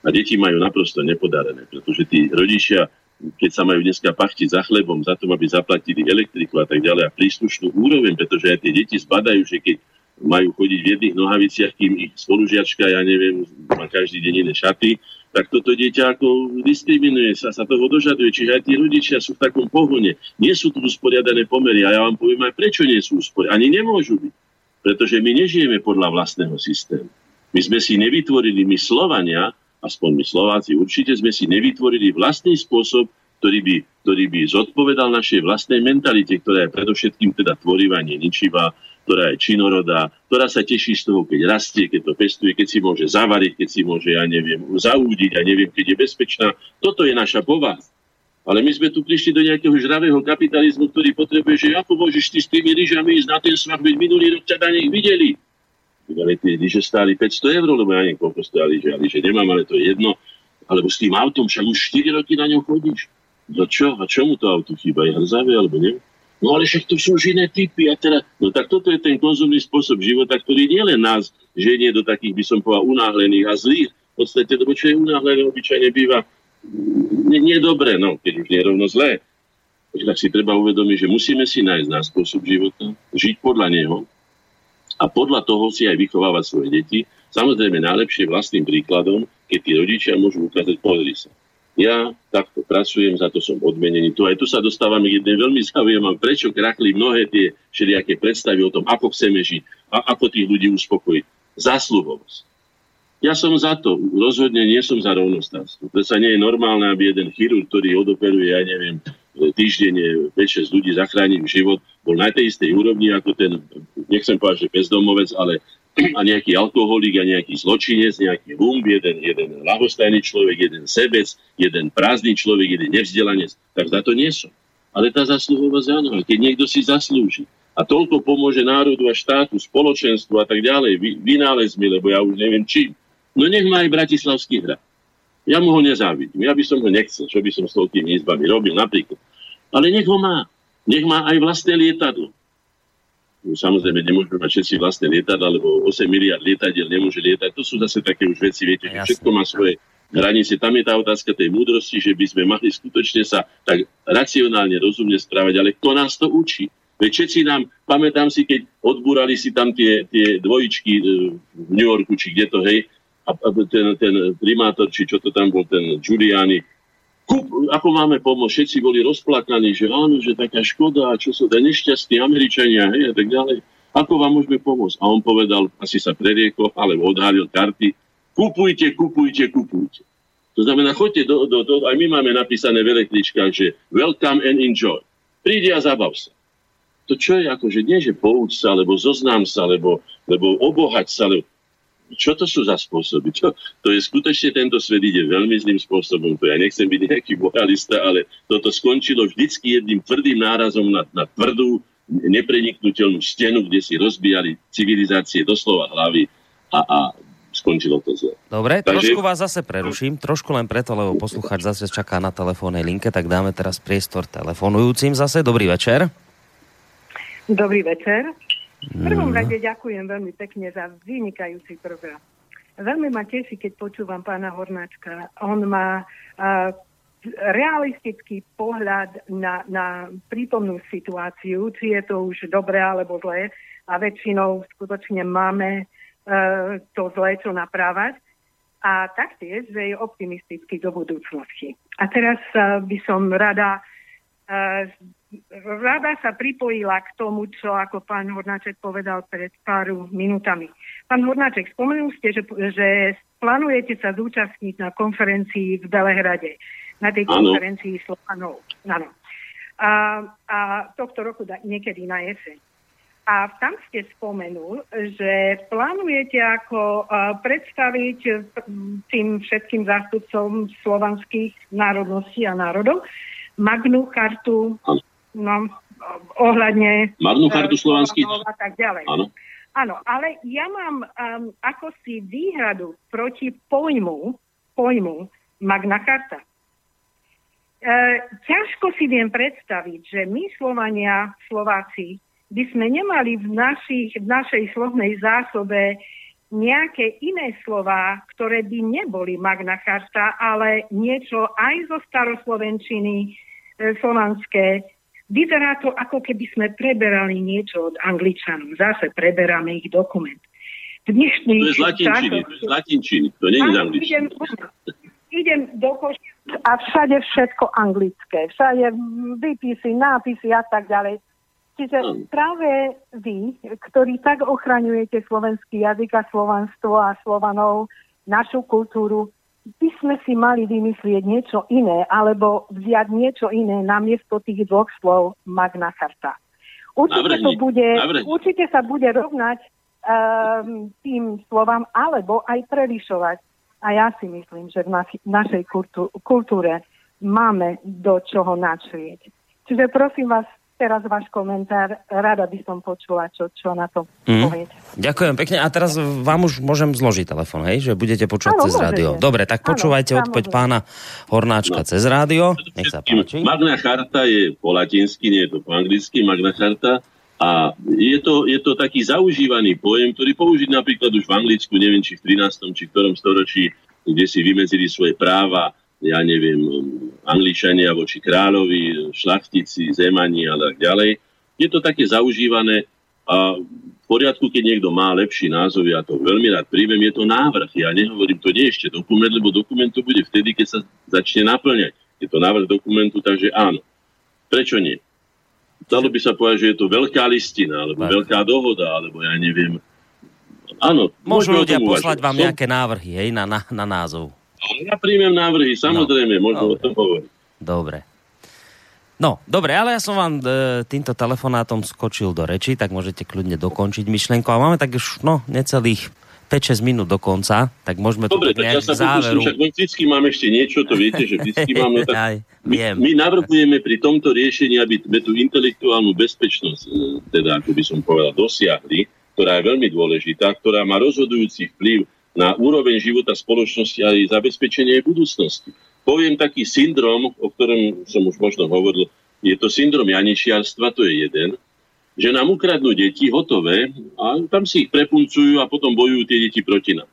A deti majú naprosto nepodarené, pretože tí rodičia keď sa majú dneska pachtiť za chlebom, za to, aby zaplatili elektriku a tak ďalej a príslušnú úroveň, pretože aj tie deti zbadajú, že keď majú chodiť v jedných nohaviciach, kým ich spolužiačka, ja neviem, má každý deň iné šaty, tak toto dieťa ako diskriminuje sa, sa toho dožaduje. Čiže aj tí rodičia sú v takom pohone. Nie sú tu usporiadané pomery. A ja vám poviem aj prečo nie sú usporiadané. Ani nemôžu byť. Pretože my nežijeme podľa vlastného systému. My sme si nevytvorili, my Slovania, aspoň my Slováci, určite sme si nevytvorili vlastný spôsob, ktorý by, ktorý by zodpovedal našej vlastnej mentalite, ktorá je predovšetkým teda tvorivá, ničivá, ktorá je činorodá, ktorá sa teší z toho, keď rastie, keď to pestuje, keď si môže zavariť, keď si môže, ja neviem, zaúdiť, ja neviem, keď je bezpečná. Toto je naša povaha. Ale my sme tu prišli do nejakého žravého kapitalizmu, ktorý potrebuje, že ako môžeš ty s tými ryžami ísť na ten svah, veď minulý rok ťa na nich videli ale tie lyže stáli 500 eur, lebo ja neviem, koľko stáli, že lyže nemám, ale to je jedno. Alebo s tým autom, však už 4 roky na ňom chodíš. No čo? A čomu to auto chýba? Je hrzavé alebo neviem? No ale však to sú už iné typy. A teda, no tak toto je ten konzumný spôsob života, ktorý nielen nás ženie do takých, by som povedal, unáhlených a zlých. V podstate, lebo čo je unáhlené, obyčajne býva nie, nie dobre, no, keď už nie rovno zlé. Tak si treba uvedomiť, že musíme si nájsť náš spôsob života, žiť podľa neho a podľa toho si aj vychovávať svoje deti. Samozrejme najlepšie vlastným príkladom, keď tí rodičia môžu ukázať, pozri sa, ja takto pracujem, za to som odmenený. Tu aj tu sa dostávame k jednej veľmi zaujímavé, prečo krakli mnohé tie všelijaké predstavy o tom, ako chceme žiť a ako tých ľudí uspokojiť. Zásluhovosť. Ja som za to, rozhodne nie som za rovnostárstvo. To sa nie je normálne, aby jeden chirurg, ktorý odoperuje, ja neviem, týždenne 5-6 ľudí zachráni život, bol na tej istej úrovni ako ten, nechcem povedať, že bezdomovec, ale a nejaký alkoholik a nejaký zločinec, nejaký humb, jeden, jeden lahostajný človek, jeden sebec, jeden prázdny človek, jeden nevzdelanec, tak za to nie som. Ale tá zasluhovosť áno, keď niekto si zaslúži a toľko pomôže národu a štátu, spoločenstvu a tak ďalej, vy, vynálezmi, lebo ja už neviem čím, no nech má aj Bratislavský hrad. Ja mu ho nezávidím, ja by som ho nechcel, čo by som s toľkými izbami robil napríklad. Ale nech ho má. Nech má aj vlastné lietadlo samozrejme nemôžeme mať všetci vlastné lietadla, lebo 8 miliard lietadiel nemôže lietať. To sú zase také už veci, viete, že všetko má svoje hranice. Tam je tá otázka tej múdrosti, že by sme mali skutočne sa tak racionálne, rozumne správať, ale kto nás to učí? Veď všetci nám, pamätám si, keď odbúrali si tam tie, tie dvojičky e, v New Yorku, či kde to, hej, a ten, ten primátor, či čo to tam bol, ten Giuliani, ako máme pomôcť, všetci boli rozplakaní, že áno, že taká škoda, čo sú to nešťastní Američania, hej, a tak ďalej. Ako vám môžeme pomôcť? A on povedal, asi sa preriekol, alebo odhalil karty, kupujte, kupujte, kupujte. To znamená, choďte do, do, do, aj my máme napísané v električkách, že welcome and enjoy. Príde a zabav sa. To čo je akože nie, že pouč sa, alebo zoznám sa, lebo, lebo obohať sa, lebo čo to sú za spôsoby? Čo? To je skutočne tento svet ide veľmi zlým spôsobom. To ja nechcem byť nejaký moralista, ale toto skončilo vždycky jedným tvrdým nárazom na, na tvrdú, nepreniknutelnú stenu, kde si rozbijali civilizácie doslova hlavy a, a skončilo to zle. Dobre, Takže... trošku vás zase preruším, trošku len preto, lebo posluchač zase čaká na telefónnej linke, tak dáme teraz priestor telefonujúcim zase. Dobrý večer. Dobrý večer. V prvom mm. rade ďakujem veľmi pekne za vynikajúci program. Veľmi ma teší, keď počúvam pána Hornáčka. On má uh, realistický pohľad na, na prítomnú situáciu, či je to už dobré alebo zlé. A väčšinou skutočne máme uh, to zlé, čo naprávať. A taktiež, že je optimistický do budúcnosti. A teraz uh, by som rada rada sa pripojila k tomu, čo ako pán Hornáček povedal pred pár minútami. Pán Hornáček, spomenul ste, že, že plánujete sa zúčastniť na konferencii v Belehrade, na tej ano. konferencii Slovanov. Áno. A, a tohto roku da, niekedy na jeseň. A tam ste spomenul, že plánujete ako predstaviť tým všetkým zástupcom slovanských národností a národov Magnú chartu no, ohľadne... Magnú chartu slovanských... A tak ďalej. Áno. Áno, ale ja mám um, ako si výhradu proti pojmu, pojmu Magna Charta. E, ťažko si viem predstaviť, že my Slovania, Slováci, by sme nemali v, našich, v našej slovnej zásobe nejaké iné slova, ktoré by neboli Magna Charta, ale niečo aj zo staroslovenčiny, e, slovanské, Vyzerá to, ako keby sme preberali niečo od Angličanov. Zase preberáme ich dokument. V dnešných to je z latinčiny, to je z latinčiny, to nie je z Idem, idem do koši a všade všetko anglické. Všade výpisy, nápisy a tak ďalej. Čiže práve vy, ktorí tak ochraňujete slovenský jazyk a slovanstvo a slovanov, našu kultúru, by sme si mali vymyslieť niečo iné, alebo vziať niečo iné namiesto tých dvoch slov Magna Carta. Určite, to bude, určite sa bude rovnať um, tým slovám, alebo aj prelišovať. A ja si myslím, že v naši, našej kultú, kultúre máme do čoho načrieť. Čiže prosím vás, teraz váš komentár. Rada by som počula, čo, čo na to Mm. poviete. Ďakujem pekne. A teraz vám už môžem zložiť telefon, hej? Že budete počúvať Áno, cez môžete. rádio. Dobre, tak počúvajte odpoveď samozrejme. pána Hornáčka No. cez rádio. Nech sa páči. Magna Charta je po latinsky, nie je to po anglicky, Magna Charta. A je to, je to taký zaužívaný pojem, ktorý použiť napríklad už v Anglicku, neviem či v 13. či v ktorom storočí, kde si vymedzili svoje práva, ja neviem, Angličania voči kráľovi, šlachtici, zemani a tak ďalej. Je to také zaužívané a v poriadku, keď niekto má lepší názov, ja to veľmi rád príjmem, je to návrh. Ja nehovorím, to nie je ešte dokument, lebo dokument to bude vtedy, keď sa začne naplňať. Je to návrh dokumentu, takže áno. Prečo nie? Dalo by sa povedať, že je to veľká listina, alebo Tak. veľká dohoda, alebo ja neviem. Áno, Môžu ľudia poslať vám nejaké návrhy, hej, na, na, na názov. Ja príjmem návrhy, samozrejme, môžeme o Dobre. tom hovoriť. Dobre. No, dobre, ale ja som vám e, týmto telefonátom skočil do reči, tak môžete kľudne dokončiť myšlienku. A máme tak už, no, necelých 5-6 minút do konca, tak môžeme Dobre, tu tak ja sa záveru. však vždycky mám ešte niečo, to viete, že vždycky mám, no tak Aj, my, my navrhujeme pri tomto riešení, aby sme tú intelektuálnu bezpečnosť, e, teda ako by som povedal, dosiahli, ktorá je veľmi dôležitá, ktorá má rozhodujúci vplyv na úroveň života spoločnosti a jej zabezpečenie budúcnosti. Poviem taký syndrom, o ktorom som už možno hovoril, je to syndrom janičiarstva, to je jeden, že nám ukradnú deti hotové a tam si ich prepuncujú a potom bojujú tie deti proti nám.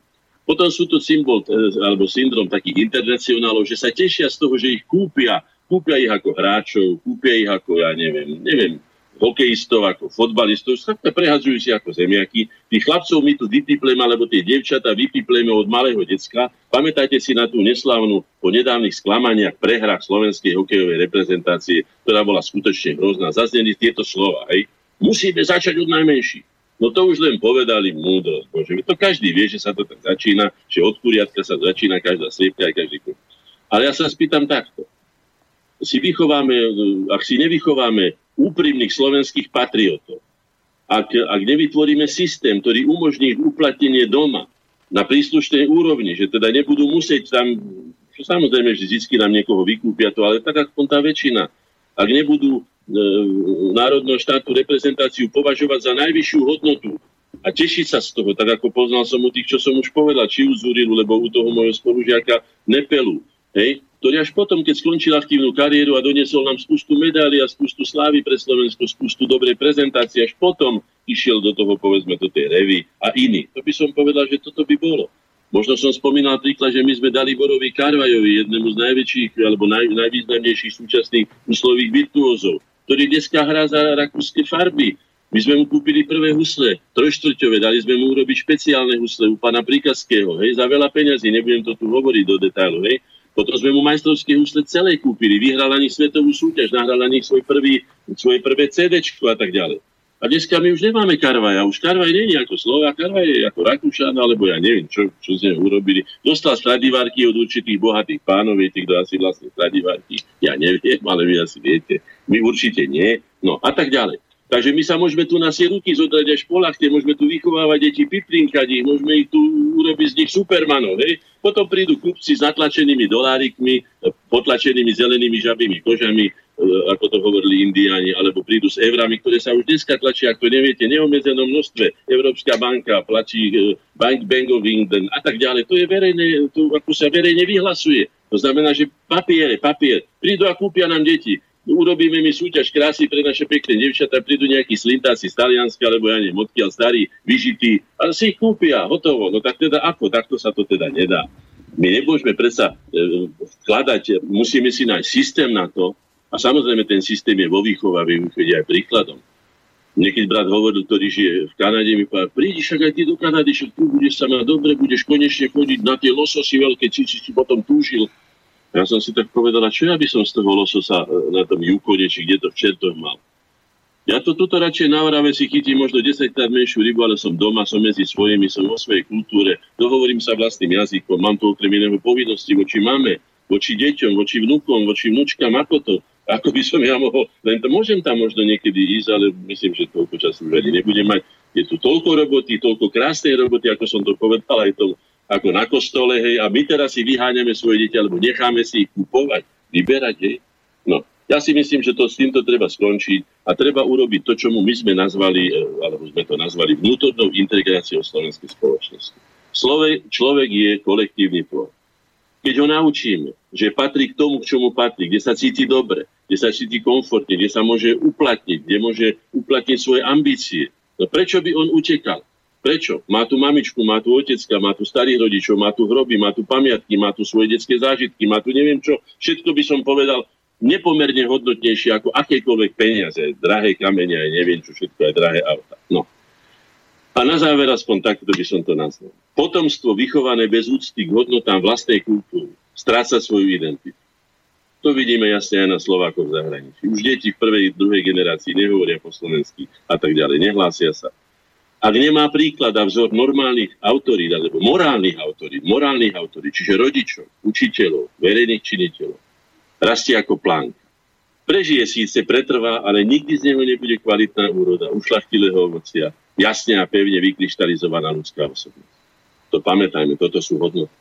Potom sú to symbol e, alebo syndrom takých internacionálov, že sa tešia z toho, že ich kúpia. Kúpia ich ako hráčov, kúpia ich ako, ja neviem, neviem, hokejistov, ako fotbalistov, skrátka prehadzujú si ako zemiaky. Tých chlapcov my tu vypipleme, alebo tie devčatá vypipleme od malého decka. Pamätajte si na tú neslávnu po nedávnych sklamaniach, prehrách slovenskej hokejovej reprezentácie, ktorá bola skutočne hrozná. Zazneli tieto slova, hej. Musíme začať od najmenších. No to už len povedali múdro. Bože, to každý vie, že sa to tak začína, že od kuriatka sa začína každá sliepka aj každý kur. Ale ja sa spýtam takto. Si vychováme, ak si nevychováme úprimných slovenských patriotov, ak, ak nevytvoríme systém, ktorý umožní ich uplatnenie doma na príslušnej úrovni, že teda nebudú musieť tam, samozrejme, že vždy nám niekoho vykúpia to, ale tak ako tá väčšina, ak nebudú e, národného štátu reprezentáciu považovať za najvyššiu hodnotu a tešiť sa z toho, tak ako poznal som u tých, čo som už povedal, či u Zurilu, lebo u toho môjho spolužiaka Nepelu, hej, ktorý až potom, keď skončil aktívnu kariéru a doniesol nám spustu medálií a spustu slávy pre Slovensko, spustu dobrej prezentácie, až potom išiel do toho, povedzme, do tej revy a iný. To by som povedal, že toto by bolo. Možno som spomínal príklad, že my sme dali Borovi Karvajovi, jednému z najväčších alebo naj, najvýznamnejších súčasných úslových virtuózov, ktorý dneska hrá za rakúske farby. My sme mu kúpili prvé husle, trojštvrťové, dali sme mu urobiť špeciálne husle u pána Prikaského, hej, za veľa peňazí, nebudem to tu hovoriť do detailu, hej. Potom sme mu majstrovské husle celé kúpili, vyhral na nich svetovú súťaž, nahral na nich svoj prvý, svoje prvé CD a tak ďalej. A dneska my už nemáme Karvaja. Už Karvaj nie je ako Slovák, Karvaj je ako Rakúšan, alebo ja neviem, čo, čo z urobili. Dostal stradivárky od určitých bohatých pánov, viete, kto asi vlastne stradivárky. Ja neviem, ale vy asi viete. My určite nie. No a tak ďalej. Takže my sa môžeme tu na sie ruky zodrať až po lachte, môžeme tu vychovávať deti, piplinkať ich, môžeme ich tu urobiť z nich supermanov. Hej? Potom prídu kupci s natlačenými dolárikmi, potlačenými zelenými žabými kožami, e, ako to hovorili indiáni, alebo prídu s eurami, ktoré sa už dneska tlačia, ak to neviete, neobmedzenom množstve. Európska banka platí e, Bank Bank of England a tak ďalej. To je verejné, to ako sa verejne vyhlasuje. To znamená, že papiere, papier. Prídu a kúpia nám deti urobíme mi súťaž krásy pre naše pekné devčatá, prídu nejakí slintáci z Talianska, alebo ja neviem, odkiaľ starí, vyžití, a si ich kúpia, hotovo. No tak teda ako? Takto sa to teda nedá. My nemôžeme predsa e, vkladať, musíme si nájsť systém na to, a samozrejme ten systém je vo výchove a aj príkladom. Niekedy brat hovoril, ktorý žije v Kanade, mi povedal, prídi však aj ty do Kanady, však tu budeš sa mať dobre, budeš konečne chodiť na tie lososy veľké, či si potom túžil. Ja som si tak povedal, čo ja by som z toho lososa e, na tom Jukone, či kde to v Čertoch mal. Ja to tuto radšej na Orave si chytím možno 10 krát menšiu rybu, ale som doma, som medzi svojimi, som vo svojej kultúre, dohovorím sa vlastným jazykom, mám to okrem iného povinnosti voči mame, voči deťom, voči vnúkom, voči vnúčkam, ako to. Ako by som ja mohol, len to môžem tam možno niekedy ísť, ale myslím, že toľko času už nebudem mať. Je tu toľko roboty, toľko krásnej roboty, ako som to povedal, aj to ako na kostole, hej, a my teraz si vyháňame svoje deti, alebo necháme si ich kúpovať, vyberať, hej. No, Ja si myslím, že to s týmto treba skončiť a treba urobiť to, čo my sme nazvali, e, alebo sme to nazvali vnútornou integráciou slovenskej spoločnosti. Slove, človek je kolektívny tvor. Keď ho naučíme, že patrí k tomu, k čomu patrí, kde sa cíti dobre, kde sa cíti komfortne, kde sa môže uplatniť, kde môže uplatniť svoje ambície, no prečo by on utekal? Prečo? Má tu mamičku, má tu otecka, má tu starých rodičov, má tu hroby, má tu pamiatky, má tu svoje detské zážitky, má tu neviem čo. Všetko by som povedal, nepomerne hodnotnejšie ako akékoľvek peniaze, drahé kamene, aj neviem čo všetko, aj drahé auta. No. A na záver aspoň takto by som to nazval. Potomstvo vychované bez úcty k hodnotám vlastnej kultúry stráca svoju identitu. To vidíme jasne aj na Slovákoch v zahraničí. Už deti v prvej, druhej generácii nehovoria po slovensky a tak ďalej, nehlásia sa. Ak nemá príklad a vzor normálnych autorít, alebo morálnych autorít, morálnych autorít, čiže rodičov, učiteľov, verejných činiteľov, rastie ako plánk. Prežije síce, pretrvá, ale nikdy z neho nebude kvalitná úroda, ušlachtilého ovocia, jasne a pevne vykryštalizovaná ľudská osobnosť. To pamätajme, toto sú hodnoty.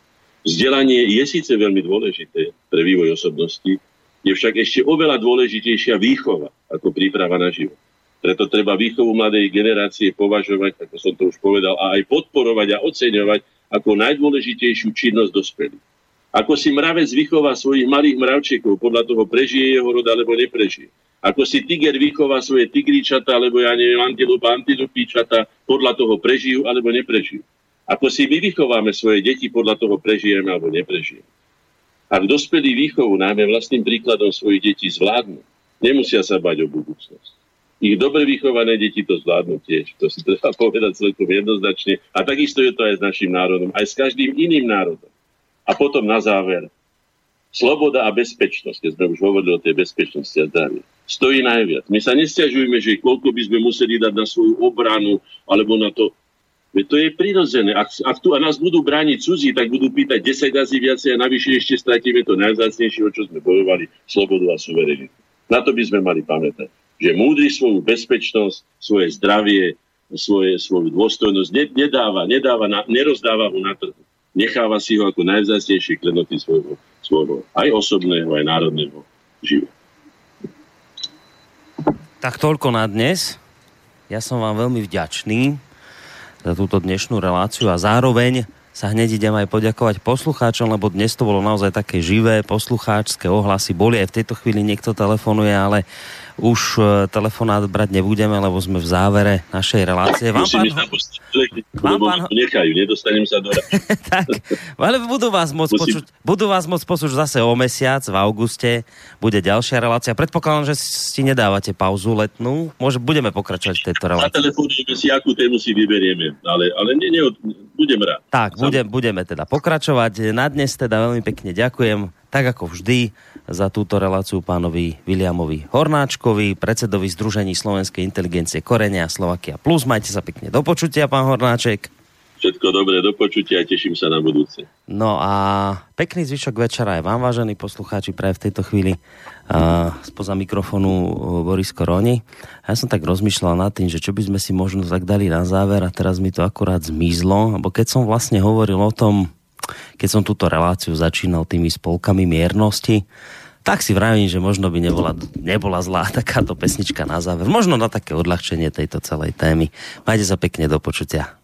Vzdelanie je síce veľmi dôležité pre vývoj osobnosti, je však ešte oveľa dôležitejšia výchova ako príprava na život. Preto treba výchovu mladej generácie považovať, ako som to už povedal, a aj podporovať a oceňovať ako najdôležitejšiu činnosť dospelých. Ako si mravec vychová svojich malých mravčekov, podľa toho prežije jeho rod alebo neprežije. Ako si tiger vychová svoje tigričata, alebo ja neviem, antilopa, antilopíčata, podľa toho prežijú alebo neprežijú. Ako si my vychováme svoje deti, podľa toho prežijeme alebo neprežijeme. Ak dospelí výchovu, najmä vlastným príkladom svojich detí zvládnu, nemusia sa bať o budúcnosť. Ich dobre vychované deti to zvládnu tiež. To si treba povedať celkom jednoznačne. A takisto je to aj s našim národom, aj s každým iným národom. A potom na záver, sloboda a bezpečnosť, keď sme už hovorili o tej bezpečnosti a zdraví, stojí najviac. My sa nestiažujeme, že koľko by sme museli dať na svoju obranu alebo na to. To je prirodzené. Ak, ak tu a nás budú brániť cudzí, tak budú pýtať 10 razy viacej a navyše ešte stratíme to najzácnejšie, o čo sme bojovali, slobodu a suverenitu. Na to by sme mali pamätať. Že múdri svoju bezpečnosť, svoje zdravie, svoje, svoju dôstojnosť nedáva, nedáva na, nerozdáva ho na trhu necháva si ho ako najvzácnejšie klenoty svojho, svojho aj osobného, aj národného života. Tak toľko na dnes. Ja som vám veľmi vďačný za túto dnešnú reláciu a zároveň sa hneď idem aj poďakovať poslucháčom, lebo dnes to bolo naozaj také živé, poslucháčské ohlasy boli. Aj v tejto chvíli niekto telefonuje, ale už e, telefonát brať nebudeme, lebo sme v závere našej relácie. Vám, pán... Vám, pán... nechajú, nedostanem sa do Tak, ale budú vás môcť počuť, budú vás môcť počuť zase o mesiac, v auguste, bude ďalšia relácia. Predpokladám, že si nedávate pauzu letnú. Môže, budeme pokračovať v tejto relácii. Zatelefonujeme si, akú tému si vyberieme, ale, ale nie, nie, budem rád. Tak, budem, budeme teda pokračovať. Na dnes teda veľmi pekne ďakujem, tak ako vždy za túto reláciu pánovi Williamovi Hornáčkovi, predsedovi Združení Slovenskej inteligencie Korenia Slovakia Plus. Majte sa pekne do počutia, pán Hornáček. Všetko dobré, do počutia a teším sa na budúce. No a pekný zvyšok večera aj vám, vážení poslucháči, práve v tejto chvíli uh, spoza mikrofónu uh, Boris Koroni. Ja som tak rozmýšľal nad tým, že čo by sme si možno tak dali na záver a teraz mi to akurát zmizlo, lebo keď som vlastne hovoril o tom, keď som túto reláciu začínal tými spolkami miernosti, tak si vravím, že možno by nebola, nebola zlá takáto pesnička na záver. Možno na také odľahčenie tejto celej témy. Majte sa pekne do počutia.